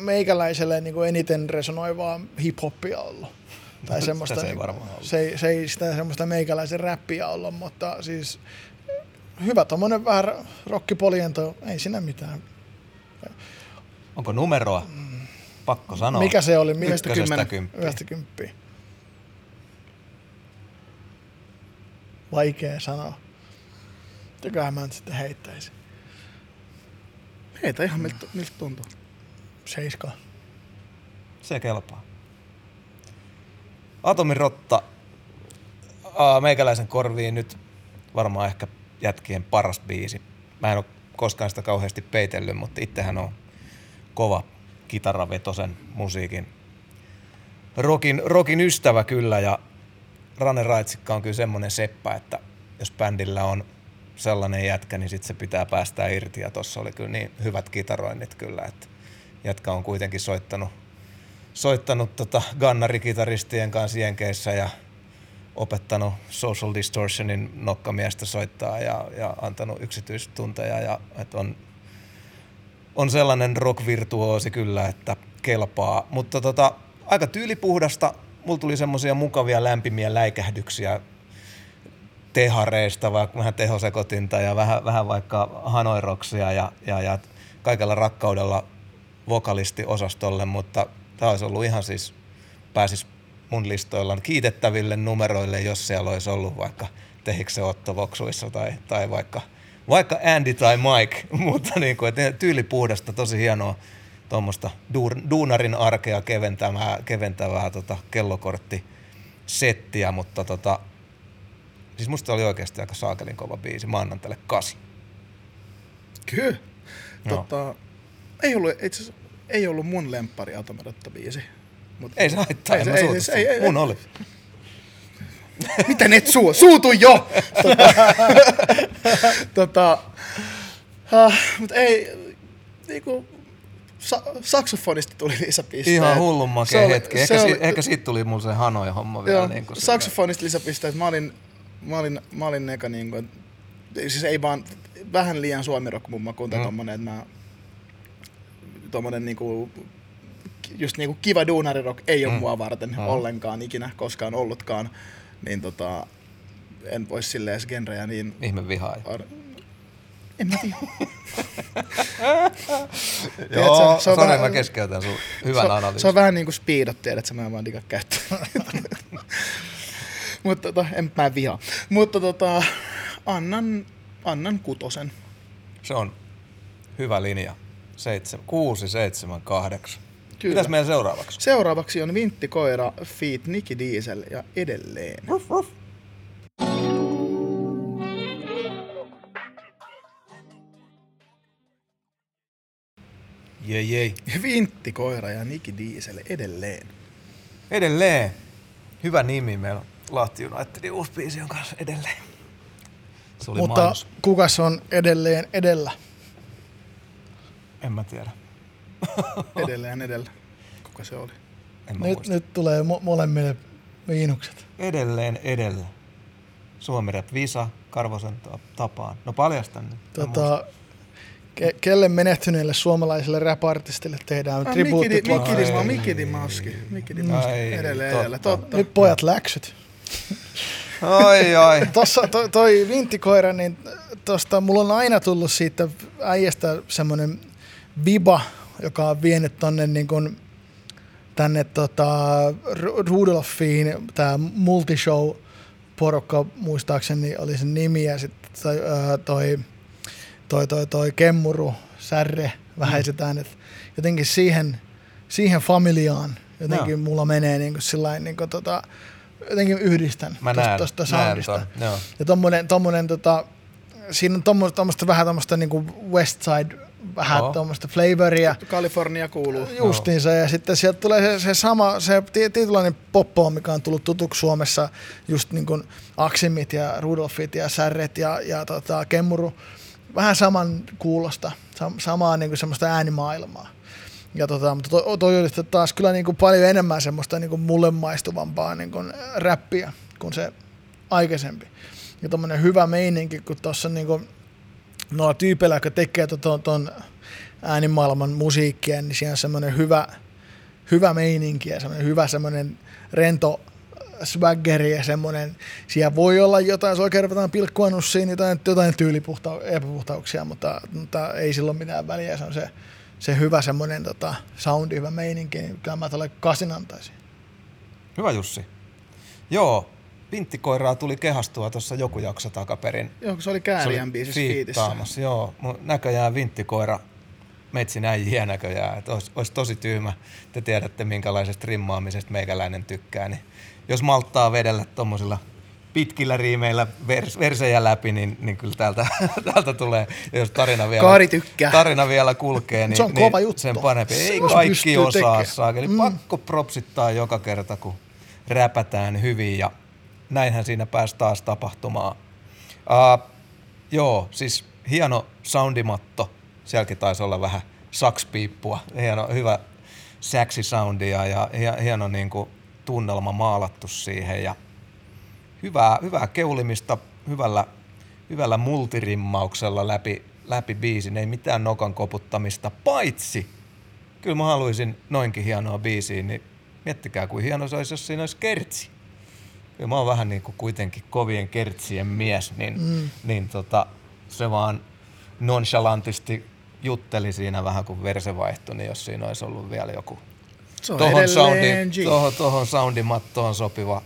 meikäläiselle niin kuin eniten resonoivaa hip-hoppia ollut. Tai semmoista, se ei niinku- varmaan ollut. se, ei, se ei sitä semmoista meikäläisen räppiä ollut, mutta siis hyvä tommonen vähän rockipoljento, ei siinä mitään. Onko numeroa? Pakko sanoa. Mikä se oli? Yhdestä kymmenen. kymppiin. Yhdestä kymppiä. Vaikea sanoa. Mitäköhän mä nyt sitten heittäisin? heitä ihan miltä, miltä tuntuu. Seiska. Se kelpaa. Atomirotta. Aa, meikäläisen korviin nyt varmaan ehkä jätkien paras biisi. Mä en ole koskaan sitä kauheasti peitellyt, mutta itsehän on kova kitaravetosen musiikin. Rokin, rokin ystävä kyllä ja Rane Raitsikka on kyllä semmonen seppä, että jos bändillä on sellainen jätkä, niin sitten se pitää päästää irti ja tossa oli kyllä niin hyvät kitaroinnit kyllä, että jätkä on kuitenkin soittanut, soittanut tota Gunnari-kitaristien kanssa Jenkeissä ja opettanut Social Distortionin nokkamiestä soittaa ja, ja antanut yksityistunteja ja että on, on sellainen rock-virtuoosi kyllä, että kelpaa. Mutta tota, aika tyylipuhdasta. Mulla tuli semmoisia mukavia lämpimiä läikähdyksiä tehareista, vaikka vähän tehosekotinta ja vähän, vähän vaikka hanoiroksia ja, ja, ja kaikella rakkaudella vokalistiosastolle, mutta tämä olisi ollut ihan siis, pääsis mun listoilla kiitettäville numeroille, jos siellä olisi ollut vaikka Tehikse Otto Voksuissa tai, tai vaikka, vaikka Andy tai Mike, mutta niin kuin, että tyylipuhdasta, tosi hienoa tuommoista duunarin arkea keventävää, keventävää tota, kellokorttisettiä, mutta tota, siis musta oli oikeasti aika saakelin kova biisi. Mä annan tälle kasi. Kyllä. Joo. Tota, ei ollut, itse ei ollut mun lemppari Atomirotta biisi. Mut, Ei se haittaa, Ei ei, se- mä ei- suutu ei- ei- ei- Mun oli. Mitä net suu? Suutu jo! Tota, tota, uh, mutta ei, niinku, sa- saksofonista tuli lisäpisteet. Ihan hullun makea oli- hetki. Ehkä, oli- si- ehkä siitä tuli mun se hanoja homma vielä. Joo, niin kuin saksofonista lisäpisteet. Mä olin, mä olin, mä olin eka niinku, et- siis ei vaan vähän liian suomirock mun makuun tai Mm. tommonen, että mä tommonen niinku, just niinku kiva duunarirock ei ole Mm. mua varten mm. ollenkaan ikinä koskaan ollutkaan, niin tota, en vois silleen genrejä niin Ihme vihaaja. ar- en mä tiedä. Joo, se on sori, vähän- mä keskeytän sun hyvän se, analyysin. se on vähän niinku speedot, tiedät, että mä en vaan diga käyttää. Mutta tota, en mä vihaa. Mutta tota, annan, annan kutosen. Se on hyvä linja. Seitsemän, kuusi, seitsemän, kahdeksan. Kyllä. Mitäs meillä seuraavaksi? Seuraavaksi on Vinttikoira, Feet, Nicky Diesel ja edelleen. Jei, jei. Vinttikoira ja Nicky Diesel edelleen. Edelleen. Hyvä nimi meillä on Lahti Unitedin uusi biisi on kanssa edelleen. Se oli Mutta mainos. kukas on edelleen edellä? En mä tiedä. Edelleen edellä. Kuka se oli? En Nyt, muista. nyt tulee mo- molemmille miinukset. Edelleen edellä. Suomi Rap Visa, Karvosen ta- tapaan. No paljastan nyt. Tota, ke- kelle menehtyneille suomalaisille rap-artistille tehdään Ah, tribuutti? Di- Mikki Di- Ai. mä oon Mikki Dimauski. Mikki Dimauski. Ai, Edelleen totta. edellä. Totta. Nyt pojat läksyt. Ai ai. Tossa toi, toi vinttikoira, niin tosta mulla on aina tullut siitä äijästä semmonen viba, joka on vienyt tonne niin kun, tänne tota, Ru- Rudolfiin, tää multishow porukka muistaakseni oli sen nimi ja sitten toi, toi, toi, toi, toi Kemmuru, Särre, vähäiset äänet. Jotenkin siihen, siihen familiaan jotenkin Joo. mulla menee niin kuin sillain, niin kuin tota, jotenkin yhdistän Mä tosta, näen, tosta näen soundista. ton. Joo. Ja tommonen, tommonen tota, siinä on tommoista, tommoista vähän tommoista niinku West Side, vähän Joo. tommoista flavoria. Kalifornia kuuluu. Justiinsa, ja sitten sieltä tulee se, se sama, se ti- tietynlainen poppo, mikä on tullut tutuksi Suomessa, just niin kuin Aksimit ja Rudolfit ja Särret ja, ja tota, Kemmuru, vähän saman kuulosta, sam, samaa niin kuin semmoista äänimaailmaa. Ja tota, mutta toi, toi oli sitten taas kyllä niin kuin paljon enemmän semmoista niin kuin mulle maistuvampaa niin kuin räppiä kuin se aikaisempi. Ja tommonen hyvä meininki, kun tuossa niin kuin, noilla tyypeillä, jotka tekee ton, ton äänimaailman musiikkia, niin siinä on semmoinen hyvä, hyvä meininki ja semmoinen hyvä semmoinen rento swaggeri ja semmoinen, siellä voi olla jotain, jos oikein ruvetaan pilkkua nussiin, jotain, jotain tyylipuhta, epäpuhtauksia, mutta, mutta, ei silloin mitään väliä, se on se, se hyvä semmoinen tota, soundi, hyvä meininki, niin kyllä mä tuolle kasin antaisin. Hyvä Jussi. Joo, pinttikoiraa tuli kehastua tuossa joku jakso takaperin. Joo, se oli Kääriän biisissä fiittaamassa, joo. Mun näköjään vinttikoira metsin äijiä näköjään. Että olisi, olisi tosi tyhmä. Te tiedätte, minkälaisesta rimmaamisesta meikäläinen tykkää. Niin jos malttaa vedellä tuommoisilla pitkillä riimeillä vers, versejä läpi, niin, niin kyllä täältä, täältä tulee. Ja jos tarina vielä, Kaari tykkää. tarina vielä kulkee, niin, Se on niin kova juttu. sen parempi. Ei Jos kaikki osaa tekemään. saakeli. Mm. Pakko propsittaa joka kerta, kun räpätään hyvin ja näinhän siinä pääsi taas tapahtumaan. Uh, joo, siis hieno soundimatto. Sielläkin taisi olla vähän sakspiippua. Hieno, hyvä säksi soundia ja hie- hieno niin kuin, tunnelma maalattu siihen. Ja hyvää, hyvää keulimista hyvällä, hyvällä multirimmauksella läpi, läpi biisin. Ei mitään nokan koputtamista, paitsi kyllä mä haluaisin noinkin hienoa biisiä, niin miettikää kuin hieno se olisi, jos siinä olisi kertsi. Kyllä mä oon vähän niin kuin kuitenkin kovien kertsien mies, niin, mm. niin tota, se vaan nonchalantisti jutteli siinä vähän kun verse vaihtui, niin jos siinä olisi ollut vielä joku Se on tohon, soundi, tohon, tohon soundimattoon sopiva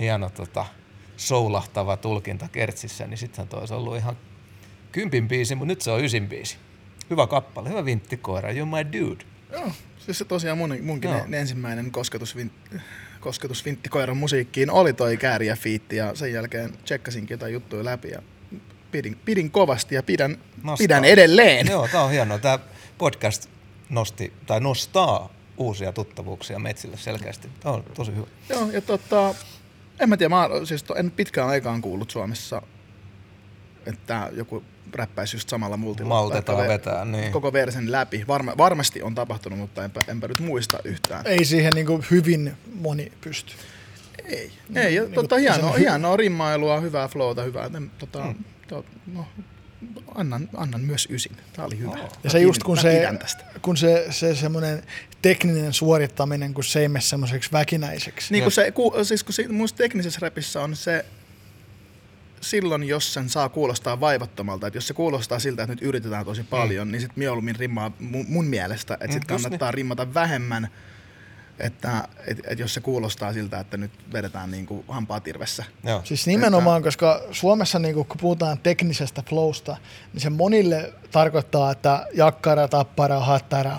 hieno tota, soulahtava tulkinta kertsissä, niin sitten se olisi ollut ihan kympin biisi, mutta nyt se on ysin biisi. Hyvä kappale, hyvä vinttikoira, you're my dude. Joo, siis se tosiaan mun, munkin ne, ensimmäinen kosketus, vin, kosketus vinttikoiran musiikkiin oli toi Kääriä fiitti ja sen jälkeen tsekkasinkin jotain juttuja läpi ja pidin, pidin kovasti ja pidän, Nostaa. pidän edelleen. Joo, tää on hienoa. Tämä podcast nosti, tai nostaa uusia tuttavuuksia metsille selkeästi. Tämä on tosi hyvä. Joo, ja tota, en mä tiedä, mä siis en pitkään aikaan kuullut Suomessa, että joku räppäisi just samalla multilla. Maltetaan vetää, niin. Koko versen läpi. Varma, varmasti on tapahtunut, mutta enpä, enpä nyt muista yhtään. Ei siihen niin kuin hyvin moni pysty. Ei, ei ja, Niin tota, kuin hienoa, hienoa rimmailua, hyvää flowta, hyvää. Tota, mm. to, no, annan, annan myös ysin. Tämä oli hyvä. Ja se just kun se, kun se, se semmoinen tekninen suorittaminen, kun se ei mene semmoiseksi väkinäiseksi. Niin kun se, ku, siis kun se, mun teknisessä räpissä on se, silloin jos sen saa kuulostaa vaivattomalta, että jos se kuulostaa siltä, että nyt yritetään tosi paljon, mm. niin sitten mieluummin rimmaa mun, mun mielestä, että Mm, sitten just kannattaa rimmata vähemmän, että et, et jos se kuulostaa siltä, että nyt vedetään niin kuin hampaatirvessä. Joo. Siis nimenomaan, koska Suomessa niin kun puhutaan teknisestä flowsta, niin se monille tarkoittaa, että jakkara, tappara, hattara,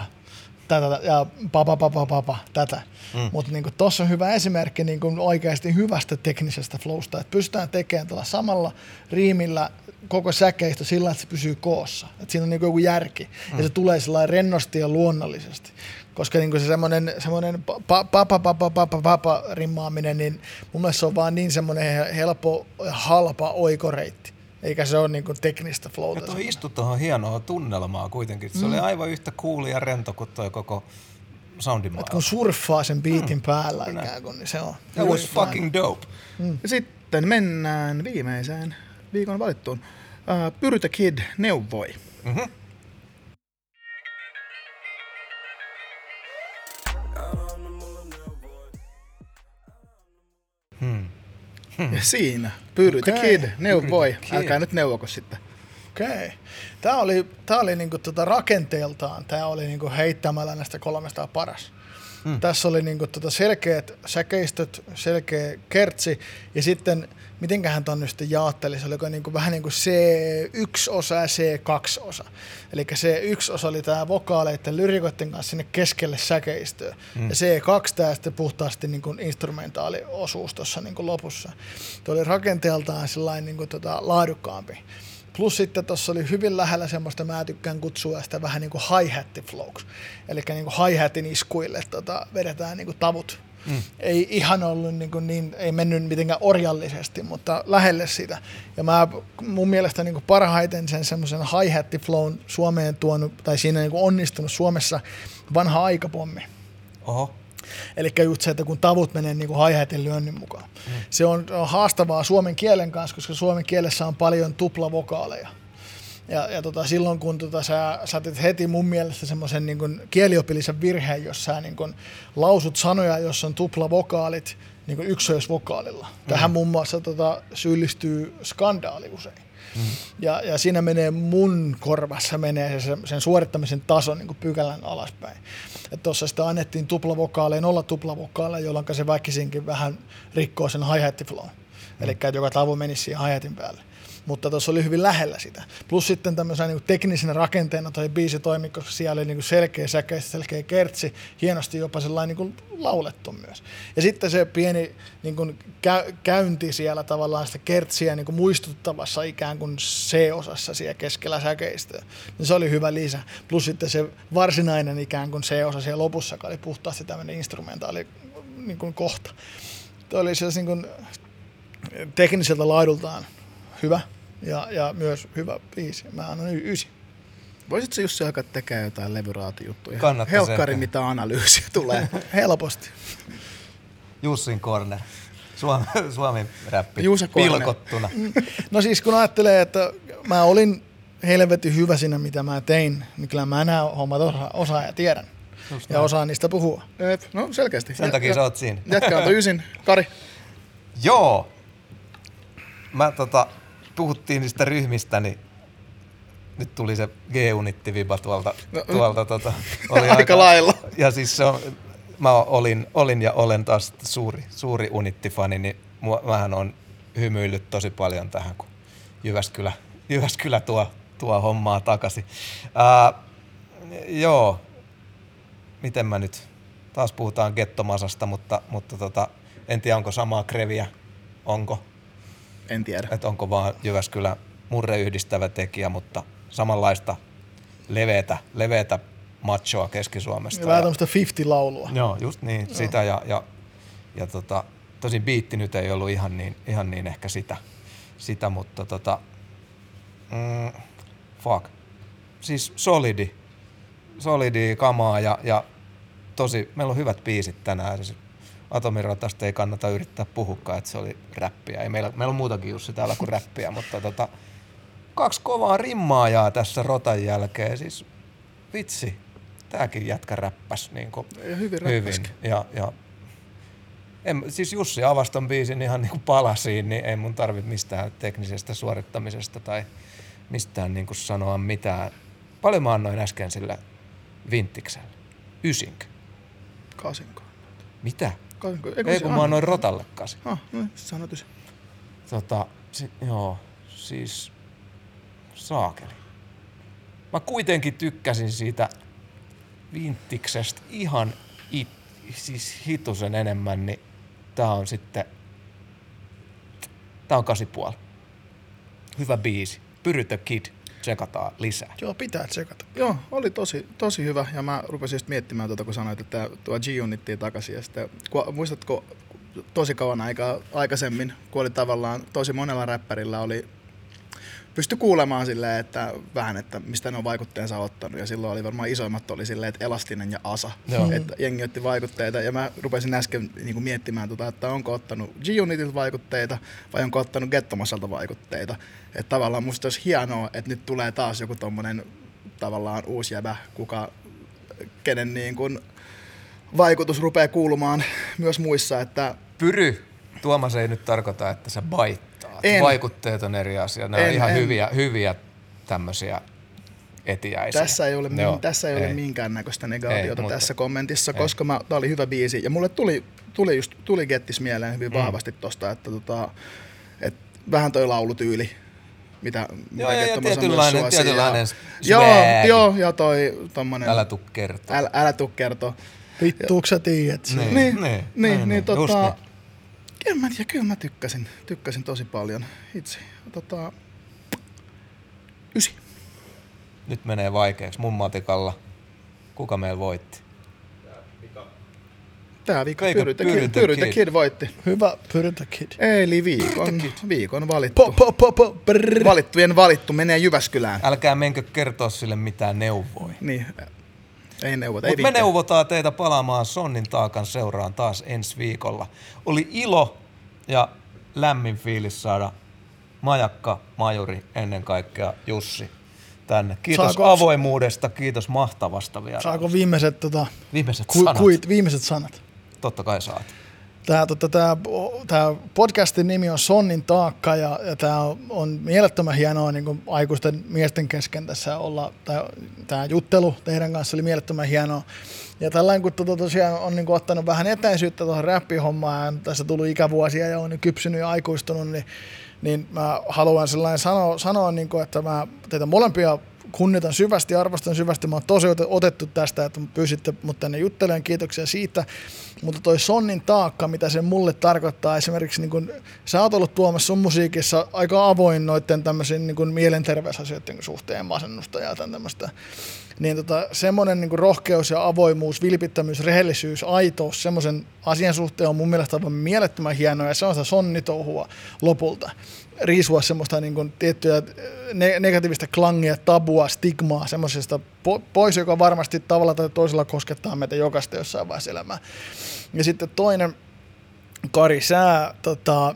tätä ja papa, papa, papa, tätä. Mm. Mutta niin tuossa on hyvä esimerkki niin kuin oikeasti hyvästä teknisestä flowsta, että pystytään tekemään tällä samalla riimillä koko säkeistö sillä, että se pysyy koossa. Että siinä on niin joku järki mm. ja se tulee sillä rennosti ja luonnollisesti. Koska niin se semmoinen, semmoinen papa, papa, papa, papa rimmaaminen, niin mun mielestä se on vaan niin semmoinen helppo, halpa oikoreitti eikä se ole niin kuin teknistä flowta. Ja tuo istui tuohon hienoa tunnelmaa kuitenkin. Se mm. oli aivan yhtä cool ja rento kuin toi koko soundimaailma. kun surffaa sen biitin mm. päällä Kyllä. ikään kuin, niin se on. That was fucking dope. Mm. Sitten mennään viimeiseen viikon valittuun. Uh, Pyritä Kid neuvoi. Mm-hmm. Hmm. Hmm. Ja siinä, Pyritä okay. Kid, neuvoi. Älkää nyt neuvoko sitten. Okei. Okay. Tämä oli, tämä oli niinku tota rakenteeltaan, tämä oli niinku heittämällä näistä kolmesta paras. Hmm. Tässä oli niinku tota selkeät säkeistöt, selkeä kertsi ja sitten mitenköhän ton nyt sitten jaotteli, se oli niinku vähän niin kuin C1-osa ja C2-osa. Eli C1-osa oli tämä vokaaleiden lyrikoiden kanssa sinne keskelle säkeistöä. Hmm. Ja C2 tämä sitten puhtaasti niin kuin instrumentaaliosuus tuossa niin kuin lopussa. Tuo oli rakenteeltaan sellainen niin kuin tota, laadukkaampi. Plus sitten tuossa oli hyvin lähellä semmoista, mä tykkään kutsua sitä vähän niin kuin hi-hatti flowks. Eli niin kuin hi-hatin iskuille tota, vedetään niin kuin tavut. Mm. Ei ihan ollut niin, kuin niin, ei mennyt mitenkään orjallisesti, mutta lähelle sitä. Ja mä mun mielestä niin kuin parhaiten sen semmoisen hi-hatti flown Suomeen tuonut, tai siinä niin kuin onnistunut Suomessa vanha aikapommi. Oho. Eli just se, että kun tavut menee niin hi lyönnin mukaan. Mm. Se on, on haastavaa suomen kielen kanssa, koska suomen kielessä on paljon tuplavokaaleja. Ja, ja tota, silloin kun tota, sä, sä teet heti mun mielestä semmoisen niin kieliopillisen virheen, jos sä niin kun, lausut sanoja, jossa on tuplavokaalit niin yksilöisvokaalilla. Mm. Tähän muun muassa tota, syyllistyy skandaali usein. Mm. Ja, ja siinä menee mun korvassa menee se, sen suorittamisen taso niin pykälän alaspäin. Tuossa sitä annettiin tuplavokaaleja, nolla tuplavokaaleja, jolloin se väkisinkin vähän rikkoo sen hi flow. Mm. Eli joka tavu menisi siihen hi päälle mutta tuossa oli hyvin lähellä sitä. Plus sitten tämmöisenä niin teknisenä rakenteena toi biisi toimi, koska siellä oli niin selkeä säkeä, selkeä kertsi, hienosti jopa sellainen niin laulettu myös. Ja sitten se pieni niin kuin kä- käynti siellä tavallaan sitä kertsiä niin kuin muistuttavassa ikään kuin C-osassa siellä keskellä säkeistä, niin se oli hyvä lisä. Plus sitten se varsinainen ikään kuin C-osa siellä lopussa, joka oli puhtaasti tämmöinen instrumentaali niin kuin kohta. Tuo oli siis niin kuin tekniseltä laidultaan hyvä ja, ja myös hyvä biisi. Mä annan y- ysi. Voisitko Jussi alkaa tekemään jotain levyraatijuttuja? Kannattaa Helkkari, mitä analyysiä tulee. Helposti. Jussin corner. Suomi, Suomi räppi Juusa pilkottuna. No siis kun ajattelee, että mä olin helvetin hyvä siinä, mitä mä tein, niin kyllä mä nämä hommat osa, osaan ja tiedän. Just ja osaan niistä puhua. Et, no selkeästi. Sen takia ja, sä oot siinä. Jatkaa ysin. Kari. Joo. Mä tota, puhuttiin niistä ryhmistä, niin nyt tuli se G-unitti-viba tuolta. No, tuolta tota, oli aika, aika lailla. Ja siis se on, mä olin, olin ja olen taas suuri, suuri unittifani, niin mähän on hymyillyt tosi paljon tähän, kun Jyväskylä, Jyväskylä tuo, tuo hommaa takaisin. Ää, joo, miten mä nyt, taas puhutaan gettomasasta, mutta, mutta tota, en tiedä onko samaa kreviä, onko? En tiedä. Että onko vaan Jyväskylä murre yhdistävä tekijä, mutta samanlaista leveätä, leveätä machoa Keski-Suomesta. Vähän tämmöistä 50-laulua. Joo, just niin, Joo. sitä ja, ja, ja tota, tosin biitti nyt ei ollut ihan niin, ihan niin ehkä sitä, sitä mutta tota, mm, fuck. Siis solidi, solidi kamaa ja, ja tosi, meillä on hyvät biisit tänään. Siis Atomiratasta ei kannata yrittää puhukkaa, että se oli räppiä. Ei meillä, meillä on muutakin Jussi täällä kuin räppiä, mutta tota, kaksi kovaa rimmaajaa tässä rotan jälkeen. Siis vitsi, tääkin jätkä räppäs niin kuin ja hyvin. hyvin. Ja, ja en, siis Jussi avaston biisin ihan niin kuin palasiin, niin ei mun tarvitse mistään teknisestä suorittamisesta tai mistään niin kuin sanoa mitään. Paljon mä annoin äsken sille Vinttikselle? Ysinkö? Kasinko. Mitä? Eikö Ei, kun mä annoin rotalle kasi. Ah, no, sanotus. Tota, si, joo, siis saakeli. Mä kuitenkin tykkäsin siitä Vinttiksestä ihan it, siis hitusen enemmän, niin tää on sitten, tää on 8,5. Hyvä biisi. Pyry the Kid. Tsekataan lisää. Joo, pitää tsekata. Joo, oli tosi, tosi hyvä. Ja mä rupesin just miettimään tuota, kun sanoit, että tuo G-Unittiin takaisin. Ja sitten, kun, muistatko tosi kauan aikaa aikaisemmin, kun oli tavallaan tosi monella räppärillä oli pysty kuulemaan silleen, että vähän, että mistä ne on vaikutteensa ottanut. Ja silloin oli varmaan isoimmat oli silleen, että Elastinen ja Asa. Joo. Että jengi otti vaikutteita. Ja mä rupesin äsken niin kuin miettimään, tota, että onko ottanut G-Unitilta vaikutteita vai onko ottanut Gettomasalta vaikutteita. Että tavallaan musta olisi hienoa, että nyt tulee taas joku tommonen tavallaan uusi jäbä, kuka, kenen niin kuin vaikutus rupeaa kuulumaan myös muissa, että Pyry, Tuomas ei nyt tarkoita, että sä baittaat. En. Vaikutteet on eri asia. Ne on En, ihan en. hyviä, hyviä tämmöisiä etiäisiä. Tässä ei ole, Joo, min, tässä ei, ole ei. minkäännäköistä negaatiota Ei, mutta- tässä kommentissa, ei. koska mä, tää oli hyvä biisi. Ja mulle tuli, tuli, just, tuli Gettis mieleen hyvin Mm. vahvasti tosta, että tota, et vähän toi laulutyyli, mitä, mitä Joo, ja, ja on tietynlainen, tietynlainen Joo, swag. joo, ja toi tommonen, Älä tuu kertoa. älä, älä tuu kertoa. Vittuuks sä tiedät sen? Niin, Niin, niin, niin, niin, niin, niin, just tota, niin. Kyllä mä, ja kyllä mä tykkäsin, tykkäsin tosi paljon itse. Tota, ysi. Nyt menee vaikeaksi mun matikalla. Kuka meillä voitti? Tää viikko Eikö Pyry the Pyry Kid, Kid? Kid voitti. Hyvä, pyritä kid. Eli viikon, viikon valittu. Po, po, po, po, brrr. Valittujen valittu menee Jyväskylään. Älkää menkö kertoa sille mitään neuvoja. Niin, ei neuvota, ei Mutta me neuvotaan teitä palaamaan Sonnin taakan seuraan taas ensi viikolla. Oli ilo ja lämmin fiilis saada Majakka, Majuri, ennen kaikkea Jussi tänne. Kiitos Saako- avoimuudesta, kiitos mahtavasta vielä. Saako viimeiset, tota, Viimeiset ku, sanat. kuit, viimeiset sanat? Totta kai saat. Tämä, tota, tää, tää podcastin nimi on Sonnin taakka ja, ja tämä on mielettömän hienoa niin kuin aikuisten miesten kesken tässä olla. Tämä juttelu teidän kanssa oli mielettömän hienoa. Ja tällainen, kun tota, tosiaan on niin kuin, ottanut vähän etäisyyttä tuohon räppihommaan ja tässä tullut ikävuosia ja on nyt kypsynyt ja aikuistunut, niin, niin mä haluan sellainen sanoa, sanoa niin kuin, että mä teitä molempia kunnitan syvästi, arvostan syvästi. Mä oon tosi ote- otettu tästä, että pyysitte mut tänne juttelemaan. Kiitoksia siitä. Mutta toi Sonnin taakka, mitä se mulle tarkoittaa, esimerkiksi niin kun, sä oot ollut tuomassa sun musiikissa aika avoin noiden tämmöisen niin mielenterveysasioiden suhteen, masennusta ja tämmöistä. Niin tota, semmoinen niin rohkeus ja avoimuus, vilpittömyys, rehellisyys, aitous, semmoisen asian suhteen on mun mielestä aivan mielettömän hienoa ja se on sitä sonnitouhua lopulta. Riisua semmoista niin kuin tiettyä ne- negatiivista klangia, tabua, stigmaa, semmoisesta po- pois, joka varmasti tavalla tai toisella koskettaa meitä jokaista jossain vaiheessa elämää. Ja sitten toinen, Kari, sä tota,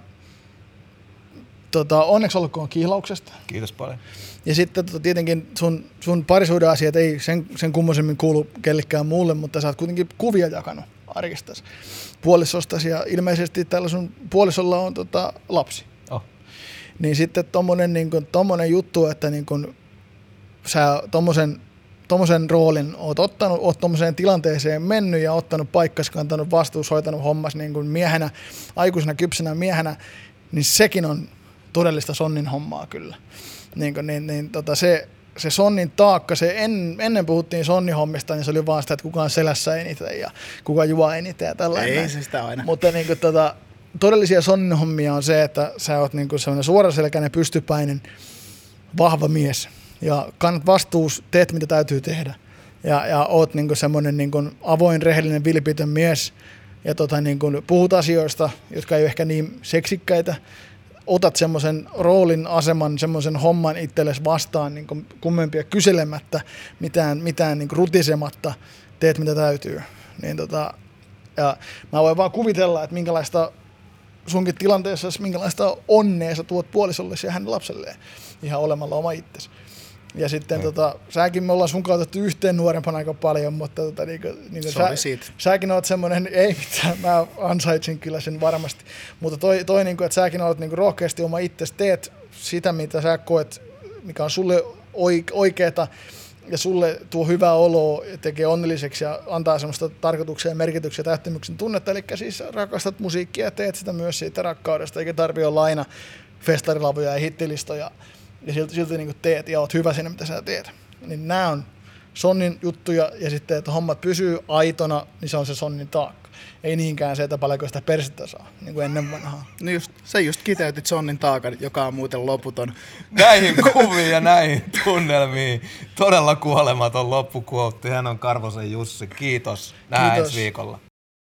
tota, onneksi olkoon kihlauksesta. Kiitos paljon. Ja sitten tota, tietenkin sun, sun parisuuden asiat ei sen, sen kummosemmin kuulu kellekään muulle, mutta sä oot kuitenkin kuvia jakanut arkistasi puolisostasi ja ilmeisesti tällä sun puolisolla on tota, lapsi. Niin sitten tommonen, niin kun, tommonen juttu, että niin kun, sä tommosen, tommosen roolin oot ottanut, oot tommoseen tilanteeseen mennyt ja ottanut paikkas, kantanut vastuus, hoitanut hommas niin kun miehenä, aikuisena kypsänä miehenä, niin sekin on todellista sonnin hommaa kyllä. Niin, kun, niin, niin tota se, se sonnin taakka, se en, ennen puhuttiin sonnihommista, niin se oli vaan sitä, että kuka on selässä eniten ja kuka juo eniten ja tällainen. Ei se sitä aina. Mutta niin kuin, tota, todellisia sonnin hommia on se, että sä oot niin kuin sellainen suoraselkäinen, pystypäinen, vahva mies. Ja kannat vastuus, teet mitä täytyy tehdä. Ja, ja oot niin kuin semmoinen niin kuin avoin, rehellinen, vilpitön mies. Ja tota, niin kuin puhut asioista, jotka ei ole ehkä niin seksikkäitä. Otat semmoisen roolin, aseman, semmoisen homman itsellesi vastaan niin kuin kummempia kyselemättä, mitään, mitään niin kuin rutisematta. Teet mitä täytyy. Niin tota, ja mä voin vaan kuvitella, että minkälaista sunkin tilanteessa, minkälaista onnea sä tuot puolisollesi ja hänen lapselleen ihan olemalla oma itsesi. Ja sitten Mm. tota, säkin me ollaan sun kautta otettu yhteen nuorempana aika paljon, mutta tota, niinku, niinku Sori sä, siitä. säkin oot semmoinen, ei mitään, mä ansaitsin kyllä sen varmasti. Mutta toi, toi niinku, että säkin olet niinku rohkeasti oma itsesi, teet sitä, mitä sä koet, mikä on sulle oik- oikeeta, ja sulle tuo hyvää oloa ja tekee onnelliseksi ja antaa semmoista tarkoituksia ja merkityksiä ja tähtymyksen tunnetta. Eli siis rakastat musiikkia ja teet sitä myös siitä rakkaudesta, eikä tarvi olla aina festarilavuja ja hittilistoja ja silti, silti niin teet ja oot hyvä siinä, mitä sä teet. Niin nämä on sonnin juttuja ja sitten, että hommat pysyy aitona, niin se on se sonnin taakka. Ei niinkään se, että paljonko sitä persettä saa, niin kuin ennen vanhaa. No just, sä just kiteytit Sonnin taakan, joka on muuten loputon. Näihin kuviin ja näihin tunnelmiin. Todella kuolematon loppukuotti. Hän on Karvosen Jussi. Kiitos. Nähdään Kiitos. ensi viikolla.